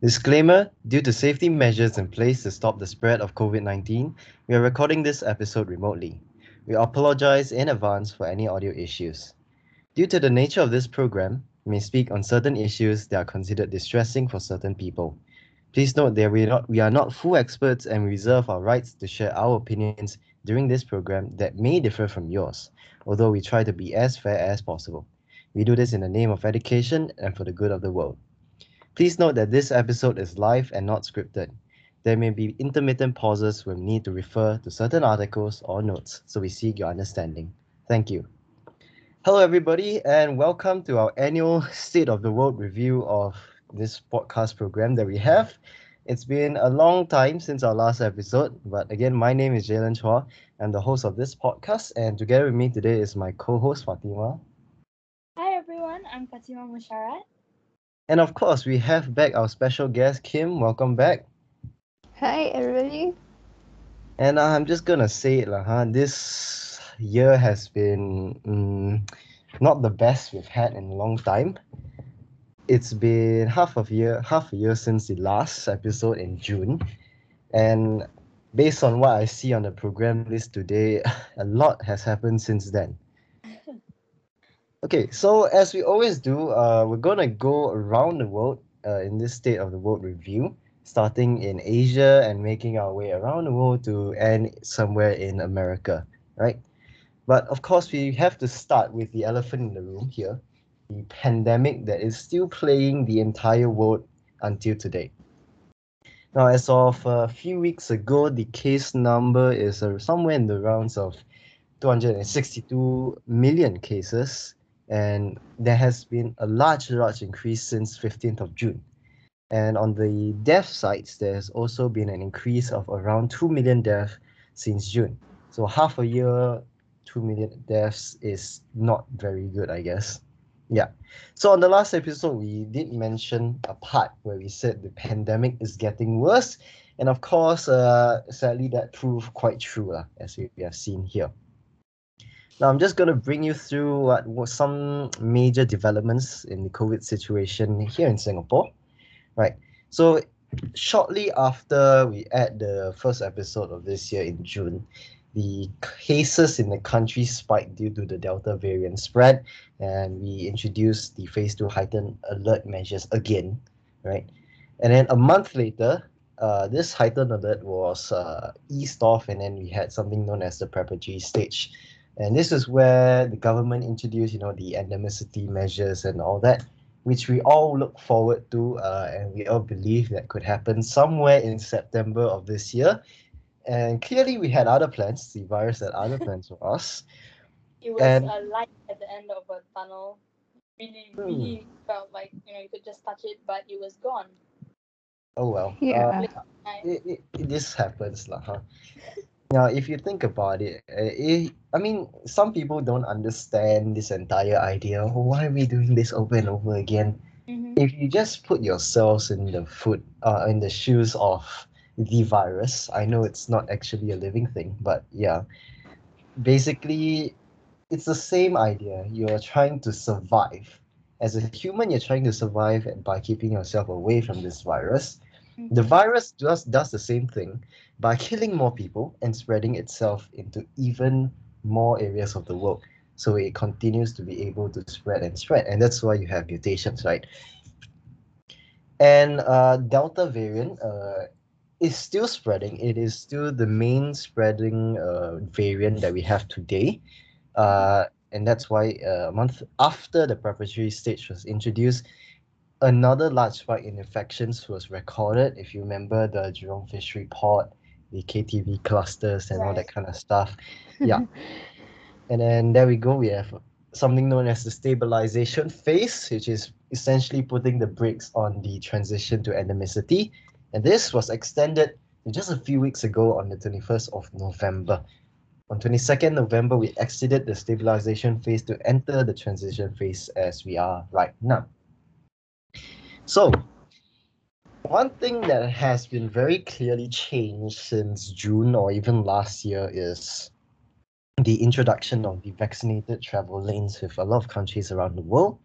Disclaimer Due to safety measures in place to stop the spread of COVID 19, we are recording this episode remotely. We apologize in advance for any audio issues. Due to the nature of this program, we may speak on certain issues that are considered distressing for certain people. Please note that we are not, we are not full experts and we reserve our rights to share our opinions during this program that may differ from yours, although we try to be as fair as possible. We do this in the name of education and for the good of the world. Please note that this episode is live and not scripted. There may be intermittent pauses when we need to refer to certain articles or notes, so we seek your understanding. Thank you. Hello, everybody, and welcome to our annual State of the World review of this podcast program that we have. It's been a long time since our last episode, but again, my name is Jaylen Chua. I'm the host of this podcast, and together with me today is my co-host Fatima. Hi everyone, I'm Fatima Musharrat. And of course, we have back our special guest Kim. Welcome back. Hi everybody. And uh, I'm just gonna say it, lah, huh? This year has been mm, not the best we've had in a long time it's been half of year half a year since the last episode in June, and based on what I see on the program list today, a lot has happened since then. Okay, so as we always do, uh, we're gonna go around the world uh, in this State of the World review, starting in Asia and making our way around the world to end somewhere in America, right? But of course, we have to start with the elephant in the room here, the pandemic that is still playing the entire world until today. Now, as of a few weeks ago, the case number is uh, somewhere in the rounds of 262 million cases, and there has been a large, large increase since 15th of June. And on the death sides, there's also been an increase of around 2 million deaths since June. So half a year, 2 million deaths is not very good, I guess. Yeah. So on the last episode, we did mention a part where we said the pandemic is getting worse. And of course, uh, sadly, that proved quite true, uh, as we, we have seen here. Now, I'm just going to bring you through what some major developments in the COVID situation here in Singapore. Right. So, shortly after we had the first episode of this year in June, the cases in the country spiked due to the Delta variant spread, and we introduced the phase two heightened alert measures again, right? And then a month later, uh, this heightened alert was uh, eased off, and then we had something known as the preparatory stage. And this is where the government introduced, you know, the endemicity measures and all that, which we all look forward to, uh, and we all believe that could happen somewhere in September of this year and clearly we had other plans. The virus had other plans for us. It was and, a light at the end of a tunnel. Really, hmm. really felt like you know you could just touch it, but it was gone. Oh well. Yeah. Uh, it, it, it, this happens, lah, huh? Now, if you think about it, uh, it, I mean, some people don't understand this entire idea. Oh, why are we doing this over and over again? Mm-hmm. If you just put yourselves in the foot, uh, in the shoes of the virus. I know it's not actually a living thing, but yeah. Basically, it's the same idea. You're trying to survive. As a human, you're trying to survive by keeping yourself away from this virus. The mm-hmm. virus just does the same thing by killing more people and spreading itself into even more areas of the world. So it continues to be able to spread and spread. And that's why you have mutations, right? And uh, Delta variant uh, is still spreading. It is still the main spreading uh, variant that we have today. Uh, and that's why uh, a month after the preparatory stage was introduced, another large spike in infections was recorded. If you remember the Jurong Fishery Port, the KTV clusters, and right. all that kind of stuff. Yeah. and then there we go. We have something known as the stabilization phase, which is essentially putting the brakes on the transition to endemicity and this was extended just a few weeks ago on the 21st of November. On 22nd November, we exited the stabilization phase to enter the transition phase as we are right now. So, one thing that has been very clearly changed since June or even last year is the introduction of the vaccinated travel lanes with a lot of countries around the world.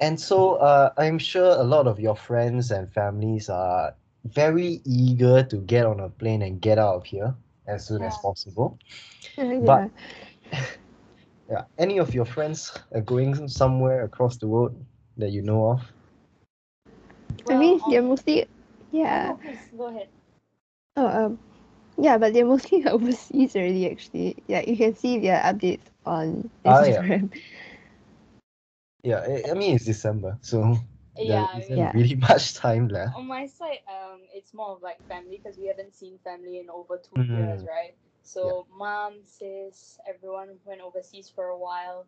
and so uh, I'm sure a lot of your friends and families are very eager to get on a plane and get out of here as soon as possible. Uh, yeah. But- Yeah, any of your friends are going somewhere across the world that you know of? I mean, Well, they're mostly, yeah. no, please go ahead. Oh, um, yeah, but they're mostly overseas already. Actually, yeah, you can see their updates on Instagram. Ah, yeah. Instagram. Yeah, I, I mean it's December, so Yeah, there isn't Yeah. really much time left. on my side, um, it's more of like family because we haven't seen family in over 2 Mhm. years, right? So mom, sis, everyone went overseas for a while,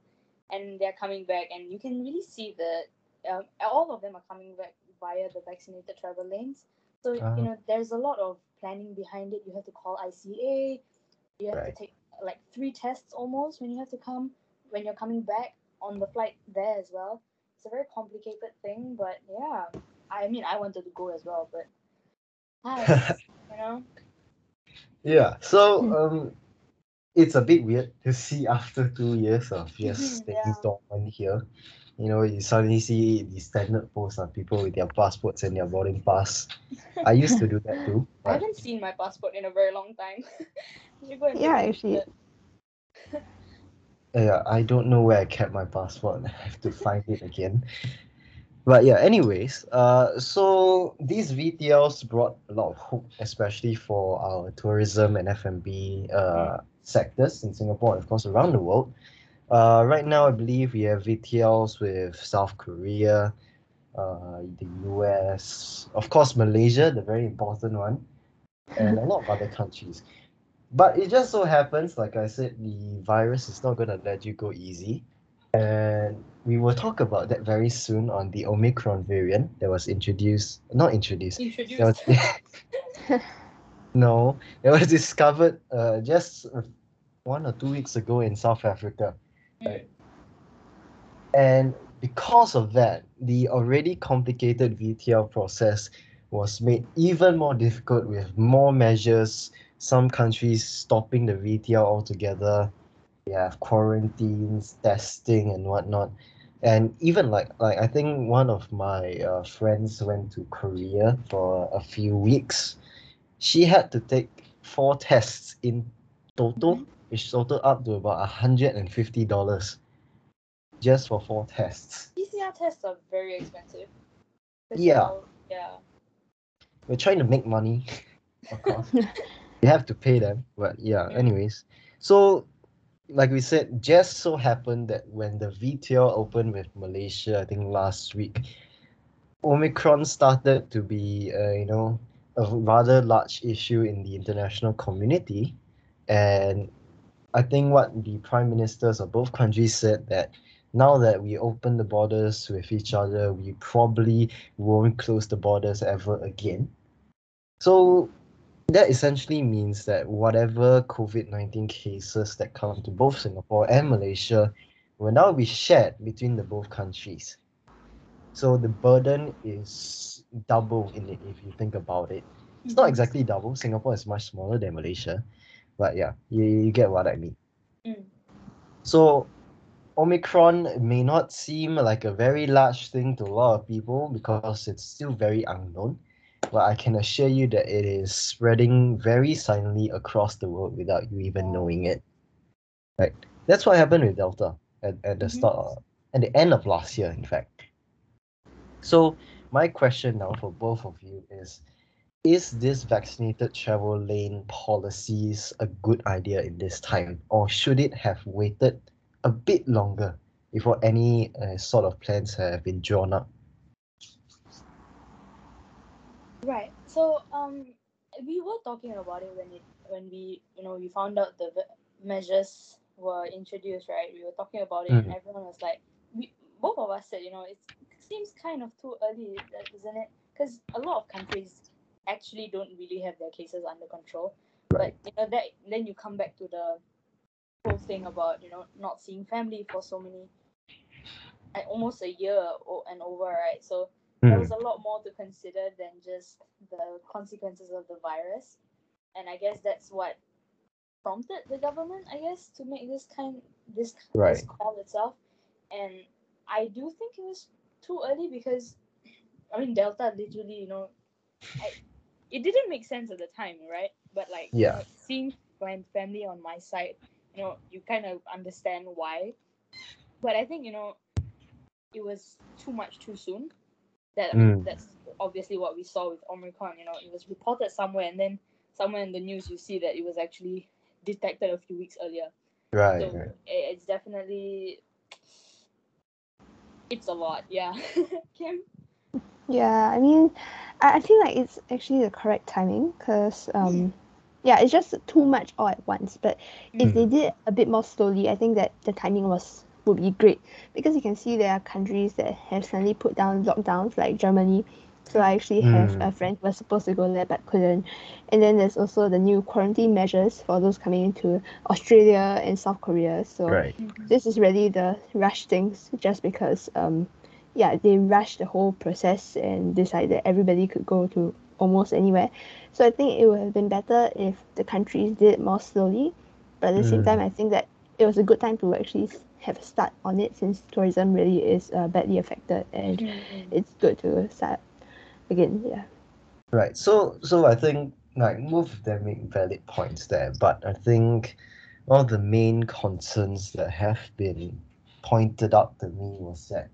and they're coming back, and you can really see that um, all of them are coming back via the vaccinated travel lanes. So Ah. you know, there's a lot of planning behind it. You have to call ICA. You have Right. to take like three tests almost when you have to come when you're coming back on the flight there as well. It's a very complicated thing, but yeah, I mean, I wanted to go as well, but ah, you know, Yeah, so Hmm. um, it's a bit weird to see after two years of just staying dormant here. You know, you suddenly see the standard posts of people with their passports and their boarding pass. I used to do that too. I haven't seen my passport in a very long time. you go and Yeah, take a look actually. yeah, I don't know where I kept my passport. I have to find it again. But yeah, anyways, uh, so these VTLs brought a lot of hope, especially for our tourism and F&B uh, sectors in Singapore and of course around the world. Uh, right now, I believe we have VTLs with South Korea, uh, the US, of course Malaysia, the very important one, and a lot of other countries. But it just so happens, like I said, the virus is not going to let you go easy. And we will talk about that very soon on the Omicron variant that was introduced, not introduced, that was, Introduced. no, it was discovered uh, just one or two weeks ago in South Africa. Mm. And because of that, the already complicated VTL process was made even more difficult with more measures, some countries stopping the VTL altogether. We have quarantines, testing, and whatnot. And even like like I think one of my uh, friends went to Korea for a few weeks. She had to take four tests in total, Mhm. Which totaled up to about hundred and fifty dollars just for four tests. PCR tests are very expensive. Yeah. Yeah. We're trying to make money, of course. you have to pay them, but yeah. Anyways, so like we said, just so happened that when the VTL opened with Malaysia, I think last week, Omicron started to be, uh, you know, a rather large issue in the international community, and I think what the prime ministers of both countries said that now that we open the borders with each other, we probably won't close the borders ever again. So that essentially means that whatever COVID 19 cases that come to both Singapore and Malaysia will now be shared between the both countries. So the burden is double in it if you think about it. It's not Mhm. exactly double. Singapore is much smaller than Malaysia. But yeah, you, you get what I mean. Mm. So Omicron may not seem like a very large thing to a lot of people because it's still very unknown. But I can assure you that it is spreading very silently across the world without you even knowing it. Right. That's what happened with Delta at, at the Mhm. start of, at the end of last year, in fact. So my question now for both of you is is this vaccinated travel lane policies a good idea in this time or should it have waited a bit longer before any uh, sort of plans have been drawn up Right. So um, we were talking about it when it when we you know we found out the measures were introduced. Right. We were talking about it, and Mhm. everyone was like, we both of us said, you know, it's, it seems kind of too early, isn't it? Because a lot of countries actually don't really have their cases under control. Right. But you know that then you come back to the whole thing about you know not seeing family for so many, like almost a year o- and over, right? So there hmm. was a lot more to consider than just the consequences of the virus and i guess that's what prompted the government i guess to make this kind this, this call itself and i do think it was too early because I mean Delta literally, you know, I, it didn't make sense at the time, right? But like, you Yeah. know, seeing my family on my side, you know, you kind of understand why. But I think you know, it was too much too soon. That Mm. that's obviously what we saw with Omicron. You know, it was reported somewhere, and then somewhere in the news you see that it was actually detected a few weeks earlier. Right, so right. it's definitely it's a lot yeah kim Yeah, I mean, I, I feel like it's actually the correct timing because, um, yeah, it's just too much all at once. But if they did a bit more slowly, I think that the timing was would be great because you can see there are countries that have suddenly put down lockdowns, like Germany. So I actually have Mm. a friend who was supposed to go there but couldn't. And then there's also the new quarantine measures for those coming into Australia and South Korea. So Right. this is really the rush things just because um yeah they rushed the whole process and decided that everybody could go to almost anywhere so i think it would have been better if the countries did it more slowly but at the same Mm. time i think that it was a good time to actually have a start on it since tourism really is uh, badly affected and it's good to start again yeah Right. So so I think like both of them make valid points there, but I think one of the main concerns that have been pointed out to me was that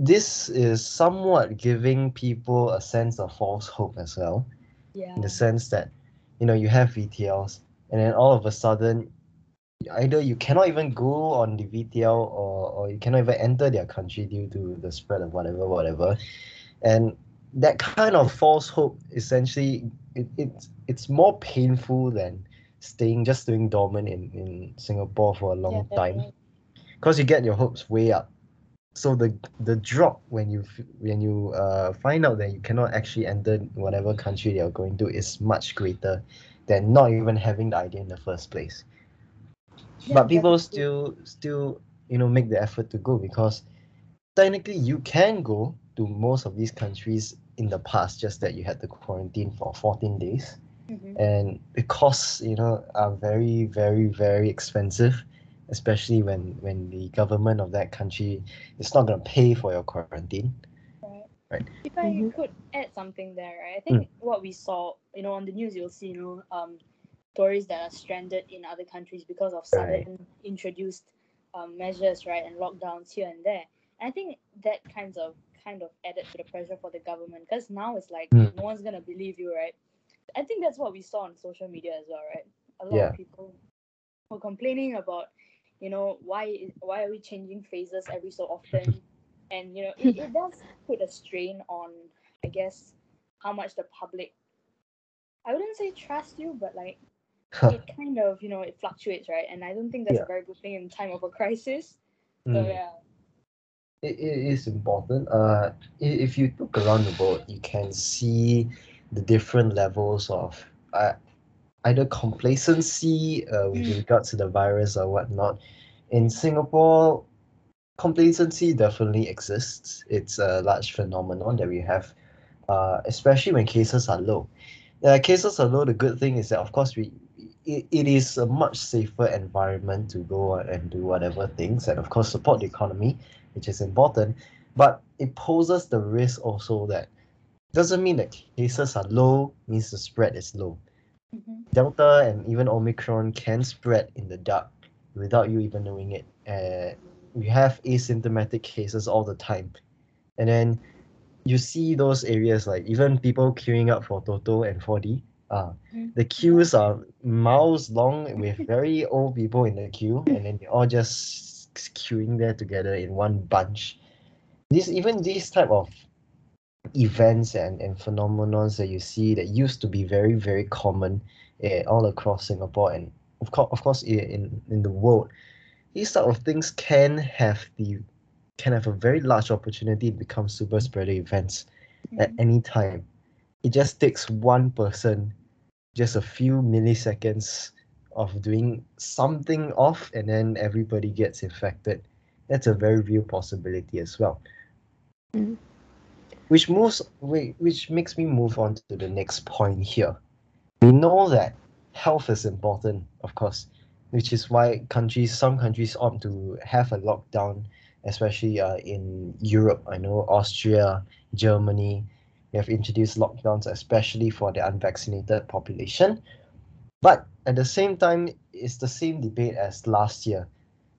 this is somewhat giving people a sense of false hope as well. yeah in the sense that you know you have VTLs and then all of a sudden either you cannot even go on the VTL or, or you cannot even enter their country due to the spread of whatever whatever and that kind of false hope essentially it, it's it's more painful than staying just doing dormant in, in Singapore for a long yeah, time because you get your hopes way up. So the the drop when you when you uh, find out that you cannot actually enter whatever country you're going to is much greater than not even having the idea in the first place. Yeah, but people still still you know make the effort to go because technically you can go to most of these countries in the past just that you had to quarantine for 14 days Mhm. and the costs you know are very very very expensive especially when when the government of that country is not going to pay for your quarantine Right. If I Mhm. could add something there, right? I Mm. think what we saw, you know, on the news, you'll see, you know, um, tourists that are stranded in other countries because of Right. sudden introduced um, measures, right, and lockdowns here and there. And I think that kinds of kind of added to the pressure for the government because now it's like Mm. no one's gonna believe you, right? I think that's what we saw on social media as well, right? A lot Yeah. of people were complaining about, you know, why why are we changing phases every so often? and you know, it, it does put a strain on, I guess, how much the public. I wouldn't say trust you, but like it kind of you know it fluctuates, right? And I don't think that's Yeah. a very good thing in time of a crisis. So Mm. yeah, it, it is important. Uh, if you look around the world, you can see the different levels of uh, either complacency uh, with Mm. regards to the virus or whatnot. In Singapore, complacency definitely exists. It's a large phenomenon that we have, uh, especially when cases are low. Uh, cases are low. The good thing is that, of course, we it, it is a much safer environment to go and do whatever things, and of course, support the economy, which is important. But it poses the risk also that doesn't mean that cases are low means the spread is low. Mhm. Delta and even Omicron can spread in the dark without you even knowing it. Uh, we have asymptomatic cases all the time. And then you see those areas like even people queuing up for Toto and 4D. Uh, Mhm. the queues are miles long with very old people in the queue, and then they're all just queuing there together in one bunch. This even these type of events and, and phenomenons that you see that used to be very very common uh, all across Singapore and of course of course in in the world these sort of things can have the can have a very large opportunity to become super spreader events at Mhm. any time it just takes one person just a few milliseconds of doing something off and then everybody gets infected that's a very real possibility as well Mm. Which moves which makes me move on to the next point here we know that health is important of course which is why countries some countries opt to have a lockdown especially uh, in Europe. I know Austria, Germany, they have introduced lockdowns, especially for the unvaccinated population. But at the same time, it's the same debate as last year.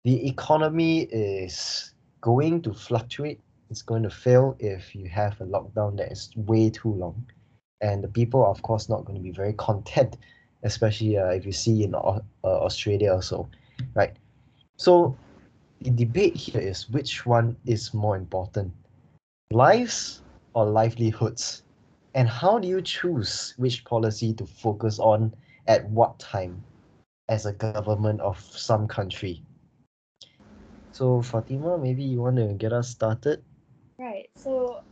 The economy is going to fluctuate. It's going to fail if you have a lockdown that is way too long. And the people are, of course, not going to be very content, especially uh, if you see in uh, Australia also, right? So the debate here is which one is more important, lives or livelihoods? And how do you choose which policy to focus on at what time as a government of some country? So Fatima, maybe you want to get us started? Right. So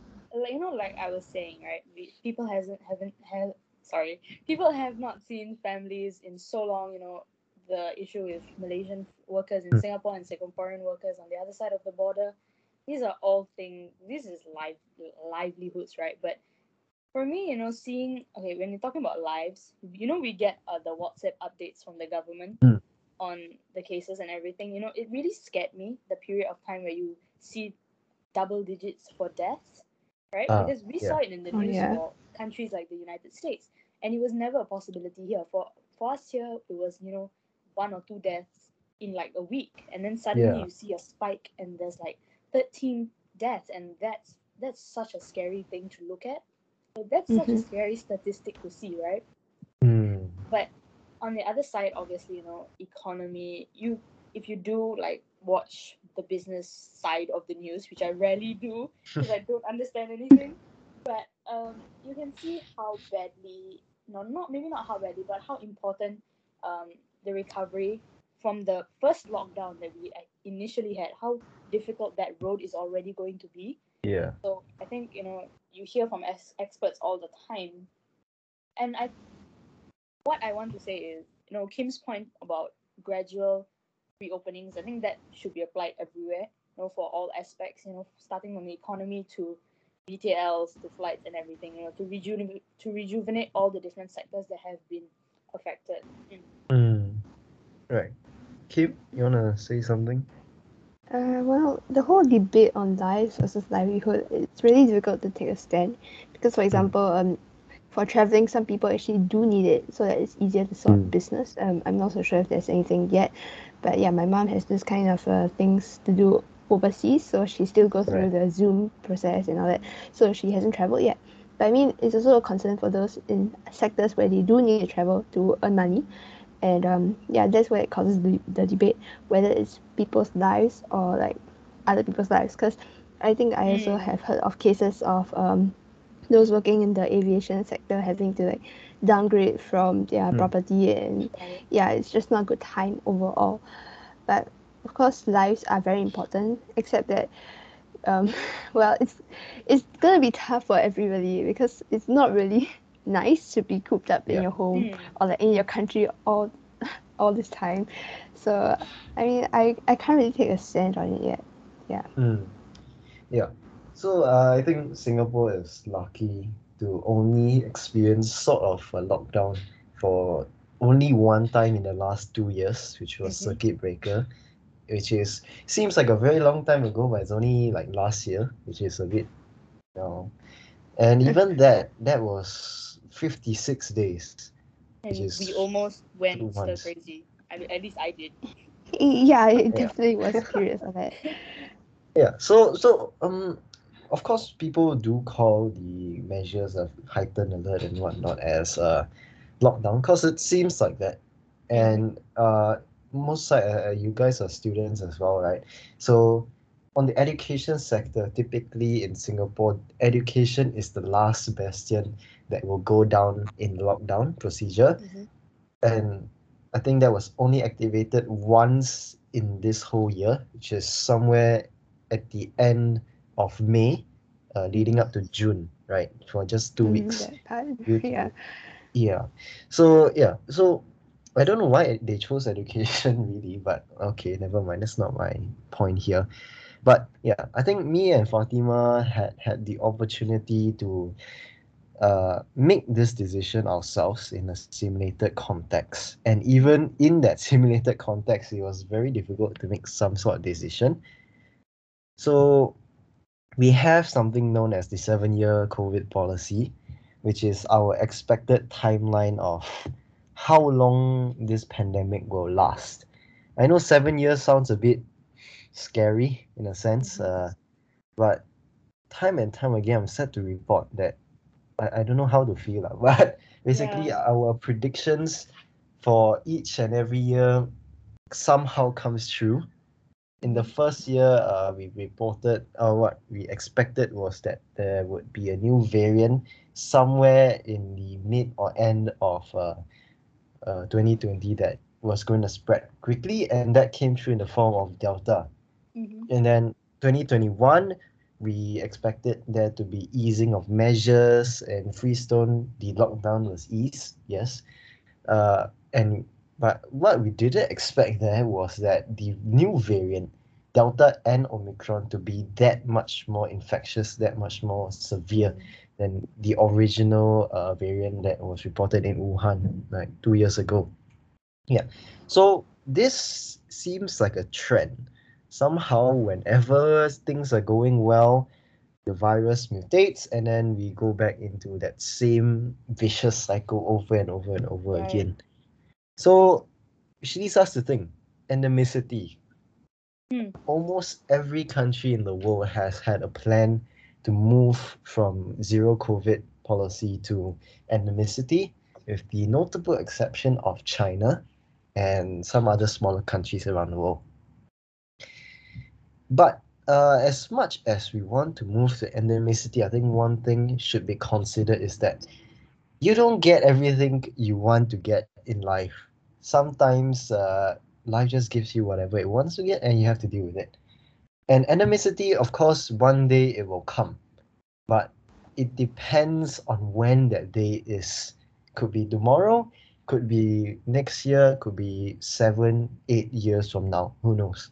you know, like I was saying, right? We, people hasn't haven't have sorry, people have not seen families in so long. You know, the issue with Malaysian workers in mm. Singapore and Singaporean workers on the other side of the border. These are all things. This is live livelihoods, right? But for me, you know, seeing okay, when you're talking about lives, you know, we get uh, the WhatsApp updates from the government mm. on the cases and everything. You know, it really scared me the period of time where you see double digits for deaths, right? Uh, because we yeah. saw it in the oh, news oh, yeah. for countries like the United States, and it was never a possibility here. For for us here, it was you know one or two deaths in like a week and then suddenly yeah. you see a spike and there's like 13 deaths and that's that's such a scary thing to look at so that's mm-hmm. such a mm-hmm. scary statistic to see right mm. but on the other side obviously you know economy you if you do like watch the business side of the news which i rarely do because i don't understand anything but um, you can see how badly no not maybe not how badly but how important um, the recovery from the first lockdown that we initially had, how difficult that road is already going to be. Yeah. So I think you know you hear from ex- experts all the time, and I, what I want to say is you know Kim's point about gradual reopenings. I think that should be applied everywhere. You know, for all aspects. You know, starting from the economy to VTLs to flights and everything. You know, to rejuvenate to rejuvenate all the different sectors that have been affected. Mm. Right. Kim, you wanna say something? Uh, well, the whole debate on lives versus livelihood, it's really difficult to take a stand because, for example, um, for traveling, some people actually do need it so that it's easier to sort mm. business. Um, I'm not so sure if there's anything yet, but yeah, my mom has this kind of uh, things to do overseas, so she still goes right. through the Zoom process and all that. So she hasn't traveled yet. But I mean, it's also a concern for those in sectors where they do need to travel to earn money. And um, yeah, that's where it causes the, the debate whether it's people's lives or like other people's lives. Because I think I also mm. have heard of cases of um, those working in the aviation sector having to like downgrade from their mm. property and yeah it's just not a good time overall but of course lives are very important except that um, well, it's it's gonna be tough for everybody because it's not really nice to be cooped up yeah. in your home mm. or like in your country all all this time. So I mean, I I can't really take a stand on it yet. Yeah. Mm. Yeah. So uh, I think Singapore is lucky to only experience sort of a lockdown for only one time in the last two years, which was mm-hmm. circuit breaker which is seems like a very long time ago, but it's only like last year, which is a bit, you know, and even that that was fifty six days. And we almost went stir crazy. I mean, at least I did. Yeah, it definitely was curious of it. Yeah. So so um, of course, people do call the measures of heightened alert and whatnot as uh lockdown because it seems like that, and uh most side uh, uh, you guys are students as well, right? So on the education sector, typically in Singapore, education is the last bastion that will go down in lockdown procedure. Mm-hmm. And I think that was only activated once in this whole year, which is somewhere at the end of May, uh, leading up to June, right? For just 2 mm-hmm. weeks. yeah. Yeah. So yeah. So I don't know why they chose education really, but okay, never mind. That's not my point here. But yeah, I think me and Fatima had had the opportunity to uh, make this decision ourselves in a simulated context. And even in that simulated context, it was very difficult to make some sort of decision. So we have something known as the seven year COVID policy, which is our expected timeline of how long this pandemic will last. I know seven years sounds a bit scary in a sense, uh, but time and time again, I'm sad to report that I, I don't know how to feel, lah, but basically, Yeah. our predictions for each and every year somehow comes true. In the first year, uh, we reported, uh, what we expected was that there would be a new variant somewhere in the mid or end of uh, uh, 2020 that was going to spread quickly, and that came through in the form of Delta. Mm-hmm. And then 2021, we expected there to be easing of measures and Freestone, the lockdown was eased, yes. Uh, and but what we didn't expect there was that the new variant, Delta and Omicron, to be that much more infectious, that much more severe than the original uh, variant that was reported in Wuhan like two years ago. Yeah. So this seems like a trend. Somehow, whenever things are going well, the virus mutates and then we go back into that same vicious cycle over and over and over Right. again. So, she leads us to think endemicity. Hmm. Almost every country in the world has had a plan to move from zero COVID policy to endemicity, with the notable exception of China and some other smaller countries around the world. But uh, as much as we want to move to endemicity, I think one thing should be considered is that you don't get everything you want to get in life. Sometimes uh, life just gives you whatever it wants to get, and you have to deal with it. And endemicity, of course, one day it will come, but it depends on when that day is. Could be tomorrow, could be next year, could be seven, eight years from now. Who knows?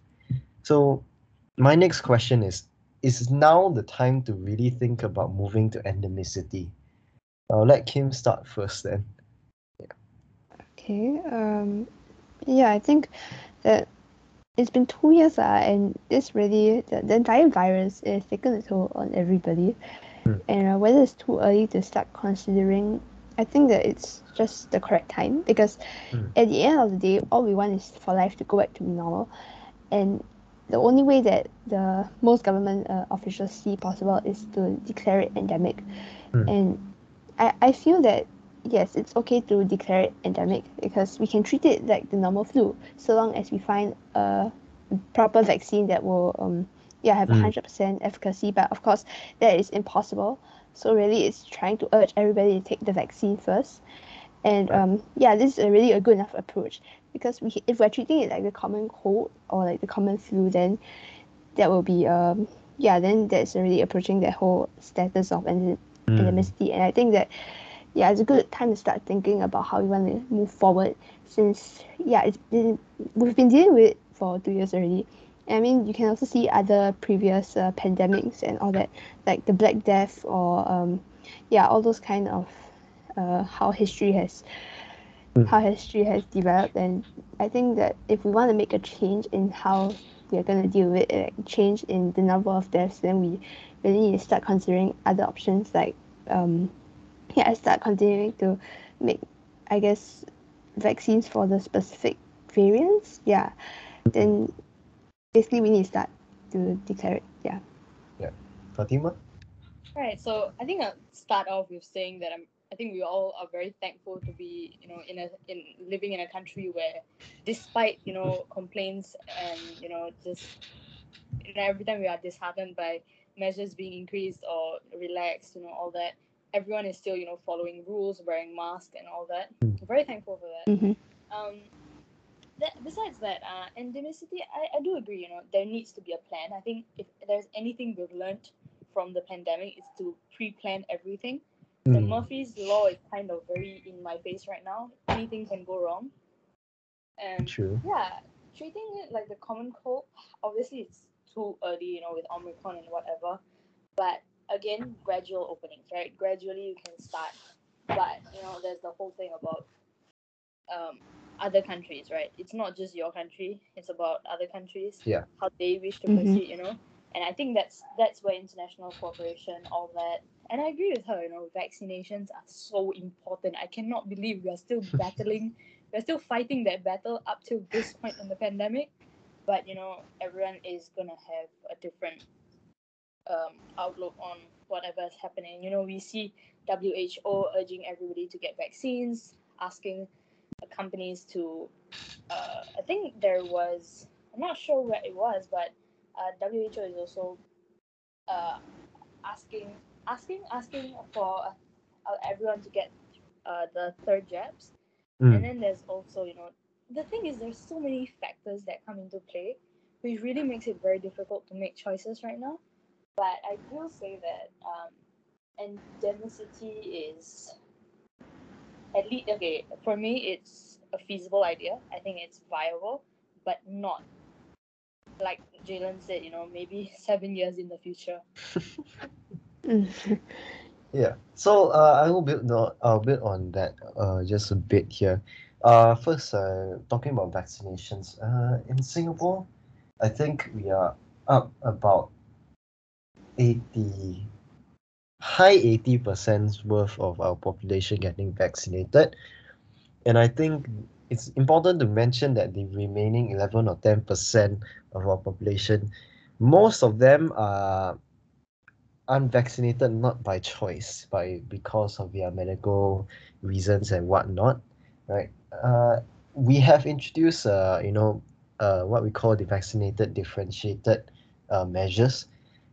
So, my next question is Is now the time to really think about moving to endemicity? I'll let Kim start first then. Okay. Um, yeah, I think that it's been two years, uh, and this really the, the entire virus is taken a toll on everybody. Hmm. And uh, whether it's too early to start considering, I think that it's just the correct time because Hmm. at the end of the day, all we want is for life to go back to normal, and the only way that the most government uh, officials see possible is to declare it endemic. Hmm. And I, I feel that yes, it's okay to declare it endemic because we can treat it like the normal flu so long as we find a proper vaccine that will um yeah have a Mm. hundred percent efficacy. But of course, that is impossible. So really, it's trying to urge everybody to take the vaccine first. And um, yeah, this is a really a good enough approach because we if we're treating it like the common cold or like the common flu, then that will be um yeah then that's already approaching that whole status of Mm. endemicity. And I think that yeah, it's a good time to start thinking about how we want to move forward since yeah, it's been we've been dealing with it for two years already. I mean, you can also see other previous uh, pandemics and all that, like the Black Death or um, yeah, all those kind of uh, how history has Mm. how history has developed. And I think that if we want to make a change in how we are going to deal with it, like change in the number of deaths, then we really need to start considering other options like um, yeah, start continuing to make, I guess, vaccines for the specific variants. Yeah, then basically we need to start to declare it. Yeah. Yeah Fatima? Right. So I think I'll start off with saying that I'm. I think we all are very thankful to be, you know, in a in living in a country where, despite you know complaints and you know just, you know, every time we are disheartened by measures being increased or relaxed, you know, all that, everyone is still you know following rules, wearing masks and all that. Mm. Very thankful for that. Mm-hmm. Um, that, besides that, uh, endemicity, I, I do agree. You know, there needs to be a plan. I think if there's anything we've learned from the pandemic, is to pre-plan everything. The Mm. Murphy's law is kind of very in my face right now. Anything can go wrong. And True. yeah, treating it like the common cold, obviously it's too early, you know, with Omicron and whatever. But again, gradual openings, right? Gradually you can start. But you know, there's the whole thing about um other countries, right? It's not just your country, it's about other countries. Yeah. How they wish to Mhm. proceed, you know. and I think that's that's where international cooperation, all that, and I agree with her. You know, vaccinations are so important. I cannot believe we are still battling, we're still fighting that battle up till this point in the pandemic. But you know, everyone is gonna have a different um, outlook on whatever is happening. You know, we see WHO urging everybody to get vaccines, asking companies to. Uh, I think there was. I'm not sure where it was, but uh, WHO is also uh, asking asking asking for uh, everyone to get uh, the third jabs, mm. and then there's also you know the thing is there's so many factors that come into play, which really makes it very difficult to make choices right now. But I will say that um, endemicity is at least okay for me. It's a feasible idea. I think it's viable, but not like Jaylen said, you know, maybe seven years in the future. yeah. So uh, I will build no, I'll build on that uh, just a bit here. Uh, first, uh, talking about vaccinations. Uh, in Singapore, I think we are up about 80, high 80% worth of our population getting vaccinated. And I think it's important to mention that the remaining 11 or 10% of our population, most of them are unvaccinated not by choice, by because of their medical reasons and whatnot, right? Uh, we have introduced, uh, you know, uh, what we call the vaccinated differentiated uh, measures,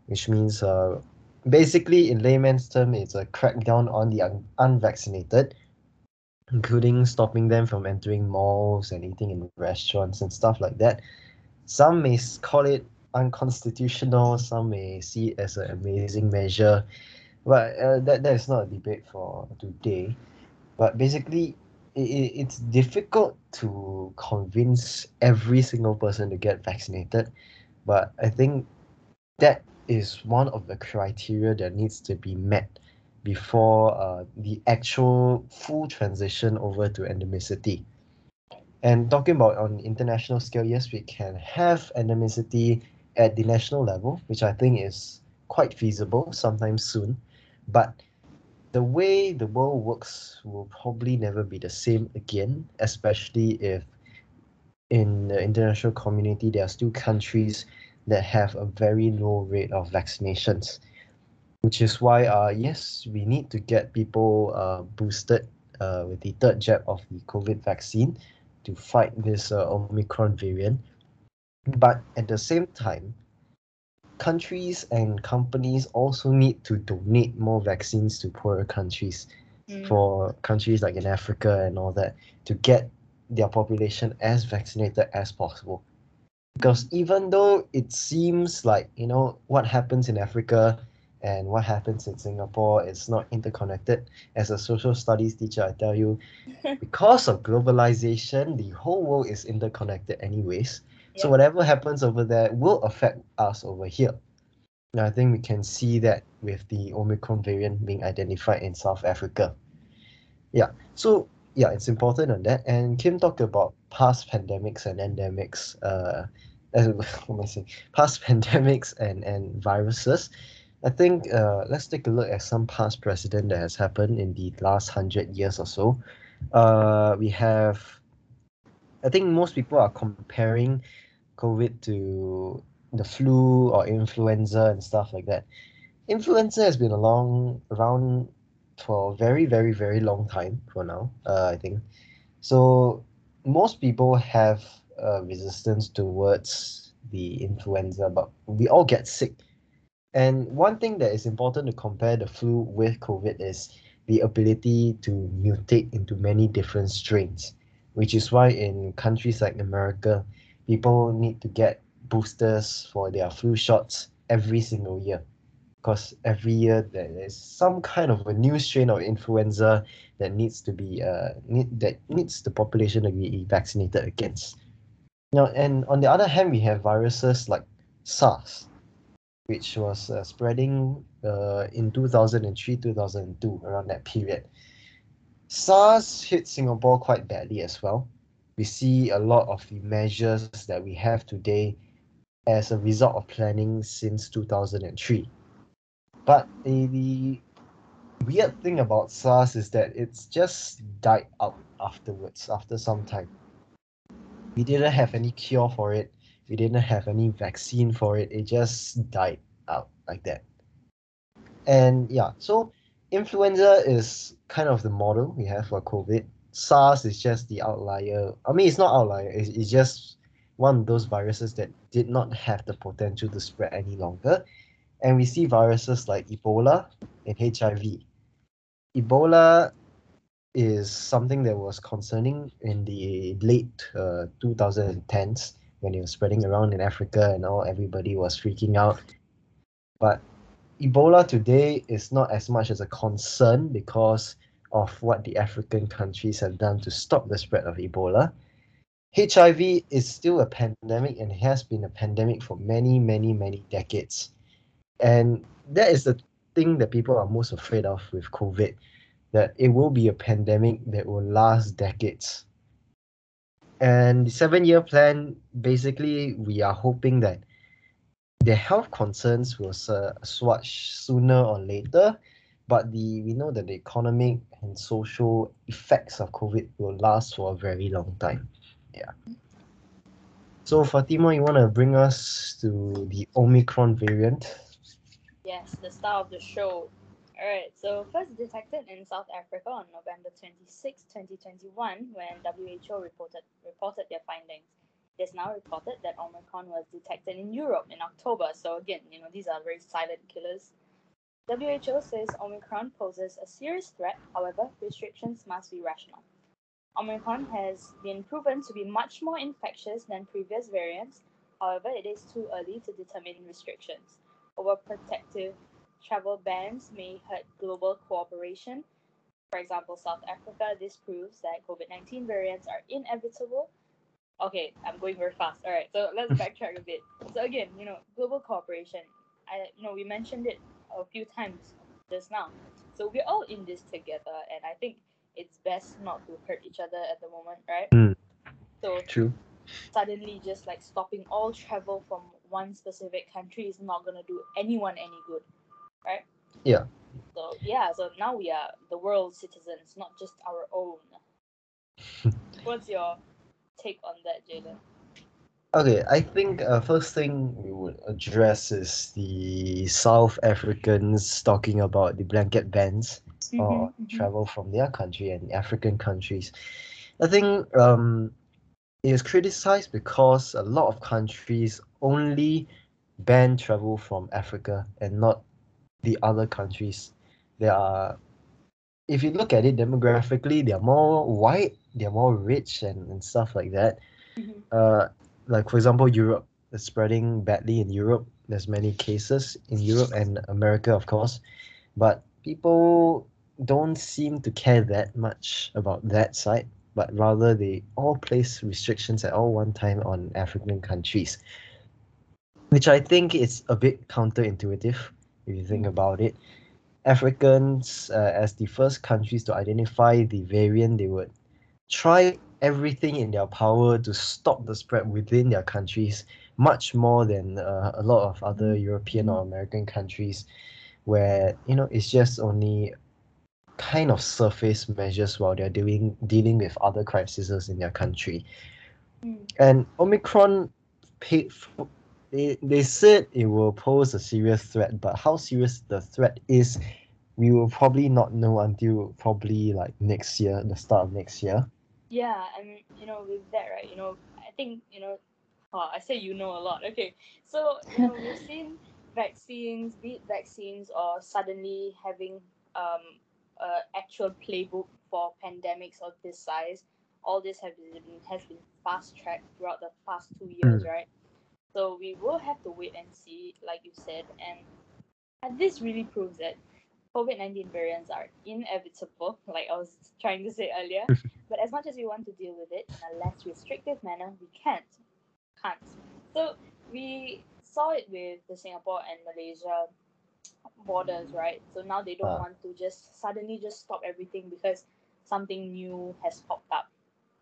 which means uh, basically in layman's term, it's a crackdown on the un- unvaccinated, including stopping them from entering malls and eating in restaurants and stuff like that. Some may call it unconstitutional, some may see it as an amazing measure, but uh, that, that is not a debate for today. But basically, it, it's difficult to convince every single person to get vaccinated, but I think that is one of the criteria that needs to be met before uh, the actual full transition over to endemicity. And talking about on international scale, yes, we can have endemicity at the national level, which I think is quite feasible sometime soon. But the way the world works will probably never be the same again, especially if in the international community there are still countries that have a very low rate of vaccinations which is why uh yes we need to get people uh boosted uh with the third jab of the COVID vaccine to fight this uh, Omicron variant. But at the same time, countries and companies also need to donate more vaccines to poorer countries mm. for countries like in Africa and all that to get their population as vaccinated as possible. Because even though it seems like, you know, what happens in Africa and what happens in Singapore is not interconnected. As a social studies teacher, I tell you, because of globalization, the whole world is interconnected anyways. So whatever happens over there will affect us over here. Now, I think we can see that with the Omicron variant being identified in South Africa. Yeah. So yeah, it's important on that. And Kim talked about past pandemics and endemics. Uh, as, what am I saying? Past pandemics and and viruses. I think uh, let's take a look at some past precedent that has happened in the last hundred years or so. Uh, we have, I think most people are comparing COVID to the flu or influenza and stuff like that. Influenza has been along around for a very, very, very long time for now, uh, I think. So most people have resistance towards the influenza, but we all get sick and one thing that is important to compare the flu with COVID is the ability to mutate into many different strains, which is why in countries like America, people need to get boosters for their flu shots every single year. Because every year there is some kind of a new strain of influenza that needs to be uh need, that needs the population to be vaccinated against. Now, and on the other hand, we have viruses like SARS, which was uh, spreading uh, in 2003 2002 around that period SARS hit Singapore quite badly as well we see a lot of the measures that we have today as a result of planning since 2003. But the, the weird thing about SARS is that it's just died out afterwards, after some time. We didn't have any cure for it, we didn't have any vaccine for it, it just died out like that. And yeah, so influenza is kind of the model we have for COVID. SARS is just the outlier. I mean, it's not outlier, it's, it's just one of those viruses that did not have the potential to spread any longer. And we see viruses like Ebola and HIV. Ebola is something that was concerning in the late uh, 2010s when it was spreading around in Africa and all everybody was freaking out. But Ebola today is not as much as a concern because of what the African countries have done to stop the spread of Ebola. HIV is still a pandemic and has been a pandemic for many, many, many decades. And that is the thing that people are most afraid of with COVID that it will be a pandemic that will last decades. And the seven year plan basically, we are hoping that the health concerns will swatch sooner or later, but the we know that the economic and social effects of COVID will last for a very long time. Yeah. So Fatima, you want to bring us to the Omicron variant? Yes, the star of the show. Alright, so first detected in South Africa on November 26, 2021, when WHO reported reported their findings. It is now reported that Omicron was detected in Europe in October. So again, you know, these are very silent killers. WHO says Omicron poses a serious threat, however, restrictions must be rational. Omicron has been proven to be much more infectious than previous variants, however, it is too early to determine restrictions. Overprotective travel bans may hurt global cooperation. For example, South Africa, this proves that COVID 19 variants are inevitable. Okay, I'm going very fast. All right, so let's backtrack a bit. So, again, you know, global cooperation. I you know we mentioned it a few times just now. So we're all in this together, and I think it's best not to hurt each other at the moment, right? Mm. So True. suddenly just like stopping all travel from one specific country is not gonna do anyone any good, right? Yeah. So yeah, so now we are the world citizens, not just our own. What's your take on that, Jaylen? Okay, I think uh, first thing we would address is the South Africans talking about the blanket bans Mm-hmm, or travel from their country and African countries. I think um, it is criticized because a lot of countries only ban travel from Africa and not the other countries. There are, if you look at it demographically, they are more white, they are more rich and, and stuff like that. Mhm. Uh, like for example, Europe is spreading badly in Europe. There's many cases in Europe and America, of course, but people don't seem to care that much about that side, but rather they all place restrictions at all one time on African countries, which I think is a bit counterintuitive if you think Mm. about it. Africans, uh, as the first countries to identify the variant, they would try everything in their power to stop the spread within their countries, much more than uh, a lot of other European or American countries, where you know it's just only kind of surface measures while they're doing dealing with other crises in their country. Mm. And Omicron paid for, they, they said it will pose a serious threat, but how serious the threat is, we will probably not know until probably like next year, the start of next year. Yeah, and you know, with that, right, you know, I think, you know, oh, I say you know a lot. Okay. So, you know, we've seen vaccines, be it vaccines or suddenly having um a actual playbook for pandemics of this size. All this have been has been fast tracked throughout the past two years, right? So we will have to wait and see, like you said, and and this really proves that COVID nineteen variants are inevitable, like I was trying to say earlier. but as much as we want to deal with it in a less restrictive manner, we can't. Can't. So we saw it with the Singapore and Malaysia borders, right? So now they don't Ah. want to just suddenly just stop everything because something new has popped up.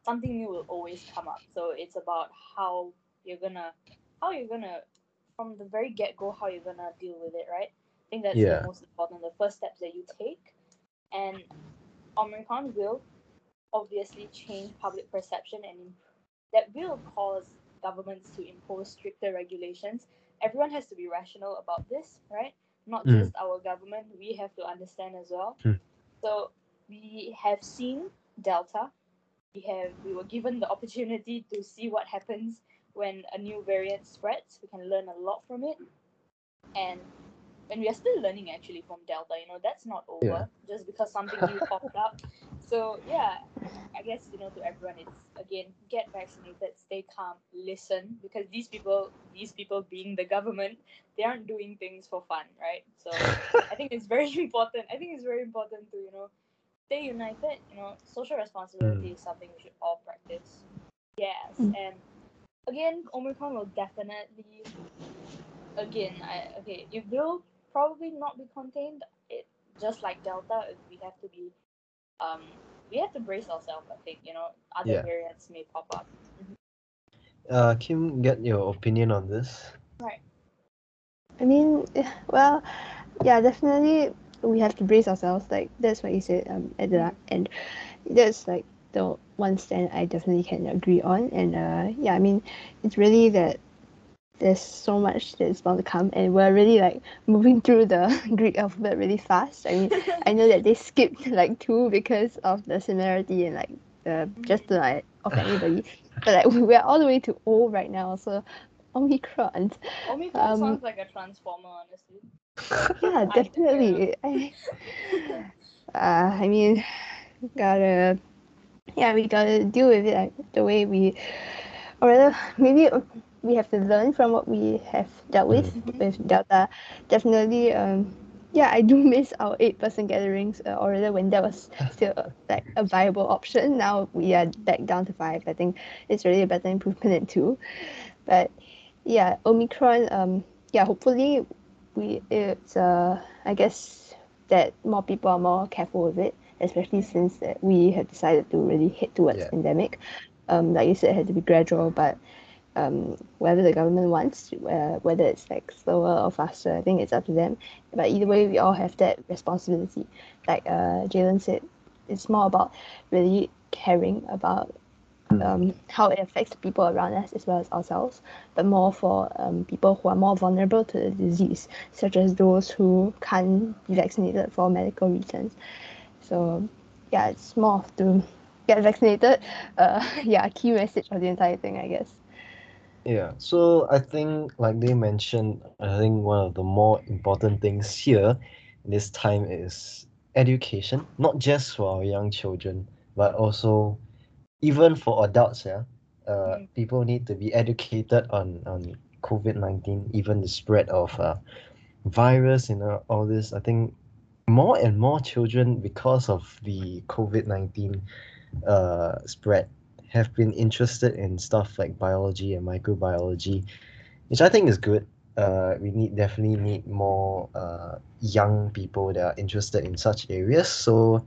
Something new will always come up. So it's about how you're gonna how you're gonna from the very get go how you're gonna deal with it, right? I think that's Yeah. the most important. The first steps that you take, and Omicron will obviously change public perception, and that will cause governments to impose stricter regulations. Everyone has to be rational about this, right? Not Mm. just our government. We have to understand as well. Mm. So we have seen Delta. We have we were given the opportunity to see what happens when a new variant spreads. We can learn a lot from it, and and we are still learning actually from Delta. You know that's not over Yeah. just because something new popped up. So yeah, I guess you know to everyone it's again get vaccinated, stay calm, listen because these people these people being the government they aren't doing things for fun, right? So I think it's very important. I think it's very important to you know stay united. You know, social responsibility is something we should all practice. Yes, Mm. and again, Omicron will definitely, again, I okay, it will probably not be contained. It just like Delta, we have to be, um, we have to brace ourselves. I think you know other Yeah. variants may pop up. Uh, Kim, get your opinion on this. Right. I mean, well, yeah, definitely we have to brace ourselves. Like that's what you said um, at the end. That's like the one stand I definitely can agree on. And uh, yeah, I mean, it's really that there's so much that's bound to come, and we're really like moving through the Greek alphabet really fast. I mean, I know that they skipped like two because of the similarity and like the just to like of anybody, but like we're all the way to O right now. So Omicron. Omicron Um, sounds like a transformer, honestly. yeah, definitely. I, uh, I mean, gotta, yeah, we gotta deal with it like, the way we, or rather, maybe we have to learn from what we have dealt with Mhm. with Delta. Definitely, um, yeah, I do miss our eight-person gatherings, uh, or rather, when that was still like a viable option. Now we are back down to five. I think it's really a better improvement than two, but yeah, Omicron. Um, yeah, hopefully we it's uh I guess that more people are more careful with it, especially since that we have decided to really head towards Yeah. pandemic. Um, like you said, it had to be gradual, but um, whatever the government wants, uh, whether it's like slower or faster, I think it's up to them. But either way, we all have that responsibility. Like uh, Jaylen said, it's more about really caring about um, how it affects the people around us as well as ourselves, but more for um, people who are more vulnerable to the disease, such as those who can't be vaccinated for medical reasons. So, yeah, it's more of to get vaccinated. Uh, yeah, key message of the entire thing, I guess. Yeah, so I think, like they mentioned, I think one of the more important things here in this time is education, not just for our young children, but also even for adults. Yeah, uh, Mm. people need to be educated on on COVID nineteen, even the spread of uh, virus, you know, all this. I think more and more children, because of the COVID nineteen uh, spread, have been interested in stuff like biology and microbiology, which I think is good. Uh, we need definitely need more uh, young people that are interested in such areas. So,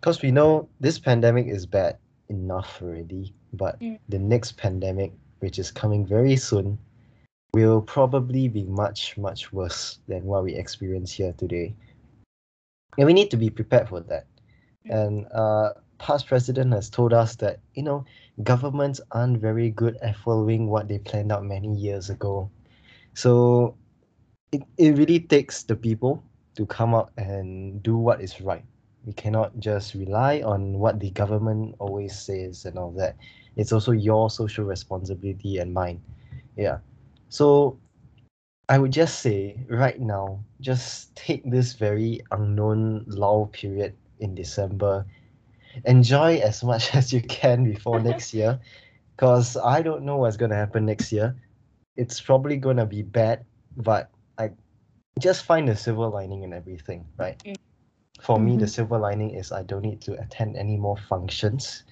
because we know this pandemic is bad enough already, but Mm. the next pandemic, which is coming very soon, will probably be much much worse than what we experience here today. And we need to be prepared for that. Mm. And uh, past president has told us that you know governments aren't very good at following what they planned out many years ago. So it, it really takes the people to come out and do what is right. We cannot just rely on what the government always says and all that. It's also your social responsibility and mine. Yeah. So I would just say right now, just take this very unknown lull period in December. Enjoy as much as you can before next year. Because I don't know what's gonna happen next year. It's probably gonna be bad, but I just find the silver lining in everything, right? Mm. For me, the Mhm. silver lining is I don't need to attend any more functions.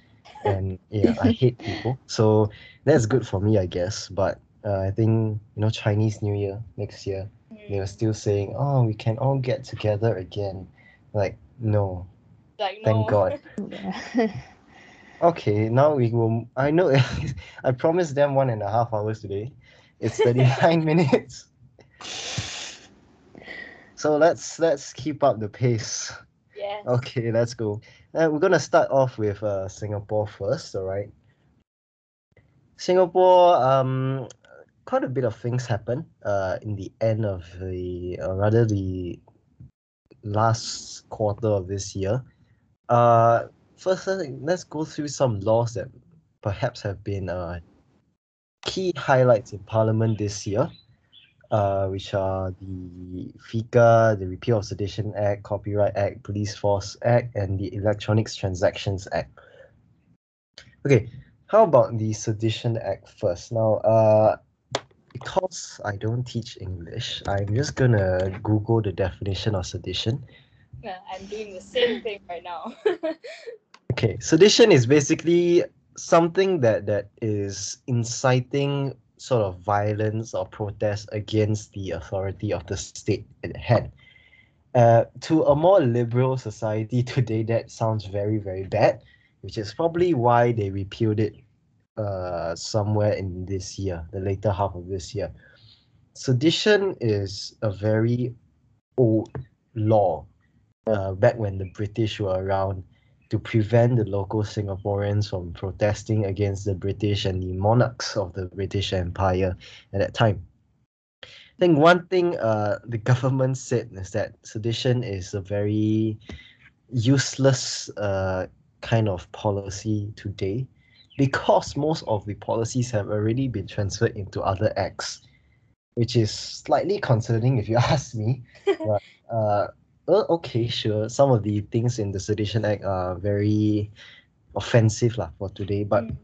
And yeah, I hate people. So that's good for me, I guess. But uh, I think, you know, Chinese New Year next year, they were Mm. still saying, oh, we can all get together again. Like, no, Like thank. God. Yeah. Okay, now we will. I know. I promised them one and a half hours today. It's 39 minutes. So let's let's keep up the pace. Yes. Okay, let's go. Uh, we're gonna start off with uh, Singapore first, all right? Singapore, um, quite a bit of things happen uh, in the end of the, or rather the last quarter of this year. Uh, first, let's go through some laws that perhaps have been uh, key highlights in Parliament this year uh, which are the FICA, the Repeal of Sedition Act, Copyright Act, Police Force Act, and the Electronics Transactions Act. Okay, how about the Sedition Act first? Now, uh, because I don't teach English, I'm just gonna Google the definition of sedition. I'm doing the same thing right now. okay, sedition is basically something that that is inciting sort of violence or protest against the authority of the state at hand. Uh, to a more liberal society today, that sounds very, very bad, which is probably why they repealed it uh, somewhere in this year, the later half of this year. Sedition is a very old law uh, back when the British were around to prevent the local Singaporeans from protesting against the British and the monarchs of the British Empire at that time. I think one thing uh, the government said is that sedition is a very useless uh, kind of policy today because most of the policies have already been transferred into other acts, which is slightly concerning if you ask me. but uh, well, okay, sure. Some of the things in the Sedition Act are very offensive lah for today, but Mm.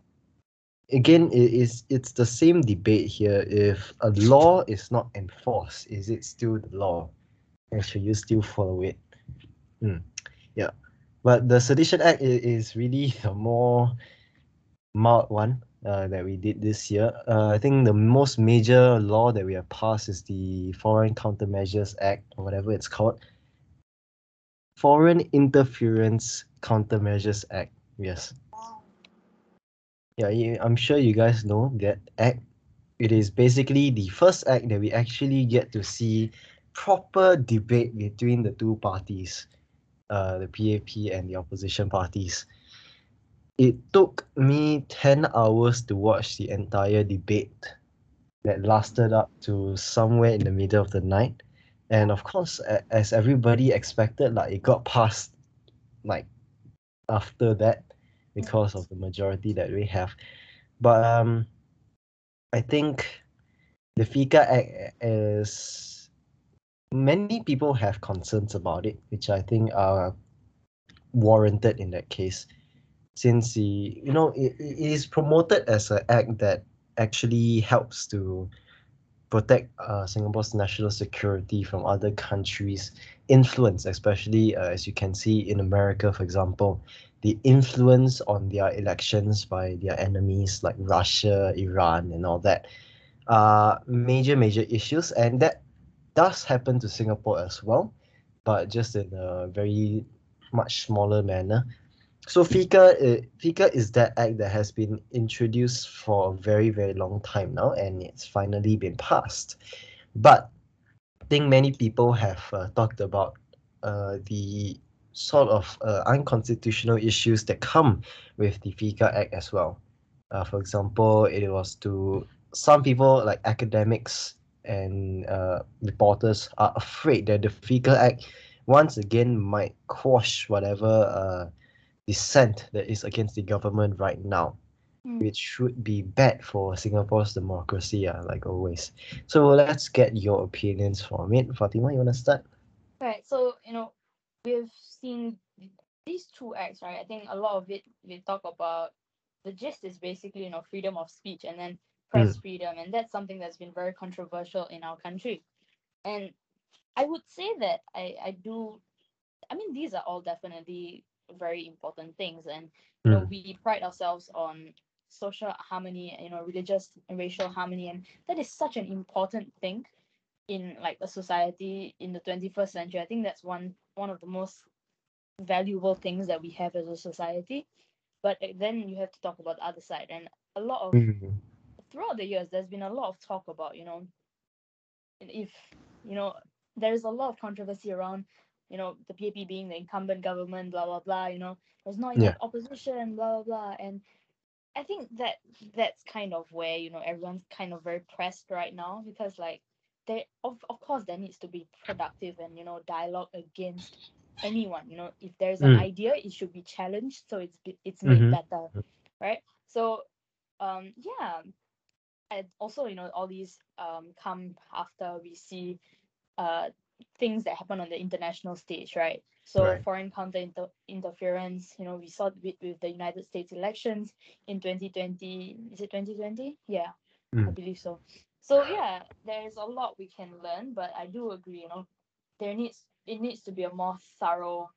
again, it is it's the same debate here. If a law is not enforced, is it still the law, and should you still follow it? Hmm. Yeah, but the Sedition Act is really the more mild one uh, that we did this year. Uh, I think the most major law that we have passed is the Foreign Countermeasures Act, or whatever it's called. Foreign Interference Countermeasures Act. Yes. Yeah, I'm sure you guys know that act. It is basically the first act that we actually get to see proper debate between the two parties, uh, the PAP and the opposition parties. It took me 10 hours to watch the entire debate that lasted up to somewhere in the middle of the night. And of course, as everybody expected, like it got passed like after that because of the majority that we have. But um, I think the FICA Act is many people have concerns about it, which I think are warranted in that case, since the you know it, it is promoted as an act that actually helps to protect uh, Singapore's national security from other countries' influence, especially uh, as you can see in America, for example, the influence on their elections by their enemies like Russia, Iran, and all that are major, major issues. And that does happen to Singapore as well, but just in a very much smaller manner. So FICA uh, FICA is that act that has been introduced for a very, very long time now, and it's finally been passed. But I think many people have uh, talked about uh, the sort of uh, unconstitutional issues that come with the FICA Act as well. Uh, for example, it was to some people like academics and uh, reporters are afraid that the fika Act once again might quash whatever uh, dissent that is against the government right now, Mm. which should be bad for Singapore's democracy, uh, like always. So let's get your opinions from it. Fatima, you want to start? Right. So, you know, we've seen these two acts, right? I think a lot of it we talk about the gist is basically, you know, freedom of speech and then press freedom. And that's something that's been very controversial in our country. And I would say that I, I do I mean these are all definitely very important things and you know Mm. we pride ourselves on social harmony, you know, religious and racial harmony and that is such an important thing in like a society in the 21st century. I think that's one one of the most valuable things that we have as a society. But uh, then you have to talk about the other side and a lot of Mm. throughout the years, there's been a lot of talk about, you know, if, you know, there's a lot of controversy around, you know, the PAP being the incumbent government, blah, blah, blah, you know, there's not enough opposition, blah, blah, blah. And I think that that's kind of where, you know, everyone's kind of very pressed right now because, like, there, of, of course, there needs to be productive and, you know, dialogue against anyone you know if there's an Mm. idea it should be challenged so it's it's made Mhm. better right so um yeah and also you know all these um come after we see uh things that happen on the international stage right so Right. foreign counter inter- interference you know we saw with, with the united states elections in 2020 is it 2020 yeah i Mm. believe so so yeah there's a lot we can learn but i do agree you know there needs it needs to be a more thorough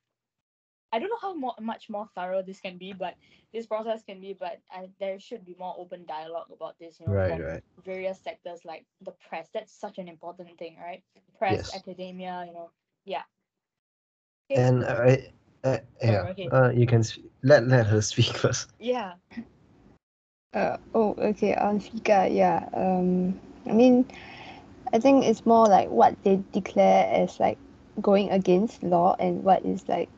I don't know how more, much more thorough this can be, but this process can be, but I, there should be more open dialogue about this, you know, Right, from right. various sectors like the press. That's such an important thing, right? Press, Yes. academia, you know, yeah. Okay, And I, uh, yeah, okay. uh, you can sp- let let her speak first. yeah. Uh, oh, okay. On FICA, yeah. Um, I mean, I think it's more like what they declare as like going against law and what is like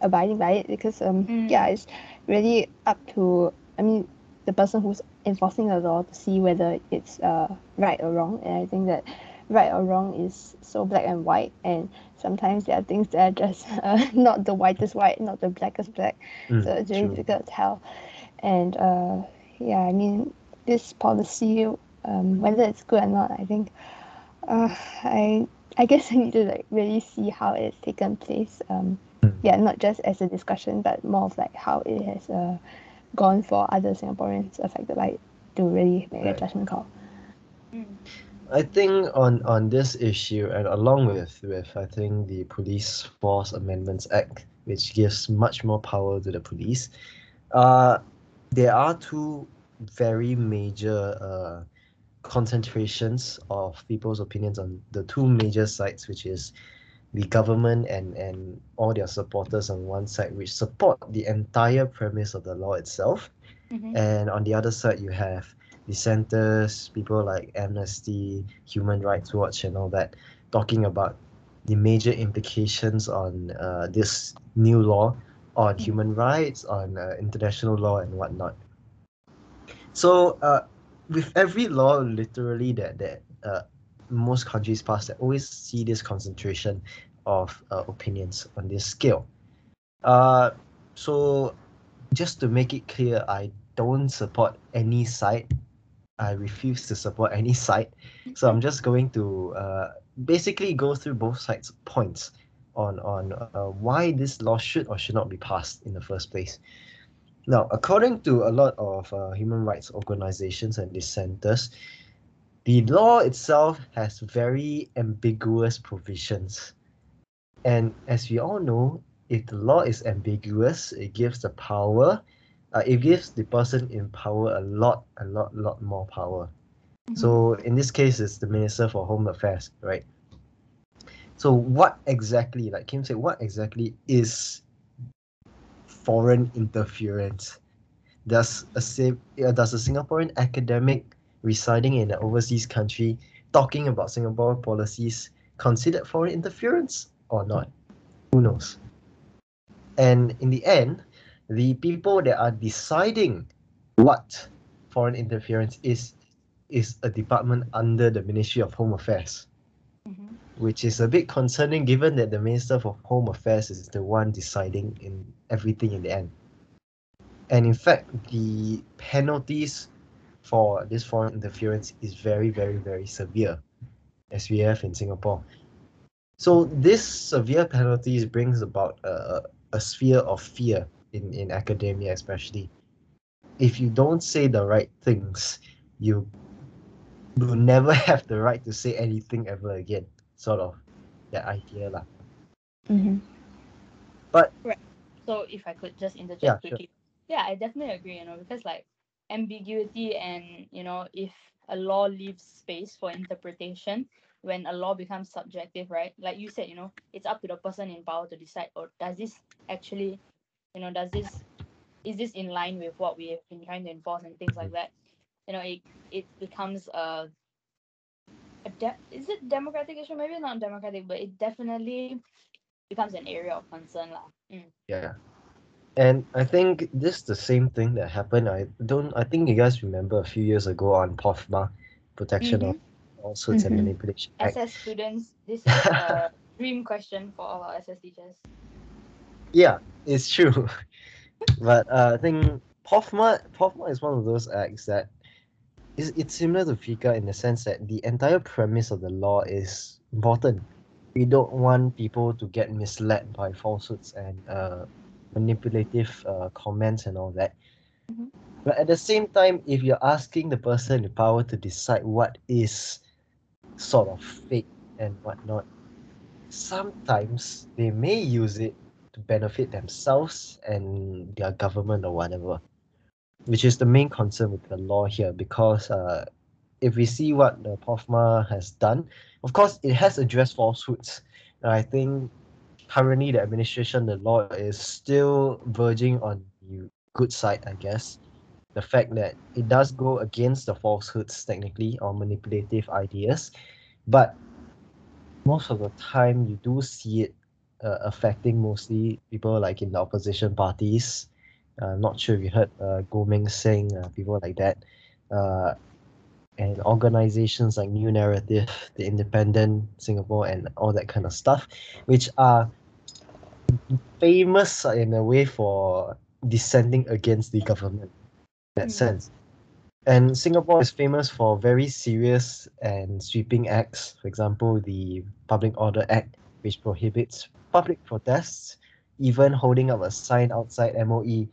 abiding by it because um Mm. yeah it's really up to I mean the person who's enforcing the law to see whether it's uh right or wrong and I think that right or wrong is so black and white and sometimes there are things that are just uh, not the whitest white not the blackest black Mm, so it's really true. difficult to tell and uh yeah I mean this policy um whether it's good or not I think uh I I guess I need to like really see how it's taken place um. Yeah not just as a discussion but more of like how it has uh gone for other Singaporeans affected by it to really make a judgment call. Mm. I think on on this issue and along with with I think the Police Force Amendments Act, which gives much more power to the police, uh, there are two very major uh, concentrations of people's opinions on the two major sides, which is the government and and all their supporters on one side, which support the entire premise of the law itself, Mhm. and on the other side you have dissenters, people like Amnesty, Human Rights Watch, and all that, talking about the major implications on uh, this new law on Mhm. human rights, on uh, international law, and whatnot. So, uh, with every law, literally that that uh, most countries pass, they always see this concentration of uh, opinions on this scale. Uh, so, just to make it clear, I don't support any side. I refuse to support any side. So I'm just going to uh, basically go through both sides' points on on uh, why this law should or should not be passed in the first place. Now, according to a lot of uh, human rights organizations and dissenters, the law itself has very ambiguous provisions. And as we all know, if the law is ambiguous, it gives the power, uh, it gives the person in power a lot, a lot, lot more power. Mhm. So in this case, it's the Minister for Home Affairs, right? So what exactly, like Kim said, what exactly is foreign interference? Does a uh, does a Singaporean academic residing in an overseas country talking about Singapore policies considered foreign interference or not? Who knows? And in the end, the people that are deciding what foreign interference is is a department under the Ministry of Home Affairs, Mhm. which is a bit concerning given that the Minister for Home Affairs is the one deciding in everything in the end. And in fact, the penalties for this foreign interference is very, very, very severe, as we have in Singapore. So this severe penalties brings about a, a sphere of fear in, in academia, especially. If you don't say the right things, you will never have the right to say anything ever again. Sort of that idea, lah. mm-hmm. So if I could just interject Yeah, sure. Yeah, I definitely agree, you know, because like ambiguity and you know, if a law leaves space for interpretation when a law becomes subjective, right? Like you said, you know, it's up to the person in power to decide or does this actually, you know, does this is this in line with what we have been trying to enforce and things like that. you know it it becomes a, a de- is it democratic issue? Maybe not democratic, but it definitely becomes an area of concern, lah. Mm. Yeah. And I think this is the same thing that happened. I don't I think you guys remember a few years ago on POFMA, Protection of Falsehoods and Mhm. Manipulation Act. SS students, this is a dream question for all our SS teachers. Yeah, it's true. but uh, I think POFMA POFMA is one of those acts that is it's similar to FICA in the sense that the entire premise of the law is important. We don't want people to get misled by falsehoods and uh, manipulative uh, comments and all that. Mhm. But at the same time, if you're asking the person the power to decide what is sort of fake and whatnot, sometimes they may use it to benefit themselves and their government or whatever, which is the main concern with the law here. Because uh, if we see what the POFMA has done, of course, it has addressed falsehoods. And I think currently the administration, the law is still verging on the good side, I guess. The fact that it does go against the falsehoods technically or manipulative ideas, but most of the time you do see it uh, affecting mostly people like in the opposition parties. Uh, not sure if you heard uh, Goh Meng Seng, uh, people like that, uh, and organizations like New Naratif, the Independent Singapore, and all that kind of stuff, which are famous in a way for dissenting against the government. In that Mm. sense. And Singapore is famous for very serious and sweeping acts. For example, the Public Order Act, which prohibits public protests. Even holding up a sign outside MOE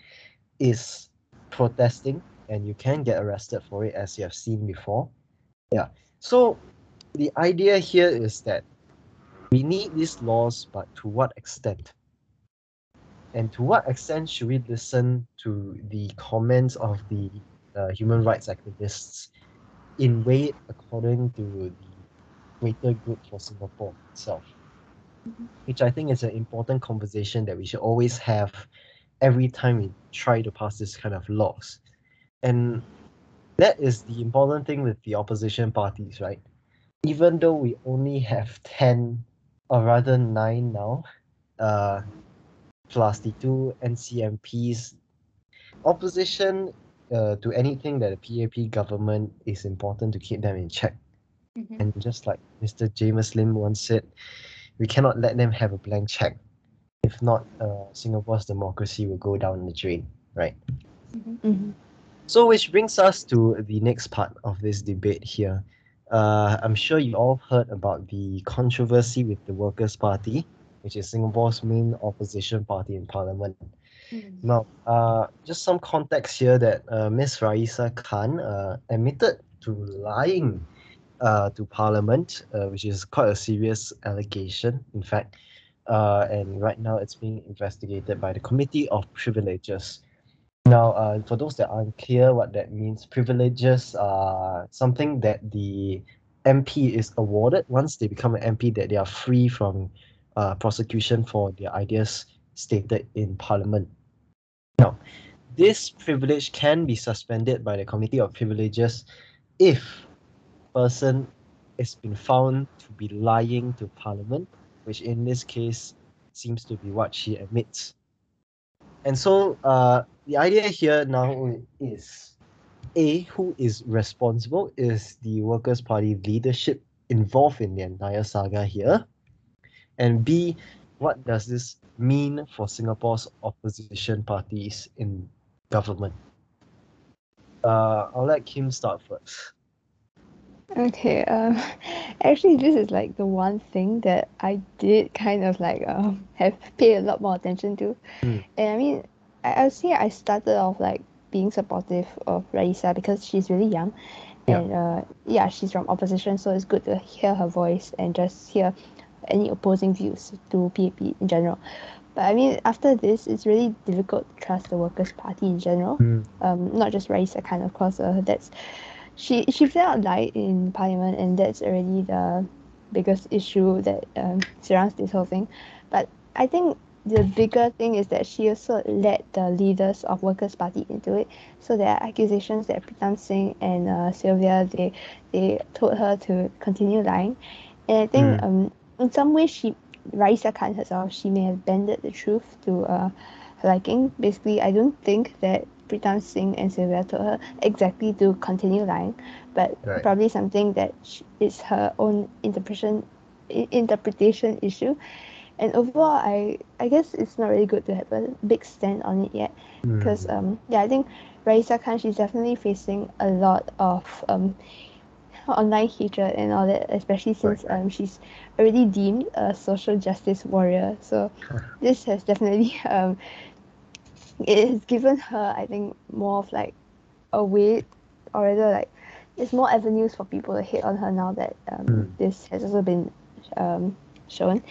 is protesting, and you can get arrested for it, as you have seen before. Yeah. So the idea here is that we need these laws, but to what extent? And to what extent should we listen to the comments of the uh, human rights activists in way according to the greater good for Singapore itself? Mhm. Which I think is an important conversation that we should always have every time we try to pass this kind of laws. And that is the important thing with the opposition parties, right? Even though we only have 10 or rather 9 now, uh, plus the two NCMPs, opposition uh, to anything that the PAP government is important to keep them in check. Mhm. And just like Mr. James Lim once said, we cannot let them have a blank check. If not, uh, Singapore's democracy will go down the drain, right? Mhm. Mhm. So, which brings us to the next part of this debate here. Uh, I'm sure you all heard about the controversy with the Workers' Party, which is Singapore's main opposition party in Parliament. Mm. Now, uh, just some context here that uh, Ms. Raeesah Khan uh, admitted to lying uh, to Parliament, uh, which is quite a serious allegation, in fact. Uh, and right now it's being investigated by the Committee of Privileges. Now, uh, for those that aren't clear what that means, privileges are something that the MP is awarded once they become an MP, that they are free from uh, prosecution for their ideas stated in Parliament. Now, this privilege can be suspended by the Committee of Privileges if person has been found to be lying to Parliament, which in this case seems to be what she admits. And so uh, the idea here now is A, who is responsible? Is the Workers' Party leadership involved in the entire saga here? And B, what does this mean for Singapore's opposition parties in government? Uh, I'll let Kim start first. Okay. Um, actually, this is like the one thing that I did kind of like um have paid a lot more attention to, Mm. and I mean, I would say I started off like being supportive of Raeesah because she's really young, Yeah. and uh yeah, she's from opposition, so it's good to hear her voice and just hear any opposing views to PAP in general. But I mean, after this, it's really difficult to trust the Workers' Party in general um, not just Raeesah Khan, of course. Uh, that's she she felt light in Parliament, and that's already the biggest issue that um, surrounds this whole thing. But I think the bigger thing is that she also led the leaders of Workers' Party into it. So there are accusations that Pritam Singh and uh, Sylvia they they told her to continue lying, and I think Mm. um in some ways she Raeesah Khan herself she may have bended the truth to uh, her liking. Basically, I don't think that Pritam Singh and Sylvia told her exactly to continue lying, but Right. probably something that sh is her own interpretation interpretation issue. And overall, I I guess it's not really good to have a big stand on it yet Mm. because um yeah I think Raeesah Khan she's definitely facing a lot of um online hatred and all that especially since Right. um she's already deemed a social justice warrior so this has definitely um it has given her I think more of like a way or rather like there's more avenues for people to hate on her now that um, Mm. this has also been um, shown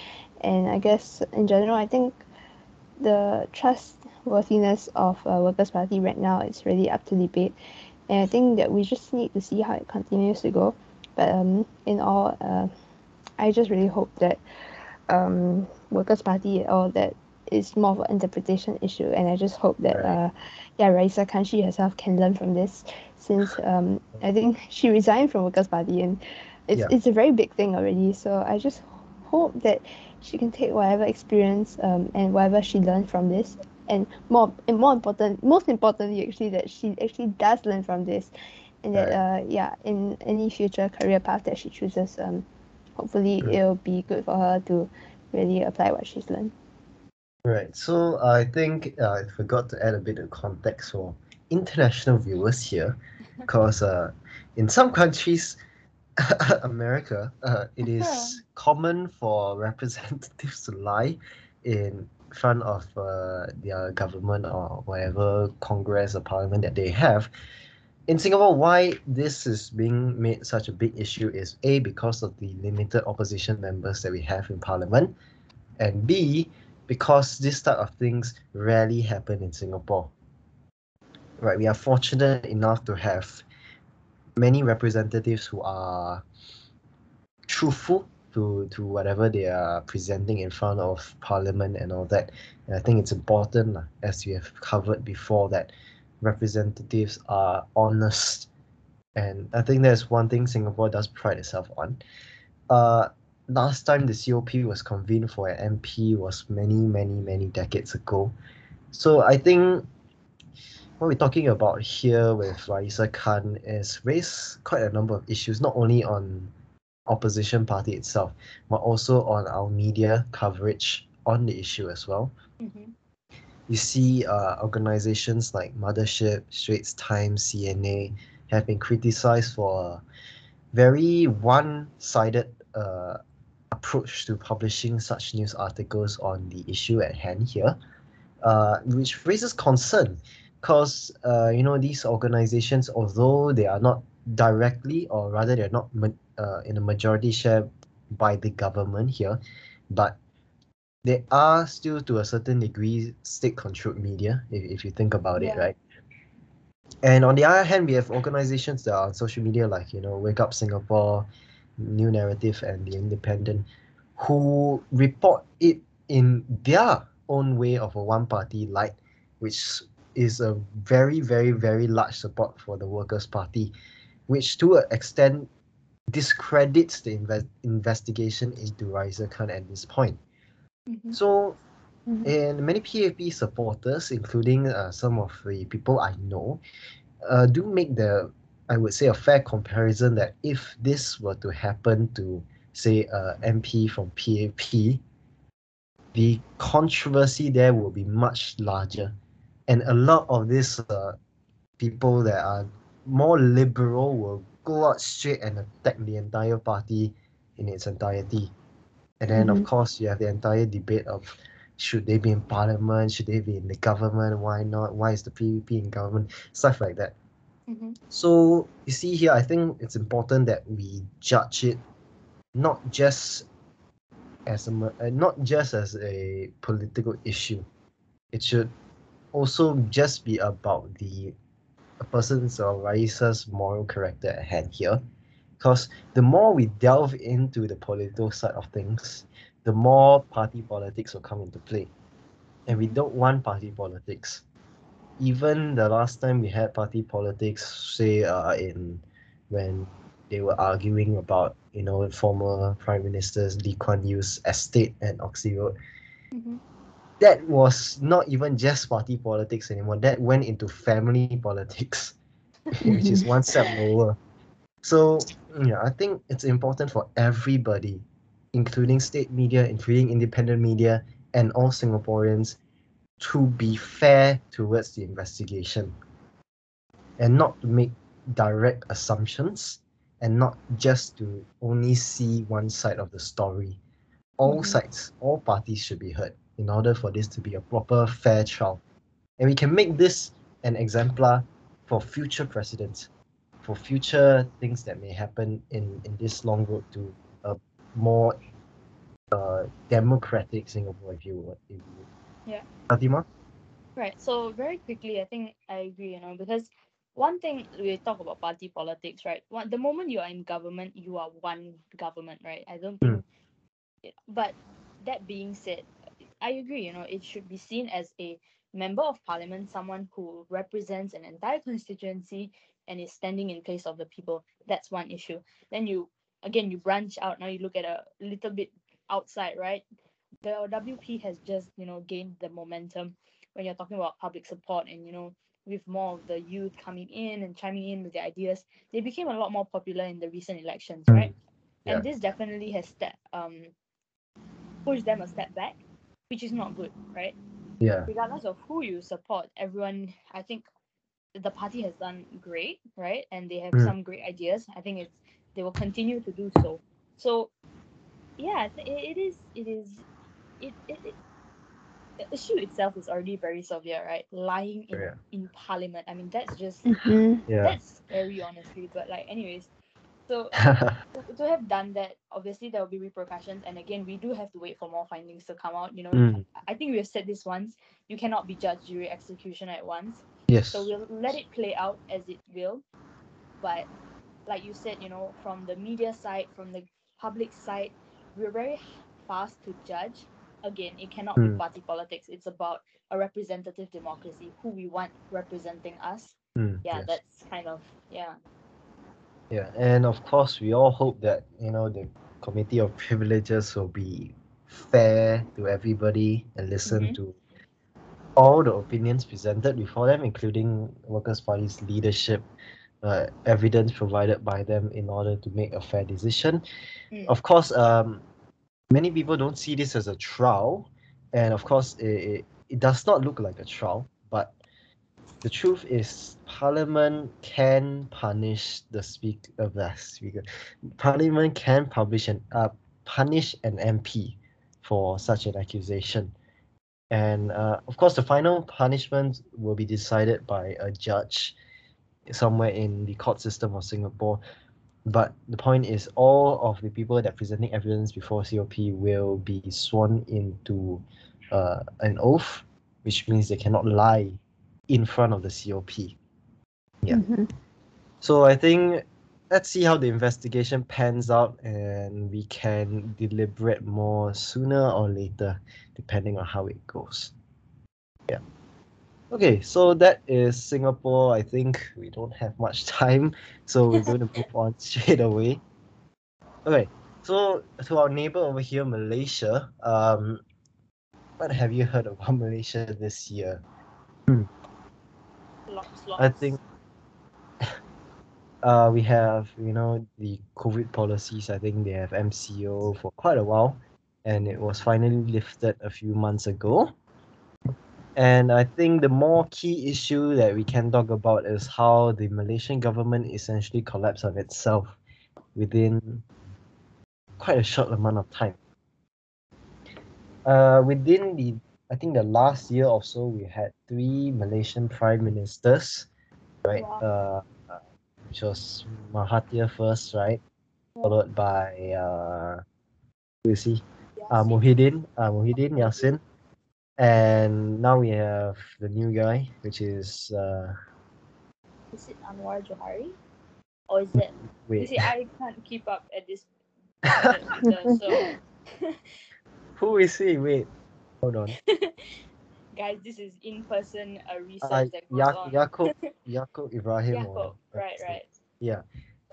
and I guess in general I think the trustworthiness of uh, Workers' Party right now is really up to debate. And I think that we just need to see how it continues to go. But um, in all, uh, I just really hope that um, Workers' Party or that is more of an interpretation issue. And I just hope that uh, yeah, Raeesah Khan she herself can learn from this since um, I think she resigned from Workers' Party and it's, Yeah. it's a very big thing already. So I just hope that she can take whatever experience um, and whatever she learned from this and more and more important most importantly actually that she actually does learn from this and that uh, yeah in any future career path that she chooses um, hopefully Mm. it'll be good for her to really apply what she's learned Right. So I think uh, I forgot to add a bit of context for international viewers here, because uh, in some countries, America, uh, it is common for representatives to lie in front of uh, their government or whatever Congress or Parliament that they have. In Singapore, why this is being made such a big issue is A, because of the limited opposition members that we have in Parliament, and B, because this type of things rarely happen in Singapore. Right, we are fortunate enough to have many representatives who are truthful to, to whatever they are presenting in front of parliament and all that. And I think it's important, as we have covered before, that representatives are honest. And I think that's one thing Singapore does pride itself on. Uh, last time the COP was convened for an MP was many, many, many decades ago. So I think what we're talking about here with Raeesah Khan is raised quite a number of issues, not only on opposition party itself, but also on our media coverage on the issue as well. Mhm. You see uh, organizations like Mothership, Straits Times, CNA have been criticized for a very one-sided uh, approach to publishing such news articles on the issue at hand here, uh, which raises concern because uh, you know these organizations, although they are not directly or rather they're not ma- uh, in a majority share by the government here, but they are still to a certain degree state-controlled media if, if you think about it, right? And on the other hand, we have organizations that are on social media like you know Wake Up Singapore, New Naratif, and The Independent, who report it in their own way of a one-party light, which is a very, very, very large support for the Workers' Party, which to an extent discredits the inve- investigation into Raeesah Khan at this point. Mhm. So Mhm. and many PAP supporters, including uh, some of the people I know, uh, do make the, I would say, a fair comparison that if this were to happen to, say, a MP from PAP, the controversy there will be much larger. And a lot of these uh, people that are more liberal will go out straight and attack the entire party in its entirety. And then, of Mhm. course, you have the entire debate of should they be in parliament, should they be in the government, why not, why is the PAP in government, stuff like that. Mhm. So you see here, I think it's important that we judge it not just as a uh, not just as a political issue. It should also just be about the a person's or Raeesah's moral character at hand here. Because the more we delve into the political side of things, the more party politics will come into play. and we don't want party politics. Even the last time we had party politics, say uh, in when they were arguing about you know former Prime Minister's Lee Kuan Yew's estate at Oxley Road. That was not even just party politics anymore. That went into family politics, which is one step lower. So yeah, I think it's important for everybody, including state media, including independent media, and all Singaporeans, to be fair towards the investigation, and not to make direct assumptions, and not just to only see one side of the story. All Mhm. sides, all parties should be heard in order for this to be a proper, fair trial. And we can make this an exemplar for future presidents, for future things that may happen in, in this long road to a more uh, democratic Singapore, if you would. If you would. Yeah. Fatima? Right. So very quickly, I think I agree. You know, because one thing we talk about party politics, right? One, the moment you are in government, you are one government, right? I don't think. But that being said, I agree. You know, it should be seen as a member of parliament, someone who represents an entire constituency and is standing in place of the people. That's one issue. Then you again you branch out. Now you look at a little bit outside, right? The WP has just you know gained the momentum when you're talking about public support and you know with more of the youth coming in and chiming in with their ideas, they became a lot more popular in the recent elections, Mm, right? yeah. And this definitely has step um pushed them a step back, which is not good, right? Yeah. regardless of who you support, everyone, I think the party has done great, right? And they have Mm. some great ideas. I think it's they will continue to do so. So, yeah, it, it is. It is. It, it, it the issue itself is already very severe, right? Lying in, Yeah. in parliament. I mean, that's just Mhm. Yeah. that's scary, honestly. But like, anyways, so to, have done that, obviously there will be repercussions. And again, we do have to wait for more findings to come out. You know, Mm, I think we have said this once. You cannot be judge, jury, execution at once. yes. So we'll let it play out as it will. But like you said, you know, from the media side, from the public side, we're very fast to judge. Again, it cannot be Mm. party politics. It's about a representative democracy, who we want representing us. Mm, Yeah, yes. that's kind of yeah. Yeah, and of course, we all hope that you know the committee of privileges will be fair to everybody and listen Mhm. to all the opinions presented before them, including Workers' Party's leadership, uh, evidence provided by them in order to make a fair decision. Mm. Of course, um, many people don't see this as a trial, and of course, it, it, it does not look like a trial, the truth is parliament can punish the speaker, of the speaker. Parliament can publish an uh, punish an mp for such an accusation. And uh, of course the final punishment will be decided by a judge somewhere in the court system of singapore. But the point is all of the people that presenting evidence before cop will be sworn into uh, an oath which means they cannot lie in front of the COP. Yeah. Mhm. So I think let's see how the investigation pans out and we can deliberate more sooner or later, depending on how it goes. Yeah. Okay, so that is Singapore. I think we don't have much time, so we're going to move on straight away. Okay, so to our neighbor over here, Malaysia. Um, what have you heard about Malaysia this year? Lots, I think uh, we have you know the COVID policies. I think they have MCO for quite a while, and it was finally lifted a few months ago. And I think the more key issue that we can talk about is how the Malaysian government essentially collapsed on itself within quite a short amount of time. Uh, within the, I think the last year or so, we had three Malaysian prime ministers, right? Wow. Uh, which was Mahathir first, right? Followed by uh, who is he? Uh, Yasin. Muhyiddin, uh, Muhyiddin Yassin, and now we have the new guy, which is uh, Is it Anwar Johari? Or is you wait, see I can't keep up at this point, so who is he? Wait, hold on. guys, this is in person uh, research Uh, that goes Ya- on. Ibrahim. Jacob, or- right, right. Yeah.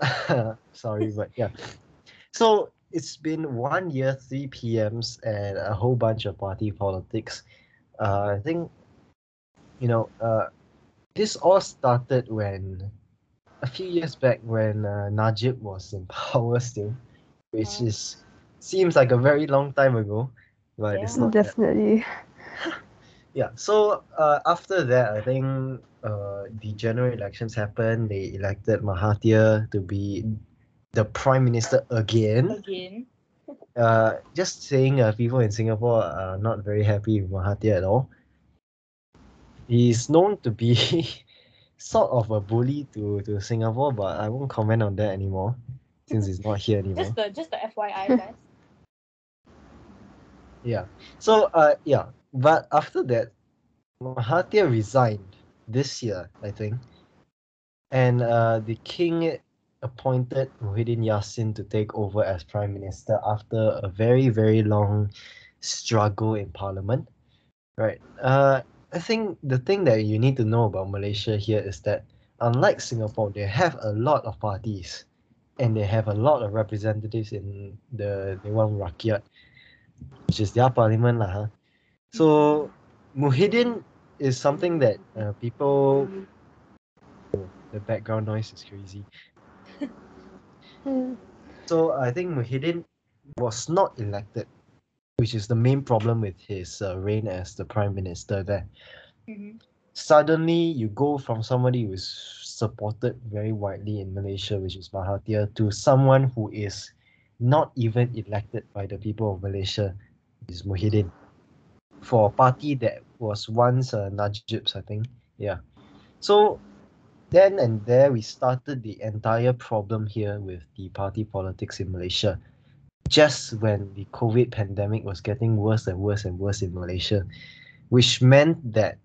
Sorry, but yeah. So it's been one year, three PMs, and a whole bunch of party politics. Uh, I think, you know, uh, this all started when a few years back when uh, Najib was in power still, which Uh. is seems like a very long time ago, but it's Yeah. not. that. Definitely. Yeah. So uh, after that, I think uh, the general elections happened. They elected Mahathir to be the prime minister again. Again. Uh, just saying, uh, people in Singapore are not very happy with Mahathir at all. He's known to be sort of a bully to, to Singapore, but I won't comment on that anymore since he's not here anymore. Just the just the FYI guys. Yeah. So uh yeah, but after that, Mahathir resigned this year, I think, and uh the king appointed Muhyiddin Yassin to take over as prime minister after a very very long struggle in parliament. Right. Uh, I think the thing that you need to know about Malaysia here is that unlike Singapore, they have a lot of parties, and they have a lot of representatives in the Dewan Rakyat which is their parliament lah. Huh? So Muhyiddin is something that uh, people. Oh, the background noise is crazy. So I think Muhyiddin was not elected, which is the main problem with his uh, reign as the prime minister there. Mhm. Suddenly, you go from somebody who is supported very widely in Malaysia, which is Mahathir, to someone who is not even elected by the people of Malaysia, is Muhyiddin, for a party that was once uh, Najib's, I think. Yeah. So then and there, we started the entire problem here with the party politics in Malaysia. Just when the COVID pandemic was getting worse and worse and worse in Malaysia, which meant that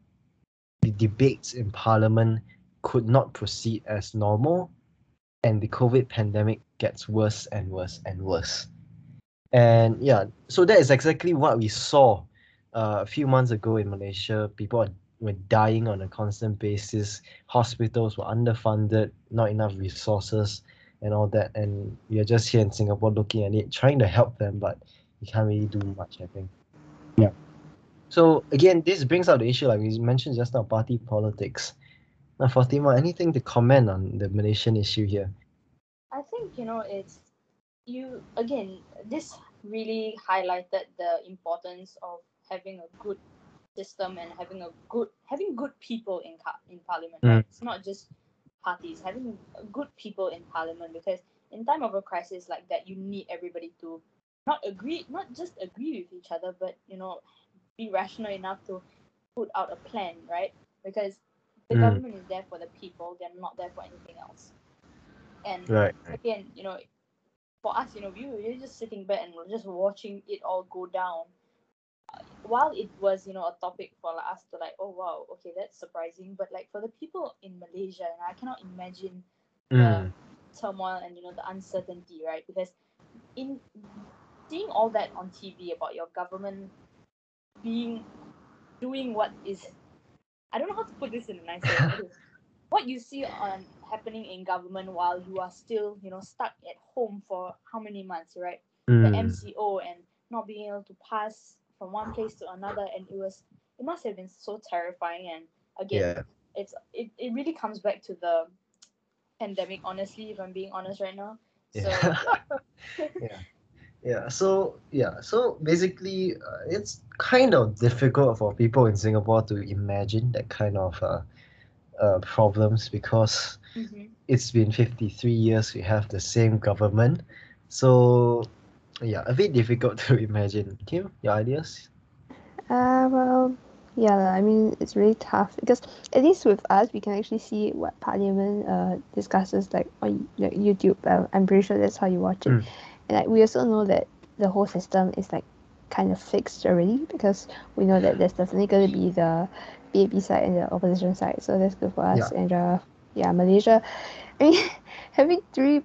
the debates in parliament could not proceed as normal and the covid pandemic gets worse and worse and worse. And yeah so that is exactly what we saw uh, a few months ago in malaysia. People are, were dying on a constant basis. Hospitals were underfunded not enough resources and all that. And we are just here in singapore looking at it trying to help them but we can't really do much i think. Yeah. So again, this brings out the issue like we mentioned just now, party politics. Now, Fatima, anything to comment on the Malaysian issue here? I think you know it's you again. This really highlighted the importance of having a good system and having a good having good people in in parliament. Mm. Right? It's not just parties having good people in parliament because in time of a crisis like that, you need everybody to not agree, not just agree with each other, but you know, be rational enough to put out a plan, right? Because the Mm. government is there for the people; they're not there for anything else. And Right. again, you know, for us, you know, we were really just sitting back and we're just watching it all go down. Uh, While it was, you know, a topic for like, us to like, oh wow, okay, that's surprising. But like for the people in Malaysia, and I cannot imagine Mm. turmoil and you know the uncertainty, right? Because in seeing all that on TV about your government being doing what is, I don't know how to put this in a nice way. What you see on happening in government while you are still, you know, stuck at home for how many months, right? the Mm. MCO and not being able to pass from one place to another and it was it must have been so terrifying and again Yeah. it's it, it really comes back to the pandemic honestly if I'm being honest right now so Yeah. yeah. Yeah. So yeah. So basically, uh, it's kind of difficult for people in Singapore to imagine that kind of uh, uh, problems because Mhm. it's been 53 years we have the same government. So yeah, a bit difficult to imagine. Kim, your ideas? Uh, well, yeah, I mean, it's really tough because at least with us, we can actually see what Parliament uh, discusses like on like YouTube. Uh, I'm pretty sure that's how you watch it. Mm. And like we also know that the whole system is like kind of fixed already because we know that there's definitely going to be the PAP side and the opposition side. So that's good for us. And uh, yeah, Malaysia. I mean, having three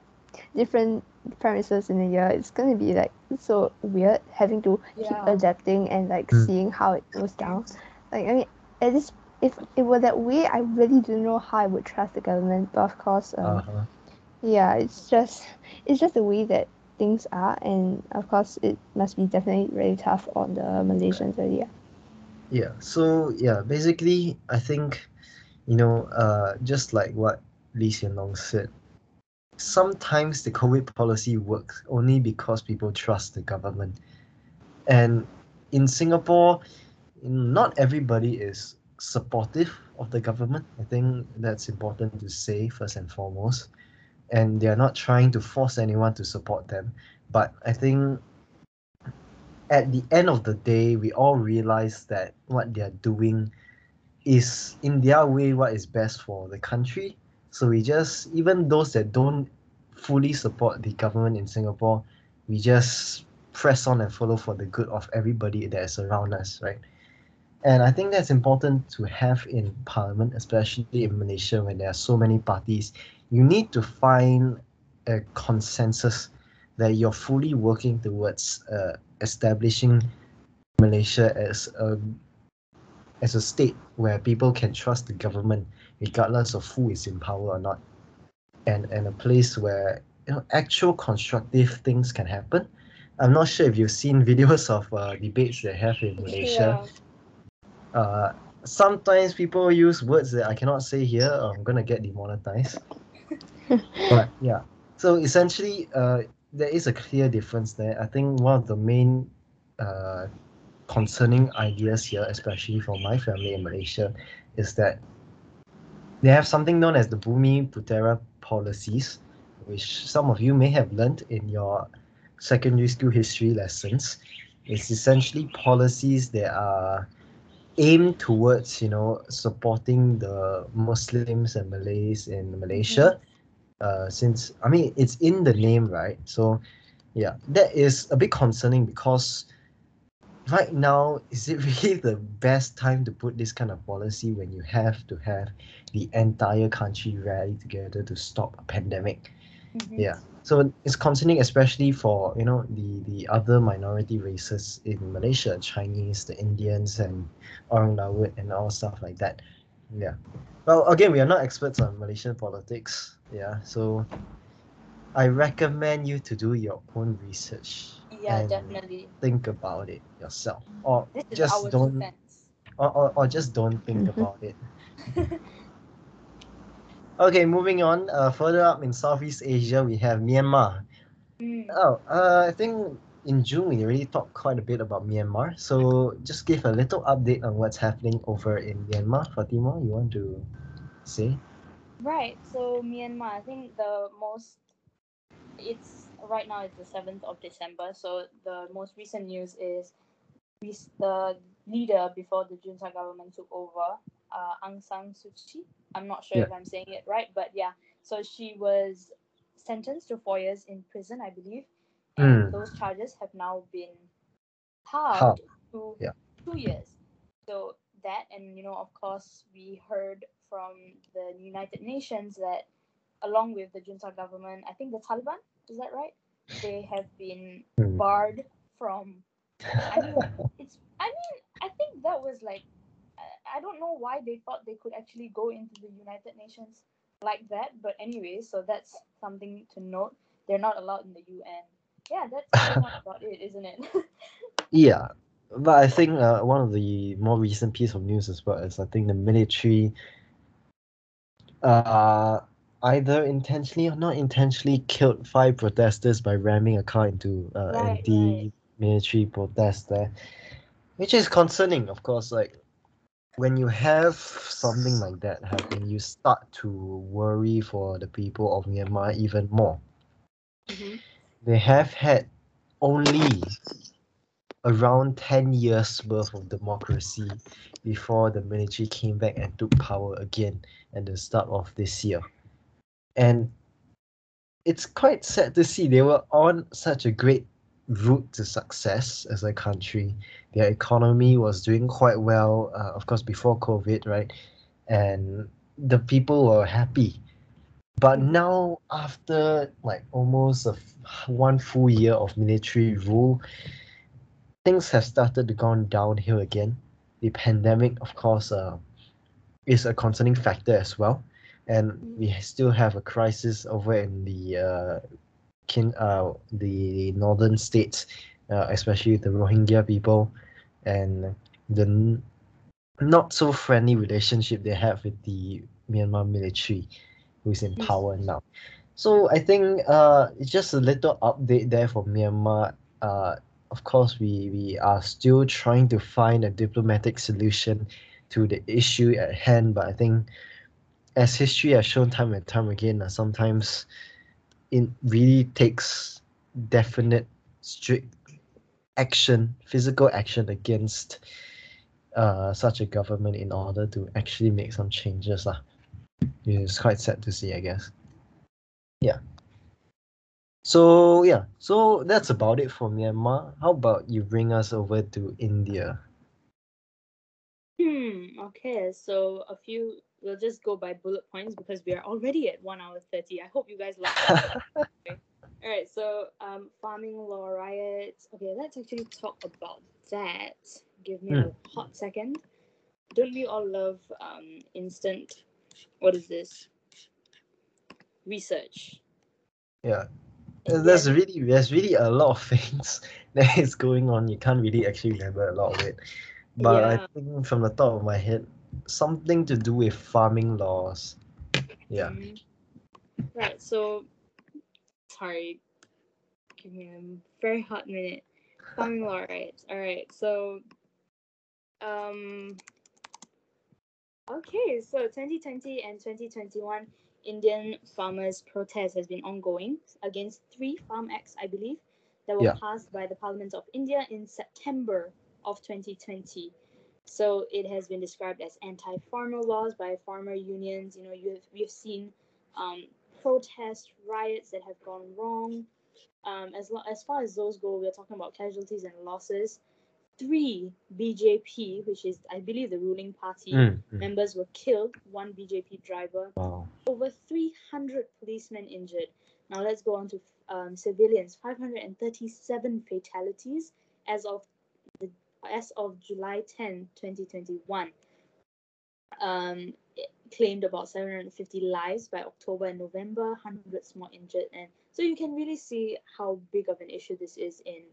different prime ministers in a year, it's going to be like so weird having to keep adapting and like Mm. seeing how it goes down. like I mean, at this if it were that way, I really don't know how I would trust the government. But of course, um, Uh-huh. yeah, it's just it's just the way that things are, and of course, it must be definitely really tough on the Malaysians. So yeah. Yeah. So yeah, basically, I think, you know, uh, just like what Lee Hsien Loong said, sometimes the COVID policy works only because people trust the government, and in Singapore, not everybody is supportive of the government. I think that's important to say first and foremost, and they are not trying to force anyone to support them. But I think at the end of the day, we all realize that what they are doing is in their way what is best for the country. So we just, even those that don't fully support the government in Singapore, we just press on and follow for the good of everybody that is around us, right? And I think that's important to have in parliament, especially in Malaysia when there are so many parties. You need to find a consensus that you're fully working towards uh, establishing Malaysia as a as a state where people can trust the government regardless of who is in power or not, and and a place where you know actual constructive things can happen. I'm not sure if you've seen videos of uh, debates they have in Malaysia. Uh, sometimes people use words that I cannot say here. Or I'm gonna get demonetized. but yeah, so essentially, uh, there is a clear difference there. I think one of the main uh, concerning ideas here, especially for my family in Malaysia, is that they have something known as the Bumiputera policies, which some of you may have learned in your secondary school history lessons. It's essentially policies that are aimed towards, you know, supporting the Muslims and Malays in Malaysia. Uh, since I mean it's in the name, right? So yeah, that is a bit concerning because right now is it really the best time to put this kind of policy when you have to have the entire country rally together to stop a pandemic? Mhm. Yeah. So it's concerning, especially for you know the the other minority races in Malaysia, Chinese, the Indians, and Orang Dawit, and all stuff like that. Yeah. Well, again, we are not experts on Malaysian politics. Yeah. So I recommend you to do your own research. Yeah, definitely. Think about it yourself, or This just don't, defense. or, or, or just don't think about it. Okay, moving on. Uh, further up in Southeast Asia, we have Myanmar. Mm. Oh, uh, I think in June we already talked quite a bit about Myanmar. So just give a little update on what's happening over in Myanmar. Fatima, you want to say? Right. So Myanmar, I think the most it's right now it's the seventh of December. So the most recent news is the leader before the junta government took over, uh, Aung San Suu Kyi. I'm not sure Yeah. if I'm saying it right, but yeah. So she was sentenced to four years in prison, I believe, and Mm. those charges have now been halved Halved, to yeah. two years. So that, and you know, of course, we heard from the United Nations that, along with the junta government, I think the Taliban is that right? They have been Mm. barred from. I mean, it's. I mean, I think that was like. I- I don't know why they thought they could actually go into the United Nations like that, but anyway, so that's something to note. They're not allowed in the UN. Yeah, that's about it, isn't it? Yeah, but I think uh, one of the more recent piece of news as well is I think the military, uh, either intentionally or not intentionally killed five protesters by ramming a car into uh, Right, right. anti-military protest there, which is concerning, of course. Like when you have something like that happen, you start to worry for the people of Myanmar even more. Mhm. They have had only around 10 years worth of democracy before the military came back and took power again at the start of this year. And it's quite sad to see they were on such a great route to success as a country. Their economy was doing quite well, uh, of course, before COVID, right? And the people were happy. But now, after like almost a f- one full year of military rule, things have started to go downhill again. the pandemic, of course, uh, is a concerning factor as well. And we still have a crisis over in the uh, kin, uh, the northern states, uh, especially the Rohingya people, and the not so friendly relationship they have with the Myanmar military, who's in power now. So I think uh, it's just a little update there for Myanmar. Uh, of course, we, we are still trying to find a diplomatic solution to the issue at hand, but I think as history has shown time and time again, uh, sometimes it really takes definite, strict action, physical action against uh, such a government in order to actually make some changes. lah. It's quite sad to see, I guess. Yeah. So yeah, so that's about it for Myanmar. How about you bring us over to India? Hmm. Okay. So a few. We'll just go by bullet points because we are already at one hour thirty. I hope you guys like that. All right. So um, farming law riots. Okay. Let's actually talk about that. Give me a hot second. Don't we all love um instant? What is this? Research. yeah, there's really there's really a lot of things that is going on. You can't really actually remember a lot of it, but I think from the top of my head, something to do with farming laws. Yeah. Mhm. Right. So, sorry. Give me a very hot minute. Farming law, right? All right. So, um. Okay, so 2020 and 2021 Indian farmers' protest has been ongoing against three farm acts, I believe, that were Yeah. passed by the Parliament of India in September of 2020. So it has been described as anti-farmer laws by farmer unions. You know, you've we've seen um, protest riots that have gone wrong. Um, as lo- as far as those go, we're talking about casualties and losses. Three BJP, which is I believe the ruling party, Mm, mm. members were killed. One BJP driver, Wow. over 300 policemen injured. Now let's go on to um, civilians. 537 fatalities as of the, as of July 10, 2021. Um, claimed about 750 lives by October and November, hundreds more injured, and so you can really see how big of an issue this is in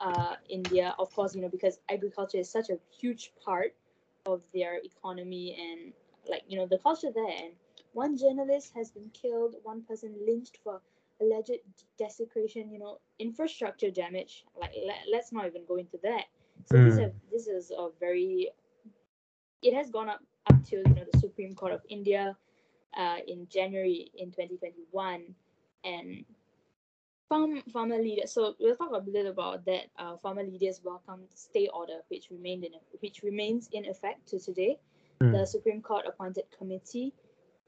uh, India. Of course, you know because agriculture is such a huge part of their economy and like you know the culture there and one journalist has been killed one person lynched for alleged desecration you know infrastructure damage like let, let's not even go into that so this Mm. have, this is a very it has gone up up to you know the supreme court of india uh, in january in 2021 and farm farmer leaders so we'll talk a little about that uh, farmer leaders welcomed stay order which remained in which remains in effect to today Mm. the Supreme Court appointed committee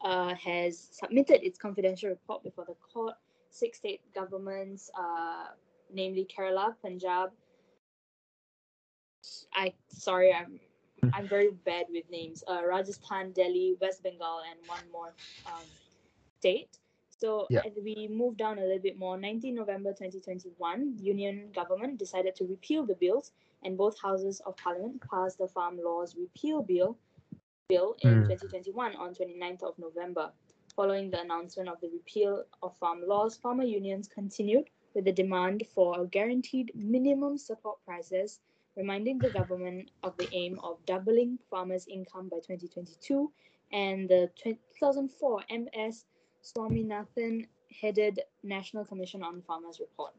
uh, has submitted its confidential report before the court. Six state governments, uh, namely Kerala, Punjab. I sorry, I'm I'm very bad with names. Uh, Rajasthan, Delhi, West Bengal, and one more um, state. So Yeah. as we move down a little bit more. 19 November 2021, Union government decided to repeal the bills, and both houses of parliament passed the Farm Laws Repeal Bill bill in Mm. 2021 on 29th of November. Following the announcement of the repeal of farm laws, farmer unions continued with the demand for guaranteed minimum support prices, reminding the government of the aim of doubling farmers' income by 2022 and the 2004 MS Swaminathan headed National Commission on Farmers report.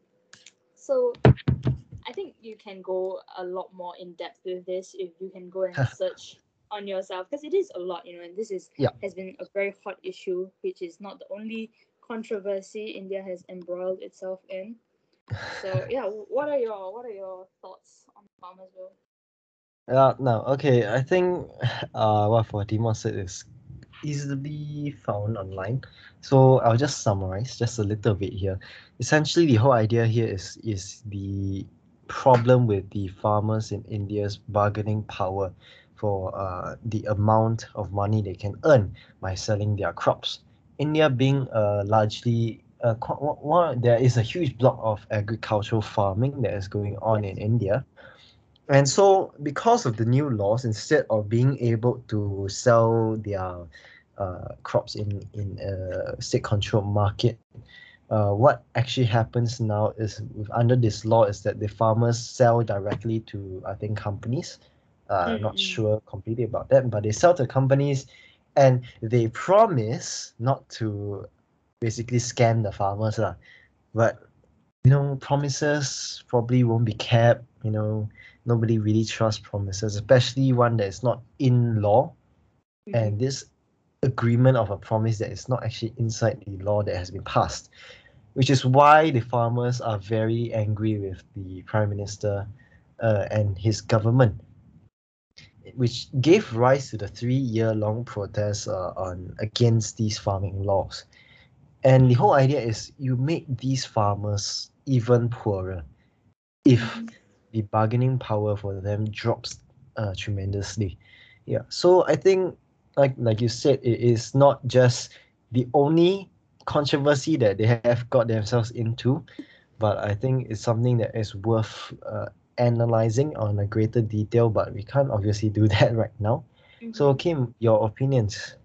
So I think you can go a lot more in depth with this if you can go and search on yourself because it is a lot, you know, and this is Yeah. has been a very hot issue, which is not the only controversy India has embroiled itself in. So yeah, what are your what are your thoughts on farmers bill? Uh, no, okay. I think uh, what Fatima said is easily found online. So I'll just summarize just a little bit here. Essentially, the whole idea here is is the problem with the farmers in India's bargaining power for uh, the amount of money they can earn by selling their crops. India being uh, largely uh, there is a huge block of agricultural farming that is going on in India and so because of the new laws, instead of being able to sell their uh, crops in in a state-controlled market, uh, what actually happens now is with, under this law is that the farmers sell directly to I think companies. Uh, Mm, Not sure completely about that, but they sell to companies, and they promise not to basically scam the farmers lah. But you know, promises probably won't be kept. You know, nobody really trusts promises, especially one that is not in law Mhm. and this agreement of a promise that is not actually inside the law that has been passed, which is why the farmers are very angry with the prime minister uh, and his government, which gave rise to the three-year-long protests uh, on against these farming laws. And the whole idea is you make these farmers even poorer if Mhm. The bargaining power for them drops uh, tremendously. Yeah. So I think like like you said, it is not just the only controversy that they have got themselves into, but I think it's something that is worth uh, analyzing on a greater detail. But we can't obviously do that right now. So Mhm. Kim, your opinions?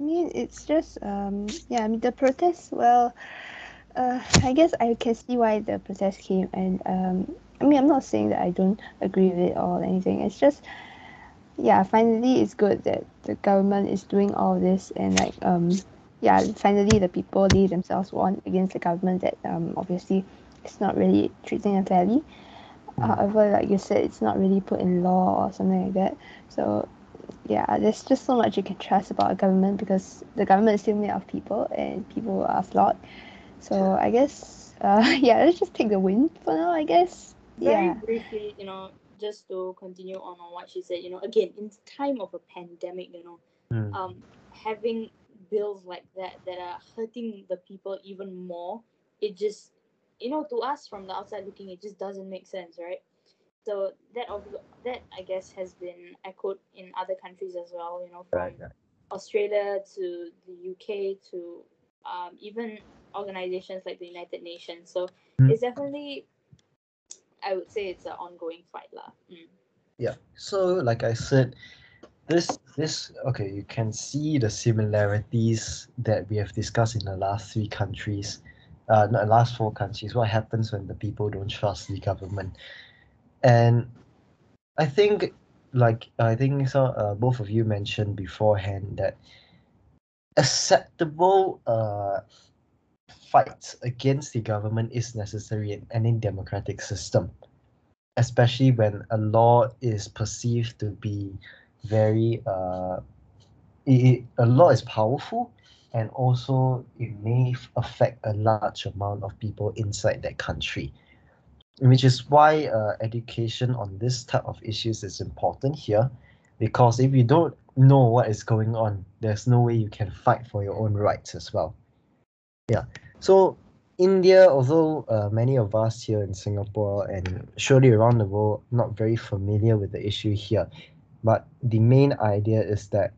I mean, it's just um yeah. I mean, the protests. Well, uh, I guess I can see why the protest came, and um, I mean, I'm not saying that I don't agree with it or anything. It's just, yeah, finally, it's good that the government is doing all this, and like um, yeah, finally the people they themselves won against the government that um obviously it's not really treating them fairly. Mm. However, like you said, it's not really put in law or something like that. So yeah, there's just so much you can trust about a government because the government is still made of people and people are flawed. So I guess, uh, yeah, let's just take the win for now. I guess. Very Yeah. briefly, you know, just to continue on on what she said, you know, again, in time of a pandemic, you know, Mm. um, having bills like that that are hurting the people even more, it just, you know, to us from the outside looking, it just doesn't make sense, right? So that of that I guess has been echoed in other countries as well, you know, from Right, right. Australia to the UK to um, even organizations like the United Nations. So Mm. it's definitely, I would say, it's an ongoing fight, lah. Mm. Yeah. So like I said, this this okay, you can see the similarities that we have discussed in the last three countries, uh, not the last four countries. What happens when the people don't trust the government, and I think like I think so. Uh, both of you mentioned beforehand that acceptable uh fights against the government is necessary in any democratic system especially when a law is perceived to be very uh it, a law is powerful and also it may affect a large amount of people inside that country which is why uh, education on this type of issues is important here because if you don't know what is going on there's no way you can fight for your own rights as well. Yeah so India, although uh, many of us here in Singapore and surely around the world not very familiar with the issue here, but the main idea is that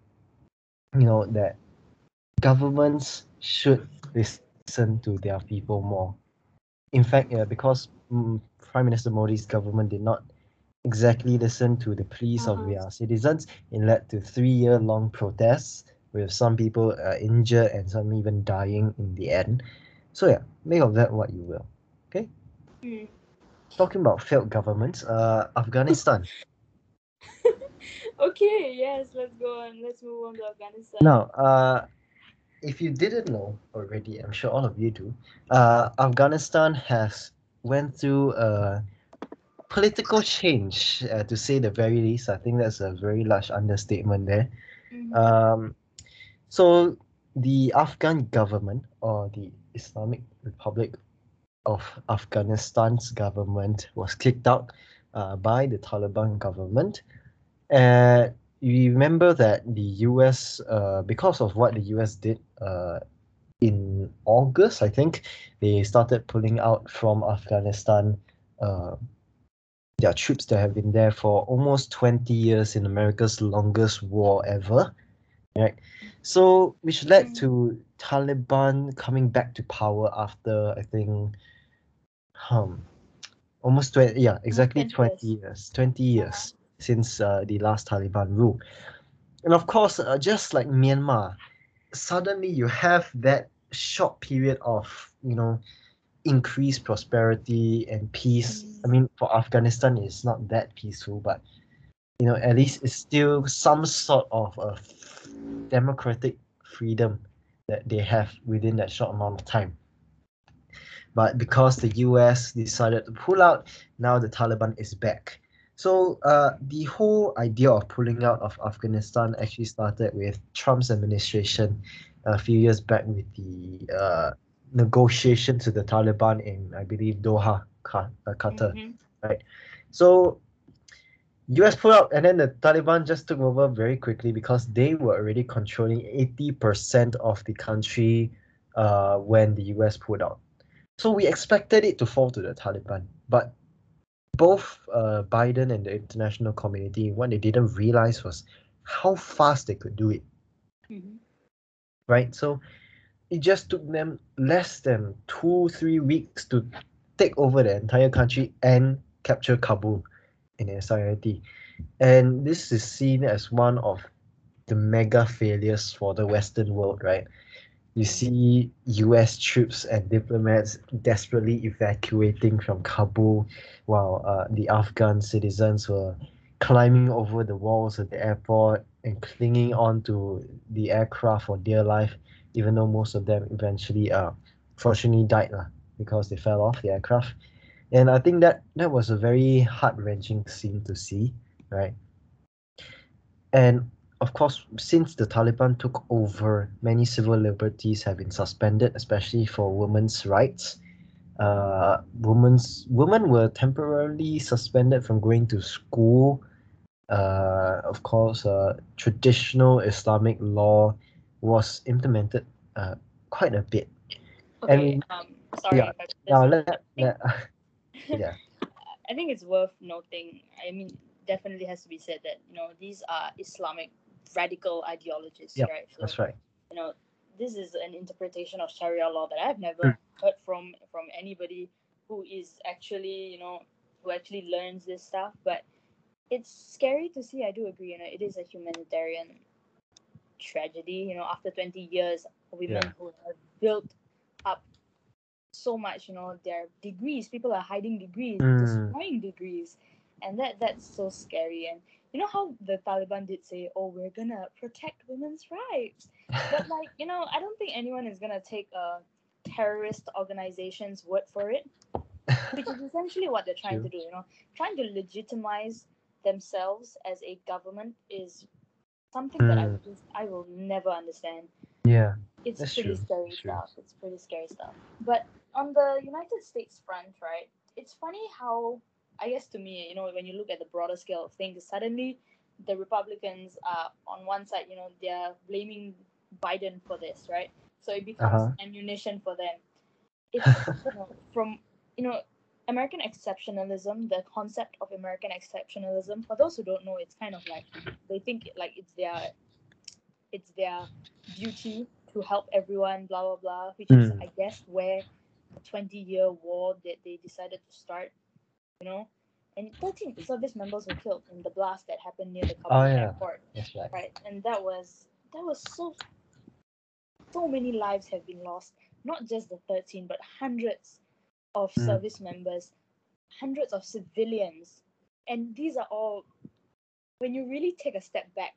you know that governments should listen to their people more. In fact, yeah, because mm, Prime Minister Modi's government did not exactly listen to the pleas of Uh-huh. their citizens, it led to three-year-long protests with some people uh, injured and some even dying in the end. So yeah, make of that what you will. Mm. Talking about failed governments, uh, Afghanistan. Okay, yes, let's go on. Let's move on to Afghanistan. Now, uh, if you didn't know already, I'm sure all of you do. Uh, Afghanistan has went through a political change, uh, to say the very least. I think that's a very large understatement there. Mhm. Um, so the Afghan government or the Islamic Republic of Afghanistan's government was kicked out uh, by the Taliban government. And you remember that the US, uh, because of what the US did uh, in August, I think, they started pulling out from Afghanistan. Uh, their troops that have been there for almost 20 years in America's longest war ever. Right. So, which led to Taliban coming back to power after, I think, um, almost 20 yeah exactly 20 20 years. 20 years since uh, the last taliban rule. And of course uh, just like myanmar suddenly you have that short period of you know increased prosperity and peace. I Mm. mean for afghanistan it's not that peaceful but you know at least it's still some sort of a democratic freedom that they have within that short amount of time but because the US decided to pull out, now the Taliban is back. So uh, the whole idea of pulling out of Afghanistan actually started with Trump's administration a few years back with the uh, negotiations with the Taliban in, I believe, Doha, uh, Qatar. Mhm. So US pulled out and then the Taliban just took over very quickly because they were already controlling 80% of the country uh, when the US pulled out. So we expected it to fall to the Taliban. But both uh, Biden and the international community, what they didn't realize was how fast they could do it, Mhm. right? So it just took them less than two, three weeks to take over the entire country and capture Kabul in entirety. And this is seen as one of the mega failures for the Western world, right? You see US troops and diplomats desperately evacuating from Kabul while uh, the Afghan citizens were climbing over the walls of the airport and clinging on to the aircraft for dear life, even though most of them eventually uh, fortunately died lah, because they fell off the aircraft. And I think that that was a very heart-wrenching scene to see, right? And of course, since the Taliban took over, many civil liberties have been suspended, especially for women's rights. Uh, women's women were temporarily suspended from going to school. Uh, of course, uh, traditional Islamic law was implemented uh, quite a bit. Okay. And- um, sorry. yeah, if I put this Now let, let yeah. I think it's worth noting. I mean, definitely has to be said that you know these are Islamic radical ideologies, Yep, right? So, That's right. you know, this is an interpretation of Sharia law that I've never Mm. heard from from anybody who is actually, you know, who actually learns this stuff. But it's scary to see. I do agree. You know, it is a humanitarian tragedy. You know, after twenty years, women Yeah. who have built up so much. You know, their degrees. People are hiding degrees, Mm. destroying degrees, and that that's so scary. And you know how the Taliban did say, "Oh, we're gonna protect women's rights." but like you know i don't think anyone is going to take a terrorist organization's word for it which is essentially what they're trying True. to do you know trying to legitimize themselves as a government is something that I, Mm. just, I will never understand yeah. it's pretty true, scary true. stuff it's pretty scary stuff but on the united states front right it's funny how i guess to me you know when you look at the broader scale of things suddenly the republicans are on one side you know they're blaming biden for this right so it becomes Uh-huh. ammunition for them it's you know, from you know american exceptionalism the concept of american exceptionalism for those who don't know it's kind of like they think like it's their it's their duty to help everyone, blah blah blah, which is Mm. I guess where the twenty year war that they decided to start, you know. And thirteen service members were killed in the blast that happened near the Kabul Oh, yeah. airport. That's right. Right. And that was that was so so many lives have been lost. Not just the thirteen, but hundreds of Mm. service members, hundreds of civilians. And these are all when you really take a step back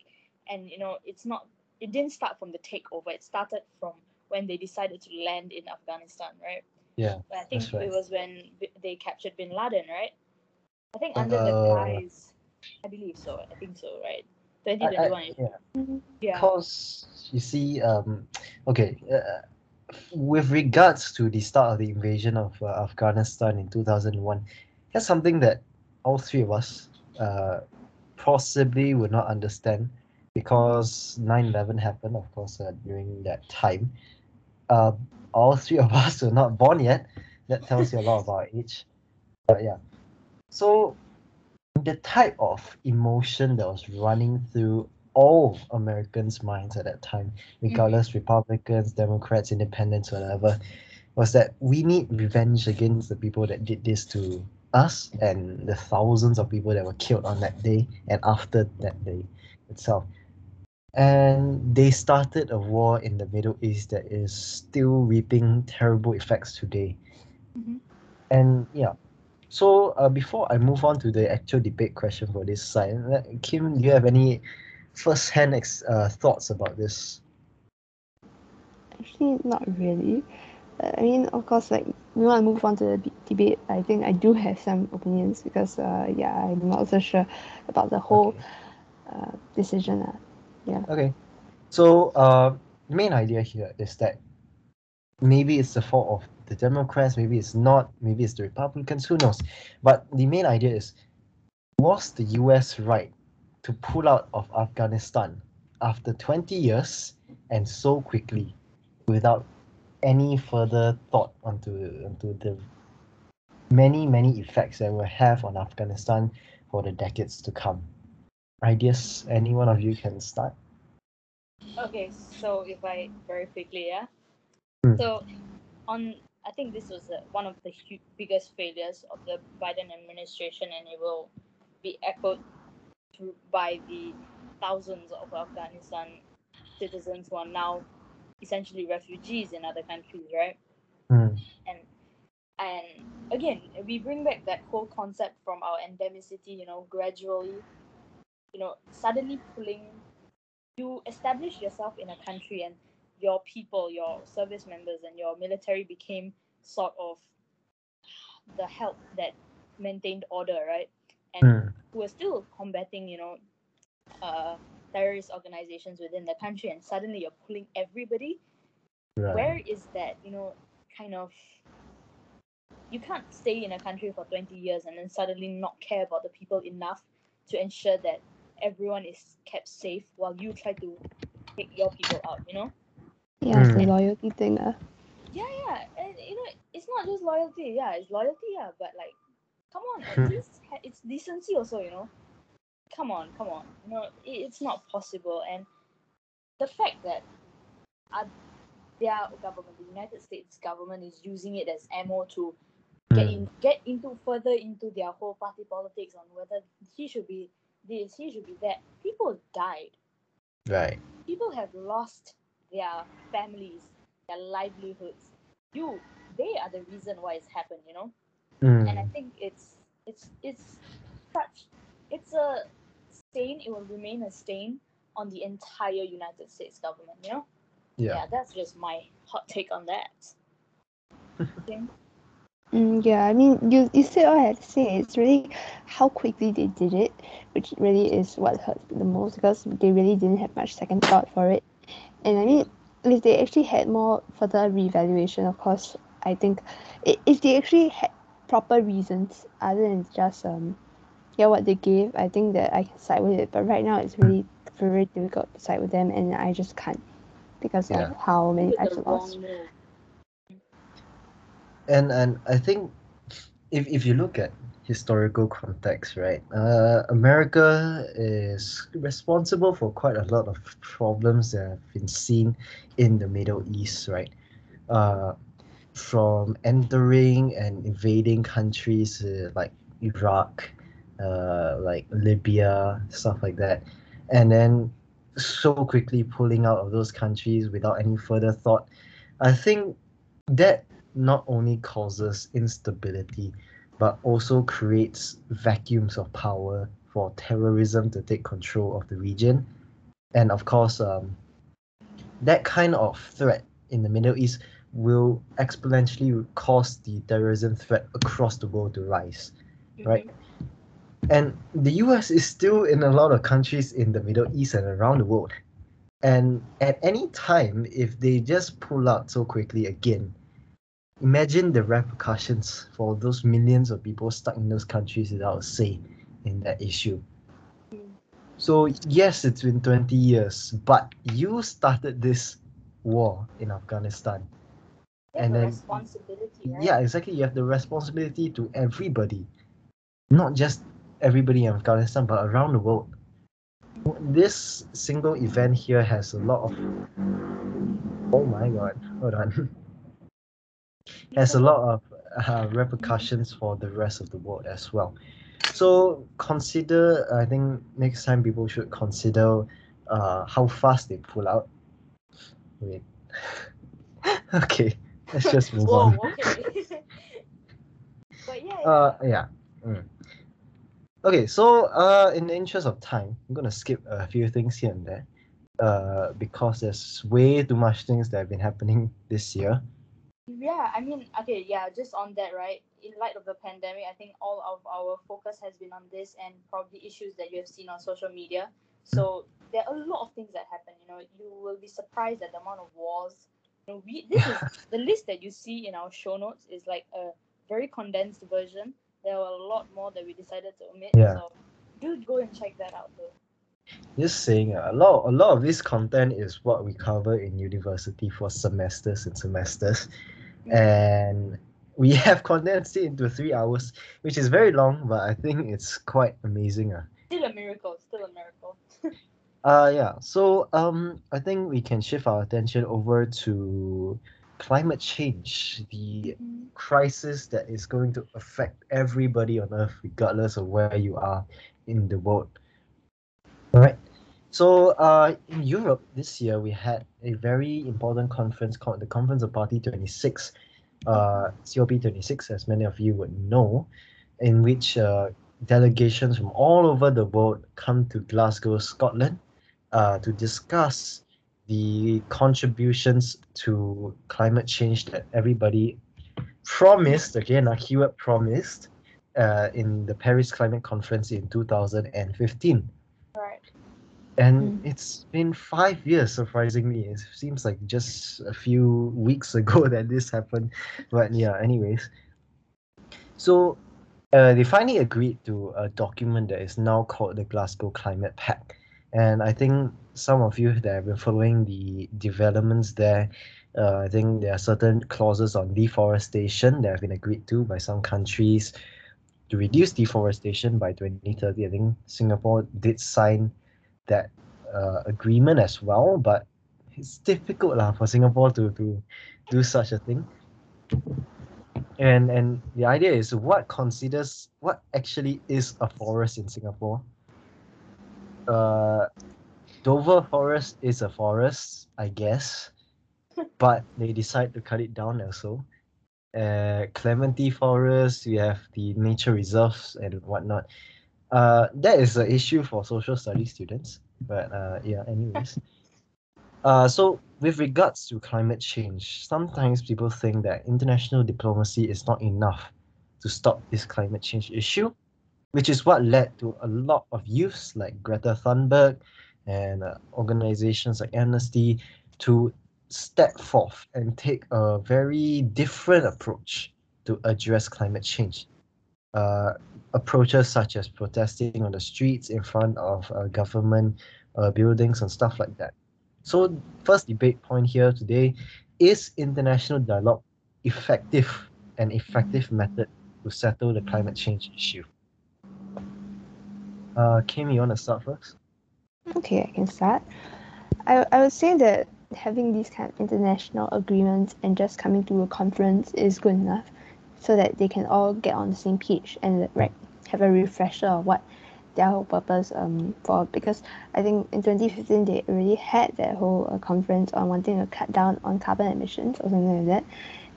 and you know it's not it didn't start from the takeover it started from when they decided to land in afghanistan right Yeah, But i think right. it was when they captured bin laden right i think under the Uh, guise i believe so i think so right 2021 I, yeah. yeah Because you see, um, okay, uh, with regards to the start of the invasion of uh, Afghanistan in 2001, that's something that all three of us uh, possibly would not understand because 9/11 happened, of course, uh, during that time. Uh, all three of us were not born yet. That tells you a lot about our age. But yeah, so the type of emotion that was running through all Americans' minds at that time, regardless mm-hmm. Republicans, Democrats, Independents, whatever, was that we need revenge against the people that did this to us and the thousands of people that were killed on that day and after that day itself. And they started a war in the Middle East that is still reaping terrible effects today. Mhm. And yeah, so uh, before I move on to the actual debate question for this side, Kim, do you have any first-hand ex- uh, thoughts about this? Actually, not really. Uh, I mean, of course, like we want to move on to the de- debate. I think I do have some opinions because, uh, yeah, I'm not so sure about the whole Okay. uh, decision. Uh. Yeah. Okay. So uh, the main idea here is that maybe it's the fault of the Democrats, maybe it's not, maybe it's the Republicans, who knows? But the main idea is was the US right to pull out of Afghanistan after 20 years and so quickly without any further thought onto, onto the many, many effects that will have on Afghanistan for the decades to come? Ideas? Any one of you can start? Okay, so if I very quickly, yeah. Hmm. So, on I think this was uh, one of the hu- biggest failures of the Biden administration, and it will be echoed through by the thousands of Afghanistan citizens who are now essentially refugees in other countries, right? Mm, and and again we bring back that whole concept from our endemicity you know gradually you know suddenly pulling you establish yourself in a country and your people your service members and your military became sort of the help that maintained order right? And mm, who were still combating you know uh terrorist organizations within the country and suddenly you're pulling everybody. Right. where is that you know kind of you can't stay in a country for 20 years and then suddenly not care about the people enough to ensure that everyone is kept safe while you try to take your people out you know Yeah, it's the Mm. loyalty thing. Uh. yeah yeah and you know it's not just loyalty yeah it's loyalty yeah but like come on at Hmm. least ha- it's decency also you know come on come on you know it, it's not possible and the fact that uh, their government the united states government is using it as ammo to get Mm, in get into further into their whole party politics on whether he should be this he should be that people died right. people have lost their families their livelihoods you they are the reason why it's happened you know and I Mm, think it's it's it's such it's a stain. It will remain a stain on the entire United States government. You know. yeah. that's just my hot take on that. Okay. Mm, yeah, I mean, you, you said all I had to say. It's really how quickly they did it, which really is what hurt the most because they really didn't have much second thought for it. And I mean, if they actually had more further reevaluation, of course, I think if they actually had proper reasons other than just um, yeah, what they gave, I think that I can side with it. But right now, it's really very difficult to side with them, and I just can't because Yeah. of how many With lives the are lost. wrong move. And and I think if if you look at historical context, right, uh, America is responsible for quite a lot of problems that have been seen in the Middle East, right? Uh, from entering and invading countries uh, like Iraq, uh, like Libya, stuff like that, and then so quickly pulling out of those countries without any further thought. I think that not only causes instability, but also creates vacuums of power for terrorism to take control of the region. And of course, um, that kind of threat in the Middle East will exponentially cause the terrorism threat across the world to rise. Right. And the US is still in a lot of countries in the Middle East and around the world. And at any time, if they just pull out so quickly again, imagine the repercussions for those millions of people stuck in those countries without a say in that issue. So, yes, it's been 20 years, but you started this war in Afghanistan. And then- responsibility, right? Yeah, exactly. You have the responsibility to everybody, not just everybody in Afghanistan, but around the world. This single event here has a lot of. Oh my god! Hold on. has a lot of uh, repercussions for the rest of the world as well. So consider, I think next time people should consider uh, how fast they pull out. Wait. okay, let's just move Whoa, on. okay. but yeah. Uh, yeah. mm. Okay, so uh, in the interest of time, I'm gonna skip a few things here and there, uh, because there's way too much things that have been happening this year. Yeah, I mean, okay, yeah, just on that, right? In light of the pandemic, I think all of our focus has been on this and probably issues that you have seen on social media. So there are a lot of things that happen. You know, you will be surprised at the amount of wars. You know, we this is the list that you see in our show notes is like a very condensed version. There were a lot more that we decided to omit. Yeah. So do go and check that out though. Just saying, uh, a lot, a lot of this content is what we cover in university for semesters and semesters, and we have condensed it into three hours, which is very long, but I think it's quite amazing. Uh. Still a miracle, still a miracle. Uh yeah. So um I think we can shift our attention over to climate change, the Mhm. crisis that is going to affect everybody on earth regardless of where you are in the world. Alright. So uh in Europe this year we had a very important conference called the Conference of Party 26, uh COP26 as many of you would know, in which uh delegations from all over the world come to Glasgow, Scotland, uh, to discuss the contributions to climate change that everybody promised, again, a keyword promised, uh, in the Paris Climate Conference in 2015. And it's been five years, surprisingly. It seems like just a few weeks ago that this happened. But yeah, anyways. So uh, they finally agreed to a document that is now called the Glasgow Climate Pact. And I think some of you that have been following the developments there, uh, I think there are certain clauses on deforestation that have been agreed to by some countries to reduce deforestation by 2030. I think Singapore did sign that uh, agreement as well, but it's difficult lah, for Singapore to, to do such a thing. And and the idea is what considers what actually is a forest in Singapore. Uh, Dover Forest is a forest, I guess, but they decide to cut it down also. Uh, Clementi Forest, we have the nature reserves and whatnot. Uh, that is an issue for social studies students. But uh, yeah, anyways. Uh, so with regards to climate change, sometimes people think that international diplomacy is not enough to stop this climate change issue, which is what led to a lot of youths like Greta Thunberg and uh, organizations like Amnesty to step forth and take a very different approach to address climate change. Uh, approaches such as protesting on the streets in front of uh, government uh, buildings and stuff like that. So, first debate point here today is international dialogue effective and effective method to settle the climate change issue? Uh, Kim, you want to start first? Okay, I can start. I, I would say that having these kind of international agreements and just coming to a conference is good enough so that they can all get on the same page and right have a refresher of what their whole purpose um for because I think in 2015 they already had that whole uh, conference on wanting to cut down on carbon emissions or something like that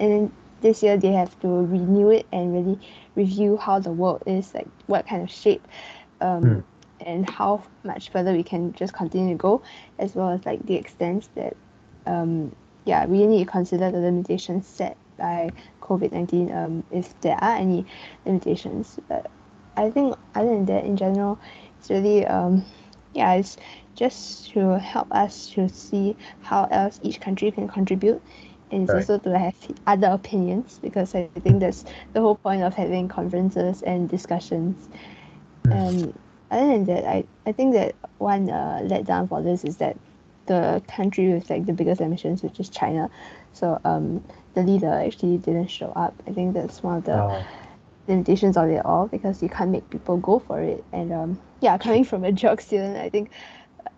and then this year they have to renew it and really review how the world is like what kind of shape um Mm. and how much further we can just continue to go as well as like the extent that um yeah we need to consider the limitations set by COVID-19 um if there are any limitations but I think other than that in general it's really um yeah it's just to help us to see how else each country can contribute. And it's Right. also to have other opinions because I think that's the whole point of having conferences and discussions. Um, other than that, I, I think that one uh, letdown for this is that the country with like the biggest emissions, which is China, so um, the leader actually didn't show up. I think that's one of the Uh, limitations of it all because you can't make people go for it. And um, yeah, coming from a geog student, I think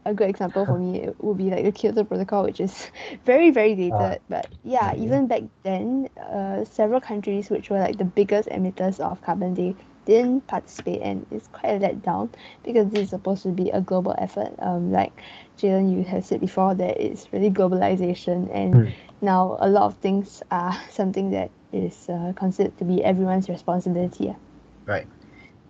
a good example for me would be like the Kyoto Protocol, which is very very dated. Ah, but yeah, okay. even back then, uh, several countries which were like the biggest emitters of carbon, they didn't participate, and it's quite a letdown because this is supposed to be a global effort. Um, like Jaylen, you have said before, that it's really globalization, and Mm. now a lot of things are something that is uh, considered to be everyone's responsibility. ah. Right.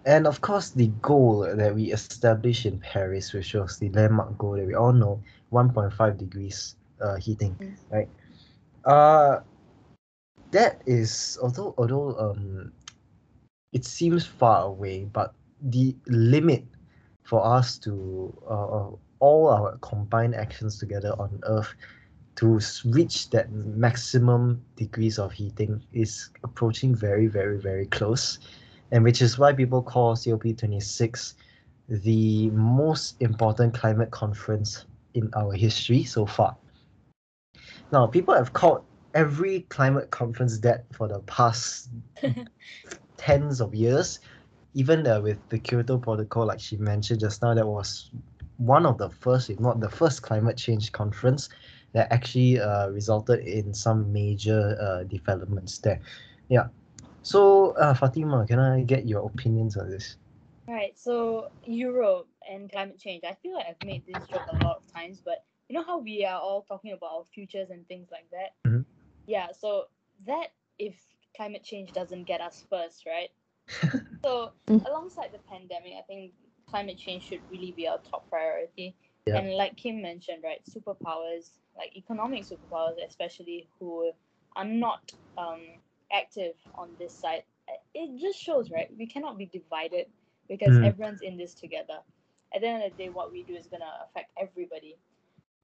And of course, the goal that we established in Paris, which was the landmark goal that we all know, 1.5 degrees uh, heating, Mm. right? Uh, that is although although um, it seems far away, but the limit for us to uh, uh, all our combined actions together on Earth to reach that maximum degrees of heating is approaching very very very close and which is why people call COP26 the most important climate conference in our history so far. Now, people have called every climate conference that for the past tens of years, even uh, with the Kyoto Protocol, like she mentioned just now, that was one of the first, if not the first, climate change conference that actually uh, resulted in some major uh, developments there. Yeah. So, uh, Fatima, can I get your opinions on this? Right, so Europe and climate change. I feel like I've made this joke a lot of times, but you know how we are all talking about our futures and things like that? Mhm. Yeah, so that if climate change doesn't get us first, right? so Mm. alongside the pandemic, I think climate change should really be our top priority. Yeah. And like Kim mentioned, right, superpowers, like economic superpowers especially who are not um active on this side, it just shows, right? We cannot be divided because Mm. everyone's in this together. At the end of the day, what we do is gonna affect everybody.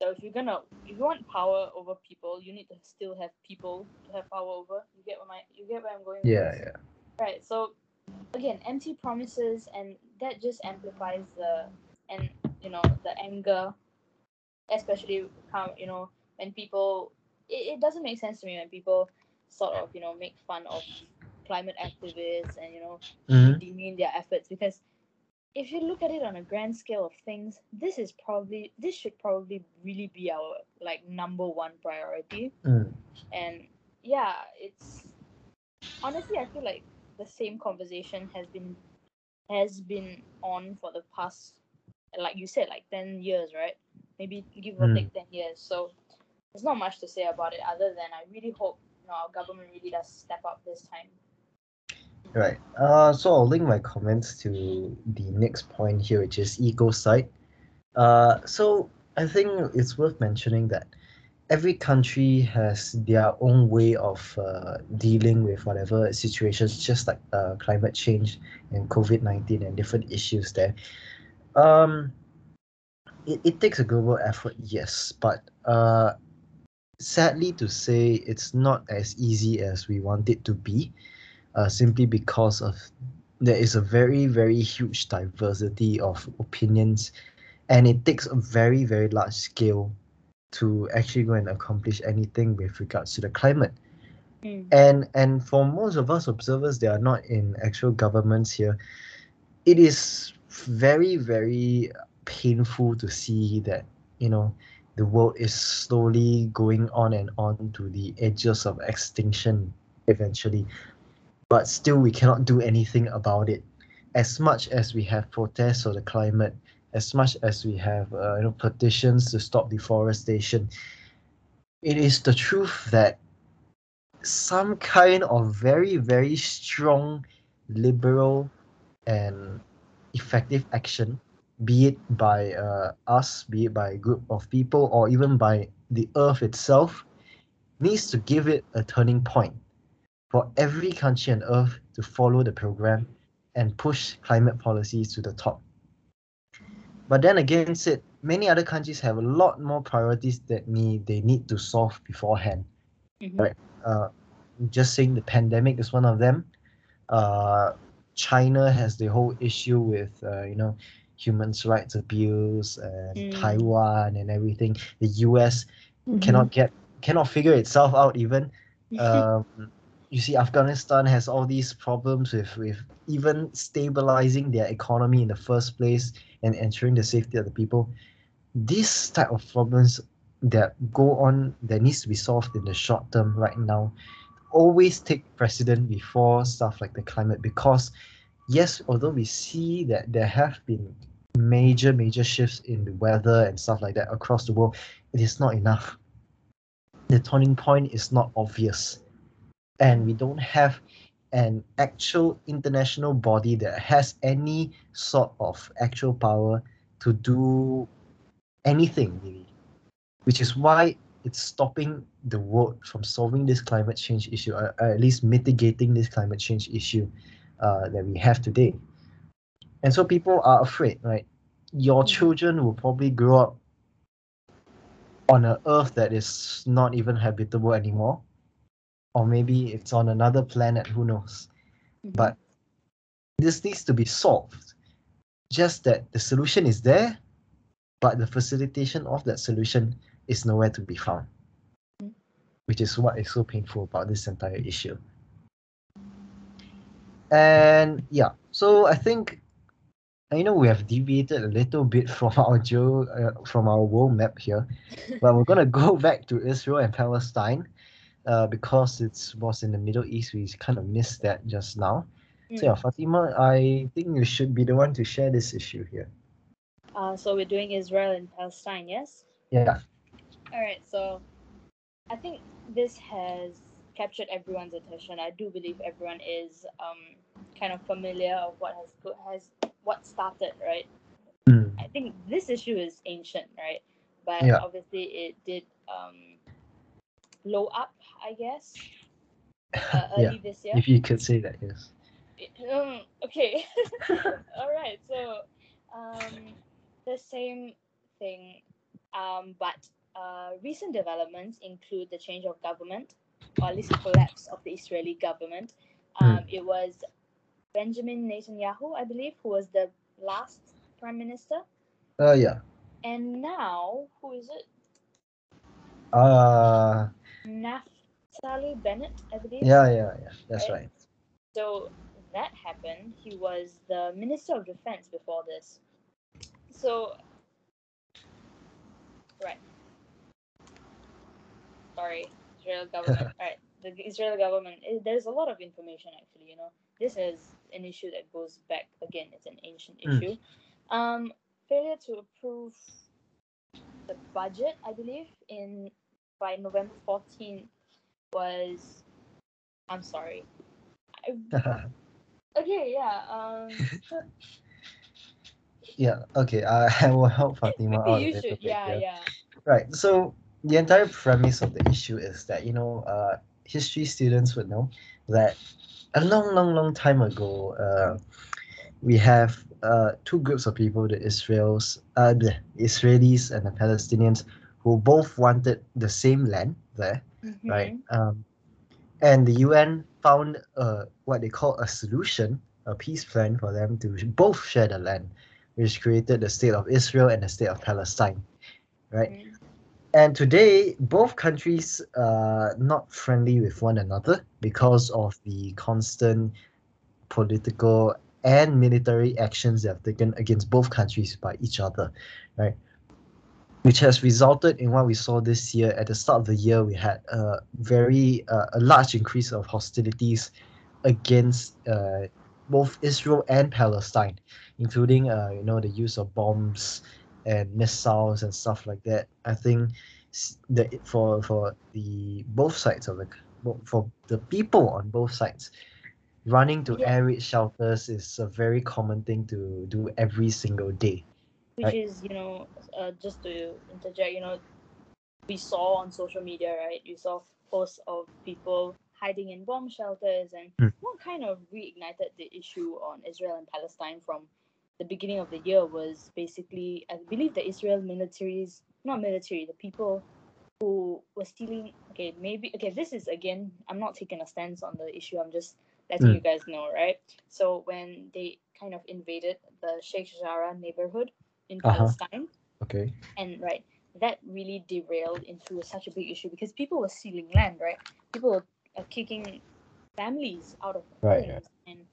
So if you're gonna, if you want power over people, you need to still have people to have power over. You get what my, you get where I'm going. Yeah, this? yeah. Right. So again, empty promises, and that just amplifies the and you know the anger, especially how you know when people. It, it doesn't make sense to me when people sort of you know make fun of climate activists and you know Mhm. demean their efforts because if you look at it on a grand scale of things, this is probably this should probably really be our like number one priority. Mm. And yeah, it's honestly I feel like the same conversation has been has been on for the past like you said, like ten years, right? Maybe give or Mm. take ten years. So there's not much to say about it other than I really hope you know our government really does step up this time. Right. Uh, so I'll link my comments to the next point here, which is ecocide. Uh, so I think it's worth mentioning that every country has their own way of uh, dealing with whatever situations, just like uh, climate change and COVID 19 and different issues there. Um, it, it takes a global effort, yes, but uh, sadly to say, it's not as easy as we want it to be uh, simply because of there is a very very huge diversity of opinions and it takes a very very large scale to actually go and accomplish anything with regards to the climate Mm. and and for most of us observers they are not in actual governments here it is very very painful to see that you know the world is slowly going on and on to the edges of extinction eventually but still we cannot do anything about it. As much as we have protests for the climate as much as we have uh, you know petitions to stop deforestation it is the truth that some kind of very very strong liberal and effective action be it by uh, us be it by a group of people or even by the earth itself needs to give it a turning point for every country on earth to follow the program and push climate policies to the top. But then again, said many other countries have a lot more priorities that need they need to solve beforehand. Mhm. Right. Uh, just saying the pandemic is one of them. Uh, China has the whole issue with uh, you know human rights abuse and Mm. Taiwan and everything. The U.S. Mhm. cannot get cannot figure itself out even um, you see afghanistan has all these problems with with even stabilizing their economy in the first place and ensuring the safety of the people. These type of problems that go on that needs to be solved in the short term right now always take precedent before stuff like the climate because yes although we see that there have been major major shifts in the weather and stuff like that across the world it is not enough. The turning point is not obvious and we don't have an actual international body that has any sort of actual power to do anything really. Which is why it's stopping the world from solving this climate change issue or, or at least mitigating this climate change issue uh, that we have today. And so people are afraid right? Your children will probably grow up on an earth that is not even habitable anymore or maybe it's on another planet who knows? Mhm. but this needs to be solved. Just that the solution is there but the facilitation of that solution is nowhere to be found. Mhm. which is what is so painful about this entire issue. And yeah so i think I know we have deviated a little bit from our geo, uh, from our world map here, but we're gonna go back to Israel and Palestine, uh, because it was in the Middle East. We kind of missed that just now. So yeah, Mm. Fatima, I think you should be the one to share this issue here. Uh, so we're doing Israel and Palestine, yes? Yeah. All right, so I think this has captured everyone's attention. I do believe everyone is um, kind of familiar of what has has what started, right? Mm. I think this issue is ancient, right? But Yeah. obviously it did um, blow up, I guess, uh, yeah. this year. If you could say that, yes. Um, okay. All right. So, um, the same thing, um, but uh, recent developments include the change of government, or at least collapse of the Israeli government. Um, It was Benjamin Netanyahu, I believe, who was the last prime minister, Uh, yeah. and now who is it? Uh, Naftali Bennett, I believe. yeah, yeah, yeah. That's Right. right. So that happened. He was the Minister of Defense before this. So, right. Sorry, Israel government. right, the Israel government. eh, There's a lot of information actually. You know, this is an issue that goes back again. It's an ancient Mm. issue. Um, failure to approve the budget, I believe, in by November 14th was. I'm sorry. I, okay, yeah. Um, yeah. Okay. I, I will help Fatima out you should. Yeah, here. yeah. Right. So the entire premise of the issue is that you know, uh, history students would know that a long, long, long time ago, uh, we have uh, two groups of people: the Israels, uh, the Israelis and the Palestinians, who both wanted the same land there, right? Mhm. Um, and the UN found uh, what they call a solution, a peace plan for them to both share the land, which created the state of Israel and the state of Palestine, right? Mhm. And today, both countries are not friendly with one another because of the constant political and military actions they have taken against both countries by each other, right? Which has resulted in what we saw this year. At the start of the year, we had a very uh, a large increase of hostilities against uh, both Israel and Palestine, including uh, you know the use of bombs and missiles and stuff like that. I think the for for the both sides of the for the people on both sides, running to air raid shelters is a very common thing to do every single day. Which Right. is, you know, uh, just to interject, you know, we saw on social media, right? You saw posts of people hiding in bomb shelters, and Mm. what kind of reignited the issue on Israel and Palestine from the beginning of the year was basically, I believe, the Israel militaries, not military, the people who were stealing. Okay, maybe, okay, this is again, I'm not taking a stance on the issue, I'm just letting Mm. you guys know, right? So when they kind of invaded the Sheikh Jarrah neighborhood in Uh-huh. Palestine, Okay. and right that really derailed into such a big issue because people were stealing land right people were uh, kicking families out of Right, homes right. and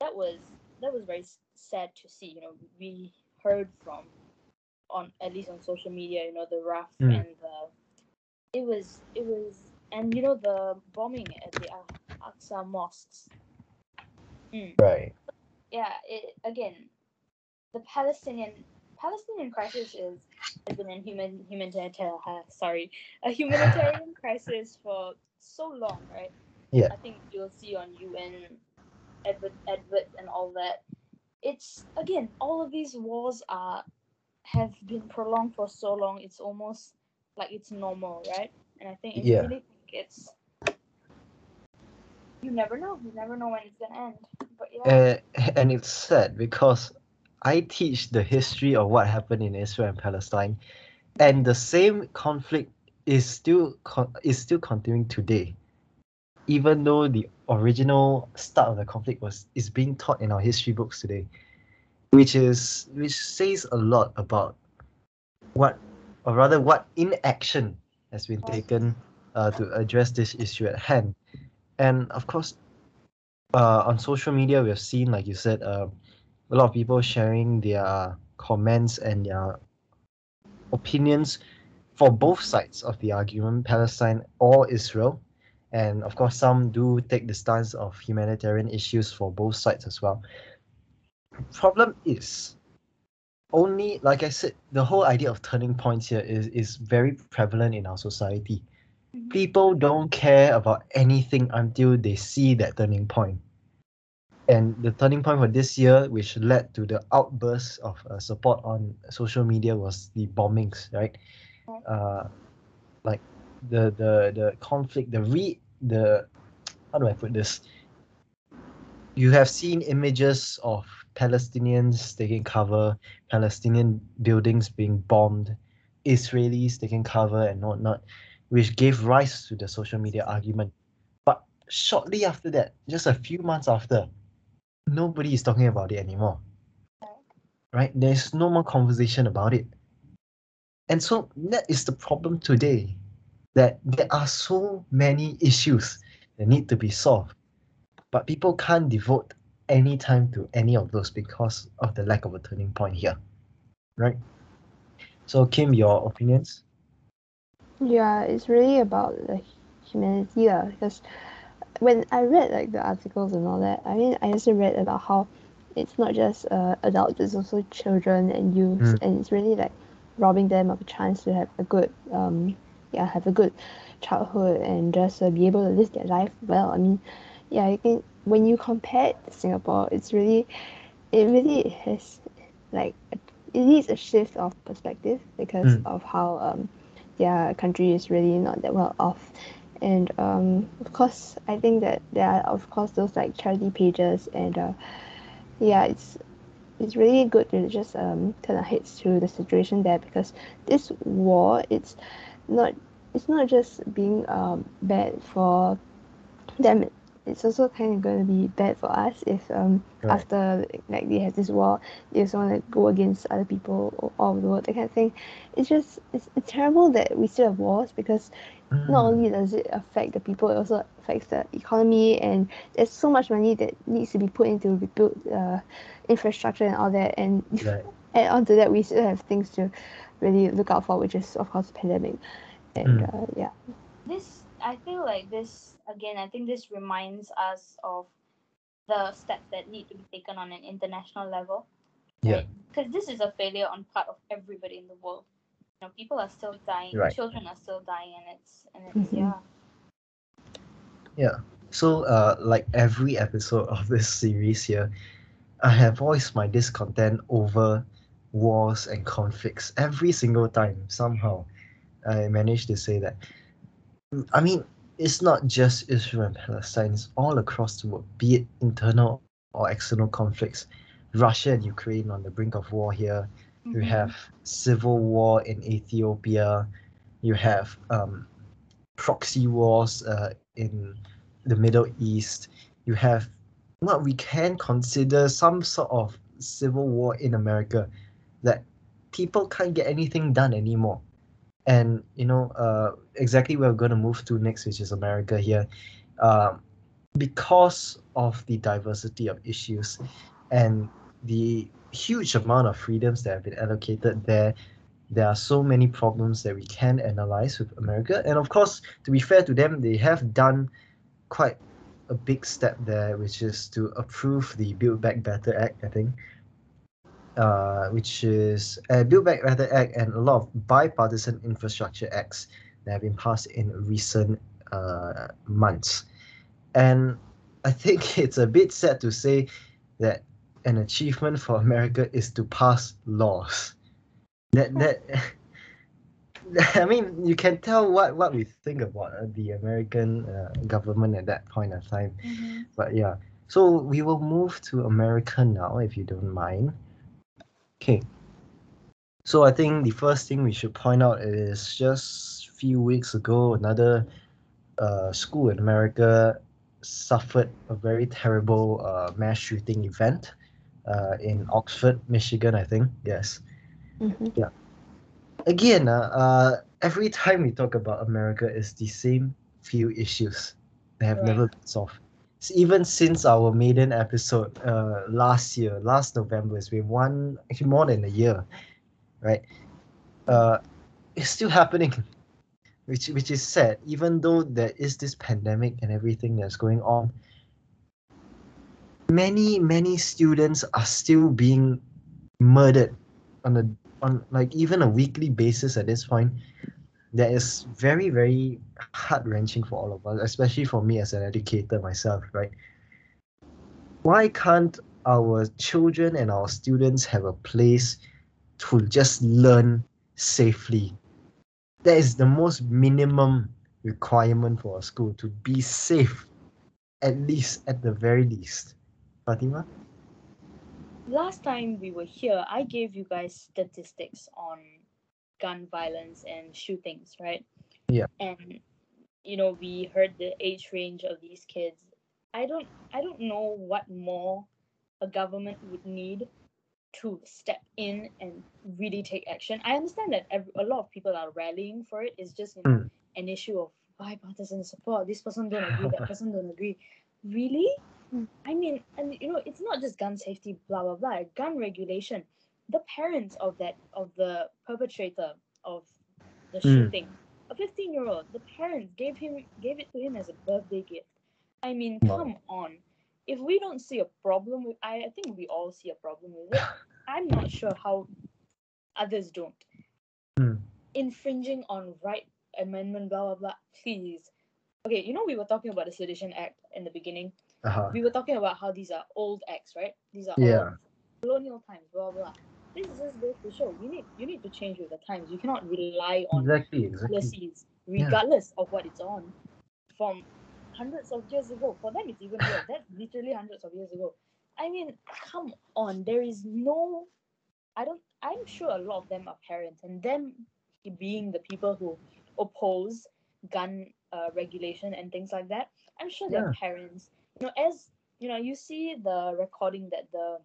that was that was very sad to see you know we heard from on at least on social media. You know the rough Mm. and the it was it was and you know the bombing at the Al- Aqsa mosques. Mm. Right. Yeah, it, again, the Palestinian Palestinian crisis is has been a human humanitarian uh, sorry a humanitarian crisis for so long, right? Yeah. I think you'll see on UN advert adverts and all that. It's again, all of these wars are have been prolonged for so long. It's almost like it's normal, right? And I think Yeah. really think it's you never know. You never know when it's gonna end. But yeah. And, and it's sad because I teach the history of what happened in Israel and Palestine, and the same conflict is still is still continuing today, even though the original start of the conflict was is being taught in our history books today, which is which says a lot about what, or rather, what inaction has been taken uh, to address this issue at hand, and of course uh, on social media, we have seen, like you said, uh, a lot of people sharing their comments and their opinions for both sides of the argument, Palestine or Israel. And of course, some do take the stance of humanitarian issues for both sides as well. Problem is, only like I said, the whole idea of turning points here is, is very prevalent in our society Mhm. people don't care about anything until they see that turning point. And the turning point for this year, which led to the outburst of uh, support on social media, was the bombings, right? Uh, like the the the conflict, the re the how do I put this? You have seen images of Palestinians taking cover, Palestinian buildings being bombed, Israelis taking cover and whatnot which gave rise to the social media argument. But shortly after that, just a few months after, nobody is talking about it anymore. Right? There's no more conversation about it. And so that is the problem today that there are so many issues that need to be solved, but people can't devote any time to any of those because of the lack of a turning point here. Right? So, Kim, your opinions? Yeah, it's really about the humanity lah. Because when I read like the articles and all that, I mean, I also read about how it's not just uh, adults, it's also children and youth, Mm. and it's really like robbing them of a chance to have a good, um, yeah, have a good childhood and just uh, be able to live their life well. I mean, yeah, I think when you compare it to Singapore, it's really, it really has like it needs a shift of perspective because Mm. of how um their country is really not that well off. And um, of course, I think that there are of course those like charity pages and uh, yeah, it's it's really good to just um, turn our heads to the situation there because this war it's not it's not just being um, bad for them it's also kind of going to be bad for us if um, Right. after like they have this war they also want to go against other people all- all over the world that kind of thing it's just it's, it's terrible that we still have wars because not Mm. only does it affect the people, it also affects the economy, and there's so much money that needs to be put into rebuild uh, infrastructure and all that. And Right. add on to that, we still have things to really look out for, which is of course the pandemic. And Mm. uh, yeah, this I feel like this again. I think this reminds us of the steps that need to be taken on an international level. Yeah. Because this is a failure on part of everybody in the world. You know, people are still dying. Right. Children are still dying, and it's and it's Mhm. yeah. Yeah. So, uh, like every episode of this series here, I have voiced my discontent over wars and conflicts every single time. Somehow, I managed to say that. I mean, it's not just Israel and Palestine; it's all across the world, be it internal or external conflicts. Russia and Ukraine on the brink of war here. You Mhm. have civil war in Ethiopia. You have um, proxy wars uh, in the Middle East. You have what we can consider some sort of civil war in America that people can't get anything done anymore. And you know, uh, exactly where we're going to move to next, which is America here, um, because of the diversity of issues and the huge amount of freedoms that have been allocated there there are so many problems that we can analyze with America. And of course, to be fair to them, they have done quite a big step there, which is to approve the Build Back Better Act, I think. Uh, which is a Build Back Better Act and a lot of bipartisan infrastructure acts that have been passed in recent uh, months. And I think it's a bit sad to say that an achievement for America is to pass laws. That that I mean, you can tell what what we think about uh, the American uh, government at that point of time. Mm-hmm. But yeah, so we will move to America now, if you don't mind. Okay. So I think the first thing we should point out is just a few weeks ago, another uh, school in America suffered a very terrible uh, mass shooting event uh, in Oxford, Michigan, I think. Yes. Mm-hmm. Again, uh, uh, every time we talk about America, it's the same few issues that have Right. never been solved. Even since our maiden episode uh, last year, last November, it's been one, actually more than a year, right? Uh, it's still happening, which which is sad. Even though there is this pandemic and everything that's going on, many many students are still being murdered on a on like even a weekly basis at this point that is very very heart wrenching for all of us especially for me as an educator myself right? Why can't our children and our students have a place to just learn safely? That is the most minimum requirement for a school to be safe at least at the very least. Fatima? Last time we were here, I gave you guys statistics on gun violence and shootings, right? Yeah. And you know, we heard the age range of these kids. I don't I don't know what more a government would need to step in and really take action. I understand that ev- a lot of people are rallying for it. It's just you know, Mm. an issue of bipartisan support. This person don't agree, that person don't agree. Really? Mm. I mean, and you know, it's not just gun safety, blah blah blah. Gun regulation. The parents of that of the perpetrator of the Mm. shooting, a fifteen-year-old, the parents gave him gave it to him as a birthday gift. I mean, Wow. come on. If we don't see a problem with, I, I think we all see a problem with it. I'm not sure how others don't. Mm. Infringing on right amendment, blah blah blah. Please. Okay, you know we were talking about the Sedition Act in the beginning uh-huh. we were talking about how these are old acts, right? These are Yeah. colonial times, blah blah. This is just goes to show you need you need to change with the times. You cannot rely on exactly exactly policies regardless of what it's on from hundreds of years ago. For them it's even worse. That's literally hundreds of years ago. I mean, come on, there is no I don't I'm sure a lot of them are parents and them being the people who oppose gun uh, regulation and things like that. I'm sure they're parents. You know, as you know, you see the recording that the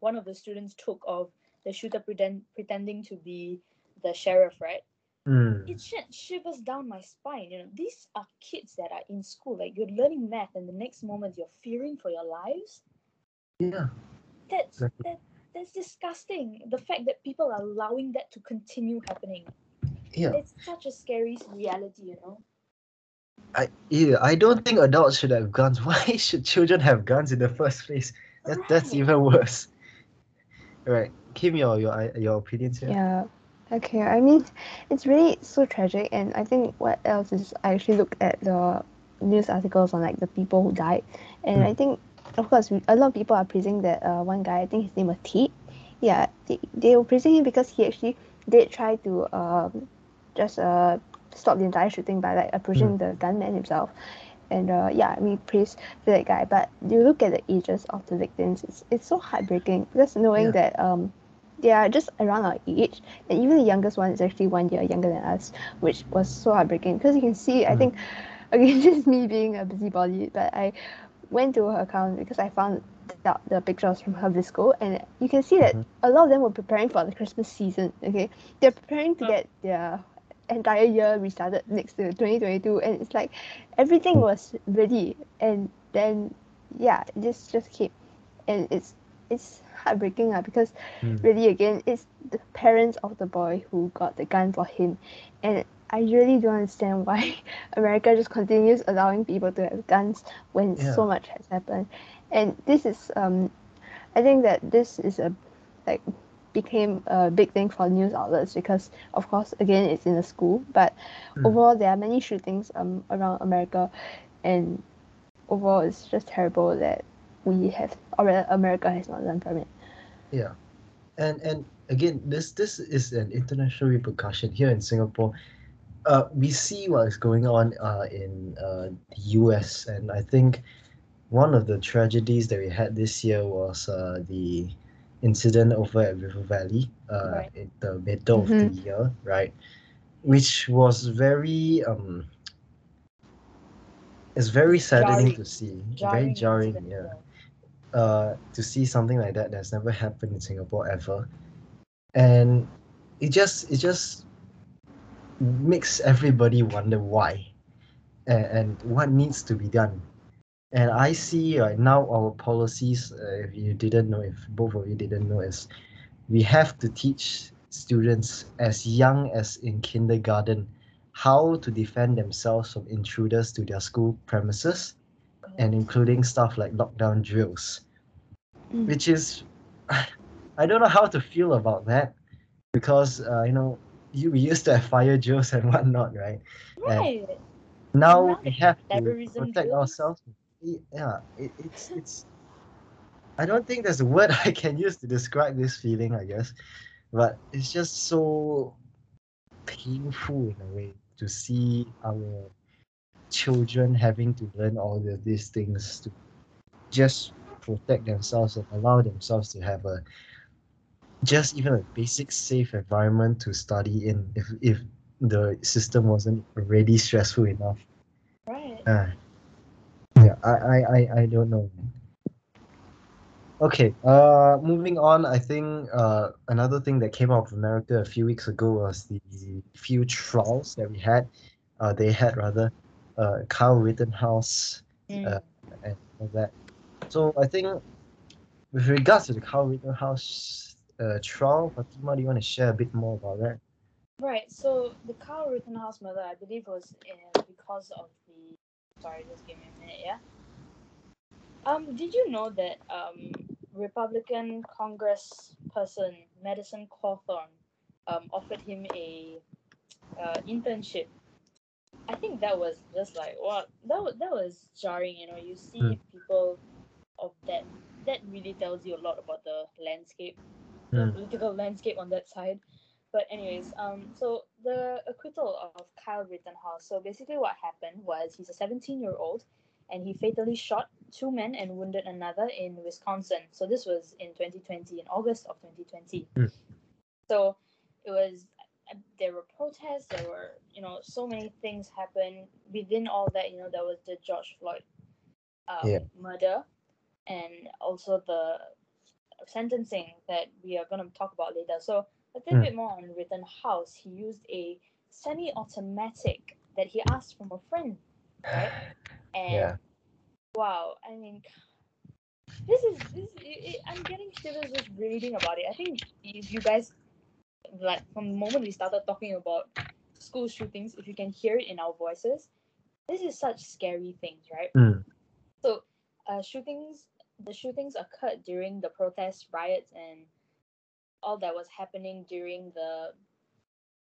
one of the students took of the shooter pretend pretending to be the sheriff, right? Mm. It shit shivers down my spine. You know, these are kids that are in school. Like you're learning math, and the next moment you're fearing for your lives. yeah That's Exactly. that that's disgusting. The fact that people are allowing that to continue happening. yeah It's such a scary reality, you know. I yeah, I don't think adults should have guns. Why should children have guns in the first place? That, that's even worse. Right, Kim, your your i- your opinions here. Yeah. Okay. I mean, it's really so tragic, and I think what else is I actually looked at the news articles on like the people who died, and Mm. I think, of course, a lot of people are praising that uh, one guy. I think his name was T. Yeah, they, they were praising him because he actually did try to um, just uh, stop the entire shooting by like approaching the gunman himself. And uh, yeah, we praise that guy. But you look at the ages of the victims, it's, it's so heartbreaking Just knowing Yeah. that um, they are just around our age, and even the youngest one is actually one year younger than us, which was so heartbreaking because you can see, I Mm. think, again, just me being a busybody, but I went to her account because I found out the pictures from her VSCO, and you can see that Mhm. a lot of them were preparing for the Christmas season. Okay, they're preparing to Mm. get their entire year restarted next to 2022, and it's like everything was ready, and then yeah, it just just came, and it's it's heartbreaking uh, because Mm. really again it's the parents of the boy who got the gun for him and I really don't understand why America just continues allowing people to have guns when Yeah. so much has happened. And this is um I think that this is a like became a big thing for news outlets because of course again it's in a school but Mm. overall there are many shootings um around America and overall it's just terrible that we have or America has not learned from it. Yeah, and and again, this this is an international repercussion here in Singapore. Uh, we see what is going on uh, in uh, the US, and I think one of the tragedies that we had this year was uh, the incident over at River Valley uh, Right. in the middle of the year, right? Which was very um, it's very saddening Jarring. to see, Jarring very jarring, yeah uh, to see something like that that's never happened in Singapore ever, and it just it just makes everybody wonder why, and, and what needs to be done. And I see right now our policies. Uh, if you didn't know, if both of you didn't know, is we have to teach students as young as in kindergarten how to defend themselves from intruders to their school premises and including stuff like lockdown drills, Mm. which is, I don't know how to feel about that, because uh, you know you we used to have fire drills and whatnot, right? And Right. now Now we have to protect drills. ourselves. Yeah, it, it's it's. I don't think there's a word I can use to describe this feeling. I guess, but it's just so painful in a way to see our children having to learn all of these things to just protect themselves and allow themselves to have a just even a basic safe environment to study in if if the system wasn't already stressful enough. Right. Uh, yeah, I, I, I, I don't know. Okay, uh, moving on. I think uh, another thing that came out of America a few weeks ago was the few trials that we had. Uh, they had rather, uh, Kyle Rittenhouse Mm. uh, and all that. So I think with regards to the Kyle Rittenhouse uh, trial, Fatima, do you want to share a bit more about that? Right. So the Carl Rittenhouse murder, I believe, was uh, because of the. Sorry, just give me a minute. Yeah. Um. Did you know that um Republican Congress person Madison Cawthorn um offered him a uh, internship? I think that was just like what that was that was jarring. You know, you see Mm. people of that. That really tells you a lot about the landscape the Mm. political landscape on that side. But anyways, um, so the acquittal of Kyle Rittenhouse. So basically, what happened was he's a 17-year-old, and he fatally shot two men and wounded another in Wisconsin. So this was in 2020, in August of 2020. Mm. So it was. There were protests. There were, you know, so many things happened within all that. You know, there was the George Floyd um, Yeah. murder, and also the sentencing that we are going to talk about later. So a little Mm. bit more on Rittenhouse. He used a semi-automatic that he asked from a friend, right? And Yeah. wow, I mean, this is this. It, it, I'm getting shivers just reading about it. I think if you guys like from the moment we started talking about school shootings, if you can hear it in our voices, this is such scary things, right? Mm. So, uh, shootings. The shootings occurred during the protests, riots, and all that was happening during the,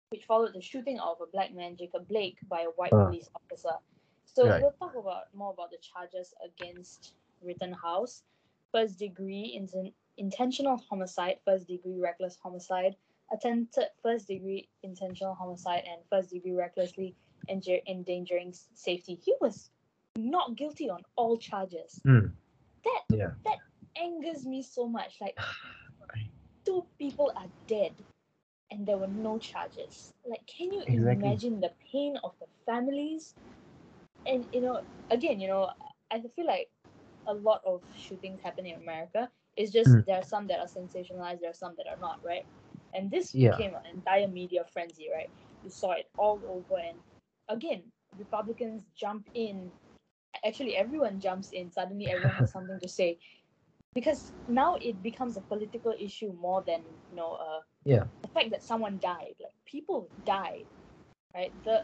which followed the shooting of a black man, Jacob Blake, by a white Ah. police officer. So Right. we'll talk about more about the charges against Rittenhouse: first degree inten- intentional homicide, first degree reckless homicide, attempted first degree intentional homicide, and first degree recklessly enja- endangering safety. He was not guilty on all charges. Mm. That Yeah. angers me so much. Like two people are dead and there were no charges. Like can you Exactly. imagine the pain of the families? And you know, again, you know, I feel like a lot of shootings happen in America. It's just Mm. there are some that are sensationalized, there are some that are not, right? And this Yeah. became an entire media frenzy, right? You saw it all over and again, Republicans jump in actually everyone jumps in suddenly everyone has something to say because now it becomes a political issue more than you know uh Yeah. the fact that someone died like people died right the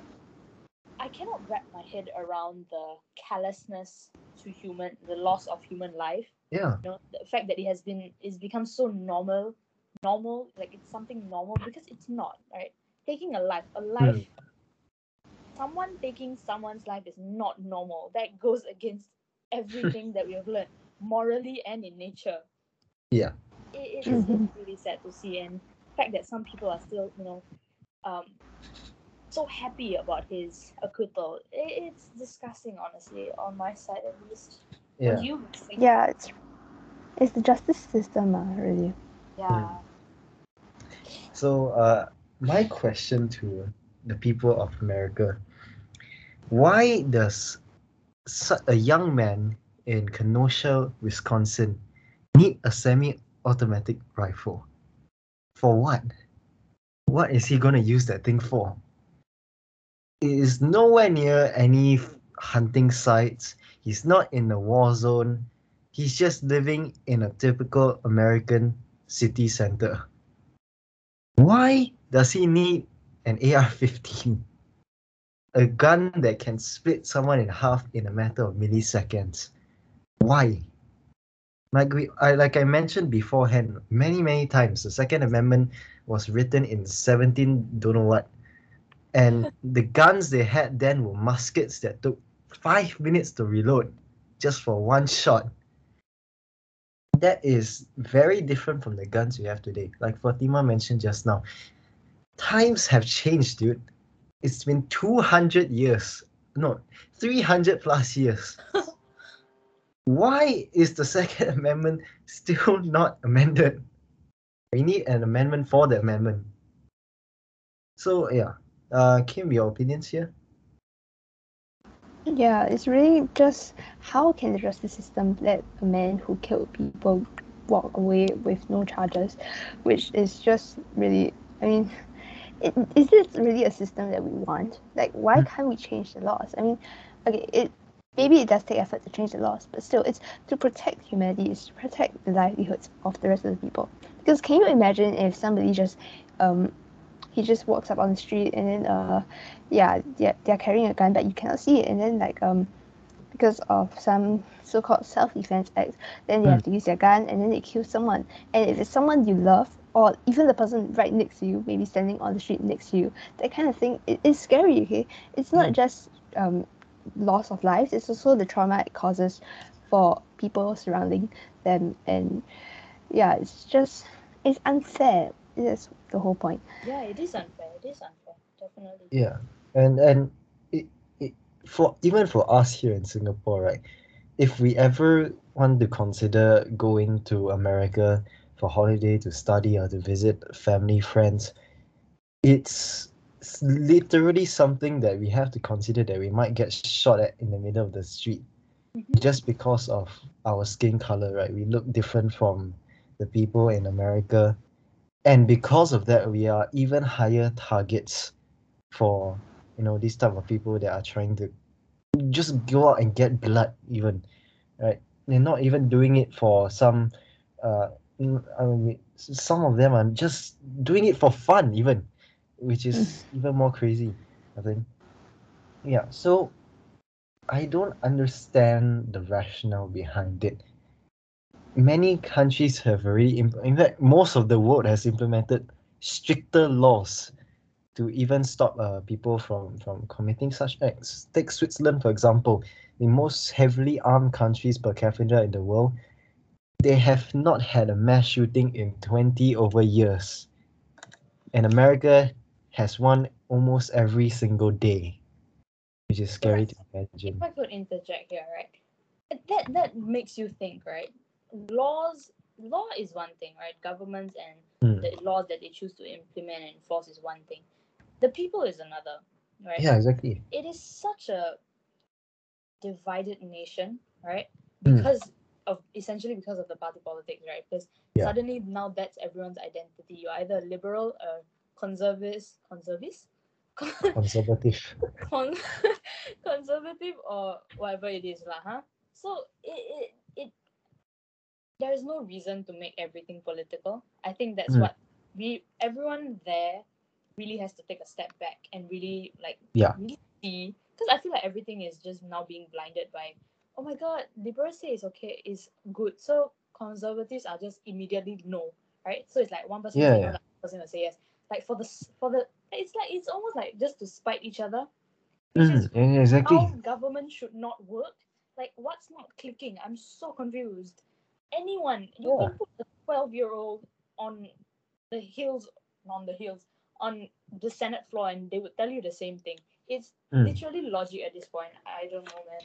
i cannot wrap my head around the callousness to human the loss of human life Yeah. you know the fact that it has been it's become so normal normal like it's something normal because it's not right taking a life a life someone taking someone's life is not normal that goes against everything that we have learned morally and in nature Yeah. it, it is really, really sad to see and the fact that some people are still you know um so happy about his acquittal it, it's disgusting honestly on my side at least Yeah. You? Yeah, it's it's the justice system, uh, really. yeah So, uh, my question to the people of America: Why does a young man in Kenosha, Wisconsin, need a semi-automatic rifle? For what? What is he gonna use that thing for? It is nowhere near any hunting sites. He's not in a war zone. He's just living in a typical American city center. Why does he need an AR 15? A gun that can split someone in half in a matter of milliseconds. Why? Like we I like I mentioned beforehand many, many times, the Second Amendment was written in 17 don't know what. And the guns they had then were muskets that took five minutes to reload just for one shot. That is very different from the guns we have today. Like Fatima mentioned just now, times have changed, dude. It's been 200 years, no, 300 plus years. Why is the Second Amendment still not amended? We need an amendment for the amendment. So, yeah, uh, Kim, your opinions here? Yeah, it's really just how can the justice system let a man who killed people walk away with no charges, which is just really, I mean, it, is this really a system that we want? Like, why Mm. can't we change the laws? I mean, okay, it maybe it does take effort to change the laws, but still, it's to protect humanity, it's to protect the livelihoods of the rest of the people. Because can you imagine if somebody just, um, he just walks up on the street and then, uh, yeah, they're, they're carrying a gun, but you cannot see it, and then like, um, because of some so-called self-defense act, then they have to use their gun and then they kill someone. And if it's someone you love, or even the person right next to you, maybe standing on the street next to you, that kind of thing, it is scary. Okay, it's not Mm. just um, loss of lives; it's also the trauma it causes for people surrounding them. And yeah, it's just it's unfair. That's the whole point. yeah it is unfair it is unfair definitely Yeah, and and it, it for even for us here in Singapore, right? If we ever want to consider going to America for holiday to study or to visit family friends, it's s- literally something that we have to consider that we might get shot at in the middle of the street Mhm. just because of our skin color, right? We look different from the people in America. And because of that, we are even higher targets for you know these type of people that are trying to just go out and get blood even right? They're not even doing it for some uh mm, I mean, some of them are just doing it for fun even which is even more crazy i think. Yeah so i don't understand the rationale behind it many countries have already imp- in fact most of the world has implemented stricter laws to even stop uh, people from from committing such acts. Take Switzerland for example, the most heavily armed countries per capita in the world. They have not had a mass shooting in 20 over years. And America has one almost every single day, which is scary to imagine. if I could interject here, right? That that makes you think, right? Laws, law is one thing, right? Governments and Hmm. the laws that they choose to implement and enforce is one thing. The people is another, right? Yeah, exactly. It is such a divided nation, right? Hmm. Because of essentially because of the party politics, right? Because Yeah. suddenly now that's everyone's identity. You're either liberal or conservative, conservative, Conservative. con- conservative or whatever it is lah, huh? So it it there is no reason to make everything political. I think that's Mm. what we everyone there really has to take a step back and really like Yeah. really see because I feel like everything is just now being blinded by oh my god liberals say it's okay is good so conservatives are just immediately no right so it's like one person Yeah, say yeah. no person will say yes like for the for the it's like it's almost like just to spite each other which Mm, yeah, exactly. how government should not work. Like, what's not clicking? I'm so confused. Anyone, you Yeah. can put a 12 year old on the hills, on the hills, on the Senate floor, and they would tell you the same thing. It's Mm. literally logic at this point. I don't know, man.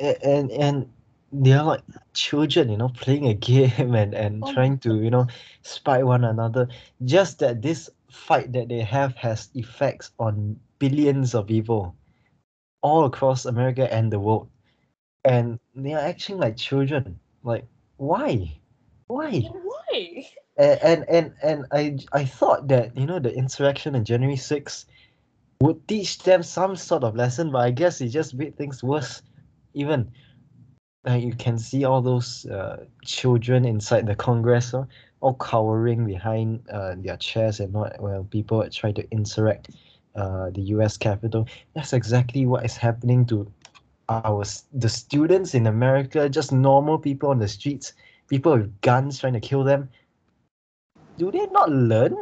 And and they're like children you know playing a game and and Oh trying to you know spy one another just that this fight that they have has effects on billions of people all across america and the world and they are acting like children like why? Why? Why? and and and, and i i thought that you know the insurrection on january 6th would teach them some sort of lesson but i guess it just made things worse. Even uh, you can see all those uh, children inside the congress uh, all cowering behind uh, their chairs and not well people try to insurrect uh, the us capitol. That's exactly what is happening to our the students in america just normal people on the streets people with guns trying to kill them do they not learn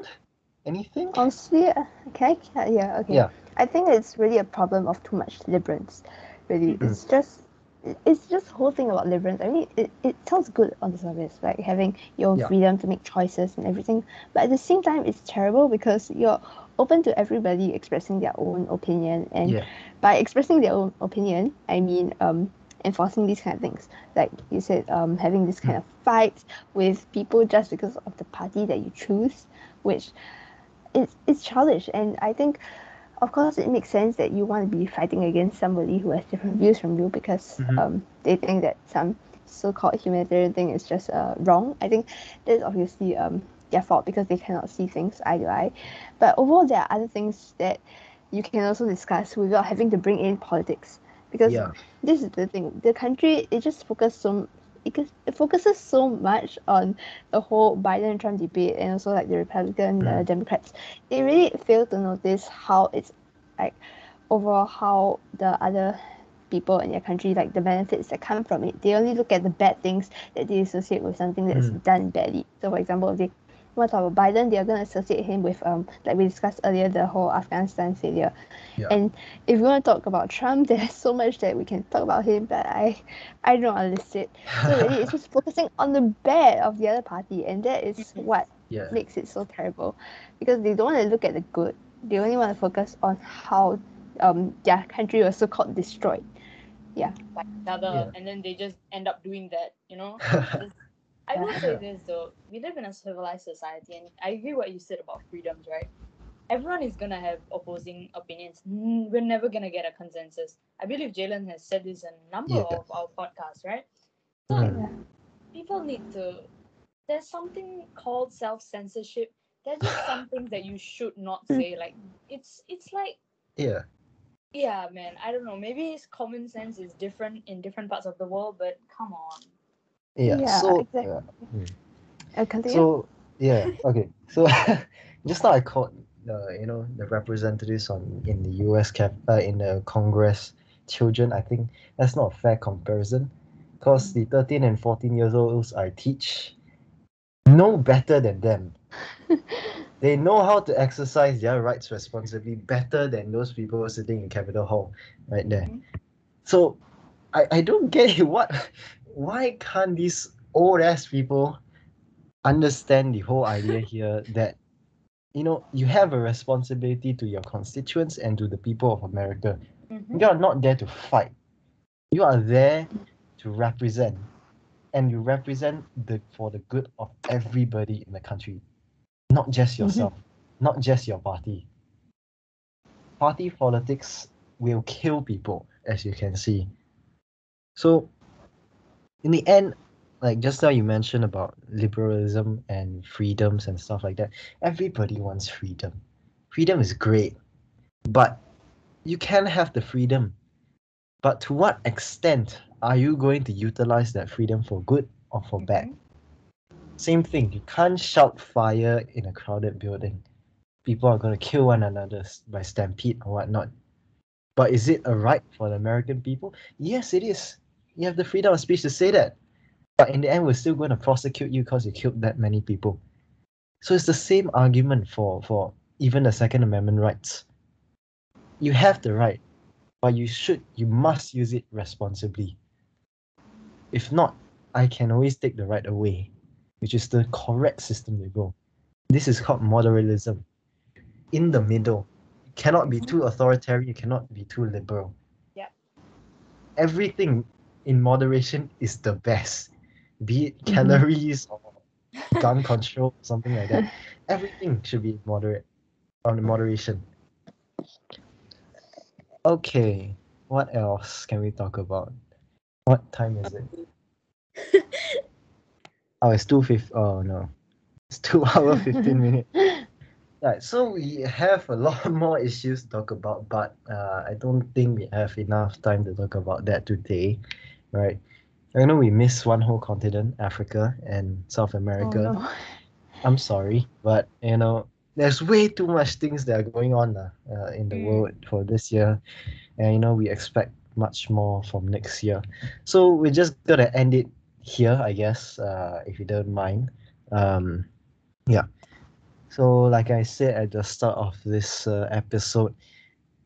anything Honestly, okay, uh, yeah, okay. Yeah. I think it's really a problem of too much liberance. Really, Mhm. it's just it's just the whole thing about liberance. I mean, it, it sounds good on the surface, like having your Yeah. freedom to make choices and everything. But at the same time, it's terrible because you're open to everybody expressing their own opinion, and yeah by expressing their own opinion, I mean um, enforcing these kind of things. Like you said, um, having this kind of fights with people just because of the party that you choose, which it's it's childish. And I think, of course, it makes sense that you want to be fighting against somebody who has different views from you because Mhm. um, they think that some so-called humanitarian thing is just uh, wrong. I think that's obviously um, their fault because they cannot see things eye to eye. But overall, there are other things that you can also discuss without having to bring in politics. Because yeah. this is the thing the country it just focus so it, it focuses so much on the whole biden trump debate and also like the republican uh, Mm. democrats. They really fail to notice how it's like overall how the other people in their country like the benefits that come from it. They only look at the bad things that they associate with something that's Mm. done badly. So for example if they want to talk about biden they are going to associate him with um like we discussed earlier the whole afghanistan failure Yeah. and if we want to talk about Trump, there's so much that we can talk about him, but I, I don't want to list it. So really, it's just focusing on the bad of the other party, and that is what yeah makes it so terrible, because they don't want to look at the good. They only want to focus on how um their country was so called destroyed. Like another, Yeah. and then they just end up doing that, you know? I will say this though, we live in a civilized society, and I agree what you said about freedoms, right? Everyone is gonna have opposing opinions. We're never gonna get a consensus. I believe Jaylen has said this in a number Yeah. of our podcasts, right? So Mm. people need to. There's something called self censorship. There's just some things that you should not say. Like it's it's like yeah yeah, man. I don't know. Maybe common sense is different in different parts of the world, but come on. Yeah, Yeah, so exactly. yeah. Uh, continue. So yeah, okay. So just now I called uh, you know the representatives on in the U.S. cap uh, in the Congress children. I think that's not a fair comparison, because the thirteen and fourteen years olds I teach know better than them. they know how to exercise their rights responsibly better than those people sitting in Capitol Hall right there. Mhm. So I, I don't get it. What why can't these old ass people understand the whole idea here that you know you have a responsibility to your constituents and to the people of America. Mhm. You are not there to fight. You are there to represent. And you represent the for the good of everybody in the country. Not just yourself. Not just your party. Party politics will kill people, as you can see. So in the end, like just now you mentioned about liberalism and freedoms and stuff like that. Everybody wants freedom. Freedom is great, but you can have the freedom. But to what extent are you going to utilize that freedom for good or for bad. Mm-hmm. Same thing, you can't shout fire in a crowded building. People are going to kill one another by stampede or whatnot. But is it a right for the American people? Yes, it is. You have the freedom of speech to say that. But in the end, we're still going to prosecute you because you killed that many people. So it's the same argument for, for even the Second Amendment rights. You have the right, but you should, you must use it responsibly. If not, I can always take the right away, which is the correct system to go. This is called moderalism. In the middle. You cannot be too authoritarian, you cannot be too liberal. Yeah. Everything in moderation is the best. Be it Mhm. calories or gun control, something like that. Everything should be moderate on the moderation. Okay, what else can we talk about? What time is it? Oh, it's two fif- Oh no, it's two hour fifteen minutes. Right, so we have a lot more issues to talk about, but uh, I don't think we have enough time to talk about that today, right? I know we missed one whole continent, Africa and South Oh, America. no. I'm sorry, but you know, there's way too much things that are going on uh, uh, in the Mm. world for this year, and you know we expect much more from next year. So we're just gonna end it here, I guess, uh, if you don't mind. Um, yeah. So like I said at the start of this uh, episode,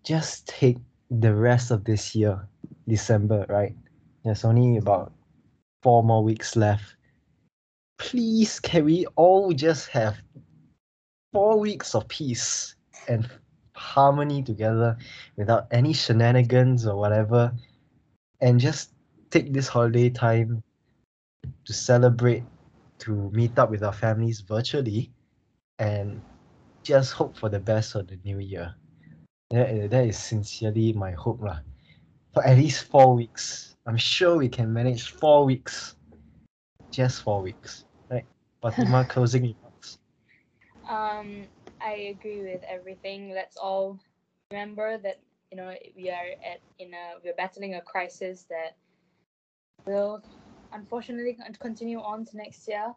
just take the rest of this year, December, right? There's only about four more weeks left. Please can we all just have four weeks of peace and harmony together without any shenanigans or whatever and just take this holiday time to celebrate to meet up with our families virtually and just hope for the best for the new year? That, that is sincerely my hope lah. for at least four weeks i'm sure we can manage four weeks just four weeks right fatima closing remarks Um, I agree with everything. Let's all remember that you know we are at in a we're battling a crisis that will unfortunately continue on to next year.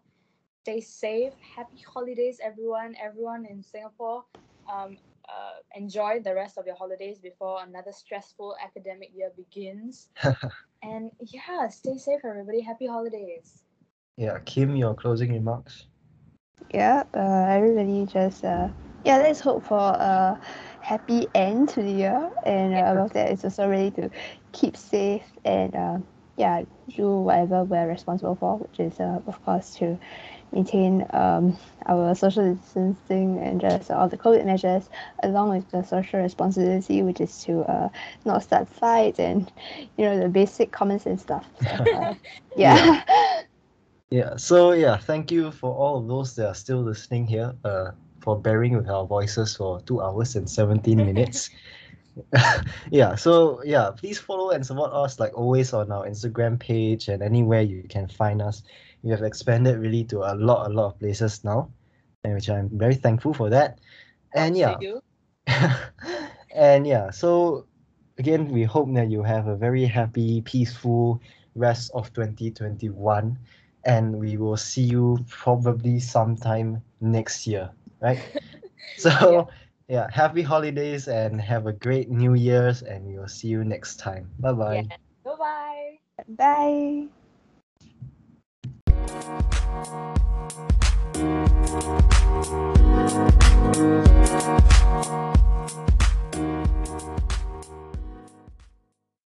Stay safe. Happy holidays, everyone. Everyone in Singapore. Um, uh, enjoy the rest of your holidays before another stressful academic year begins. and yeah, stay safe, everybody. Happy holidays. yeah kim your closing remarks Yeah, uh, everybody just uh, yeah, let's hope for a happy end to the year, and uh, Yeah. above that, it's also really to keep safe and uh, yeah, do whatever we're responsible for, which is uh, of course to maintain um, our social distancing and just all the COVID measures, along with the social responsibility, which is to uh, not start fights and you know the basic common sense stuff. So, uh, yeah. Yeah, so yeah, thank you for all of those that are still listening here, uh, for bearing with our voices for two hours and 17 minutes. yeah, so yeah, please follow and support us like always on our Instagram page and anywhere you can find us. We have expanded really to a lot, a lot of places now, and which I'm very thankful for that. And yeah, and yeah, so again, we hope that you have a very happy, peaceful rest of 2021. And we will see you probably sometime next year, right? So, yeah, happy holidays and have a great New Year's, and we will see you next time. Bye bye. Yeah. Bye bye. Bye. Thank you.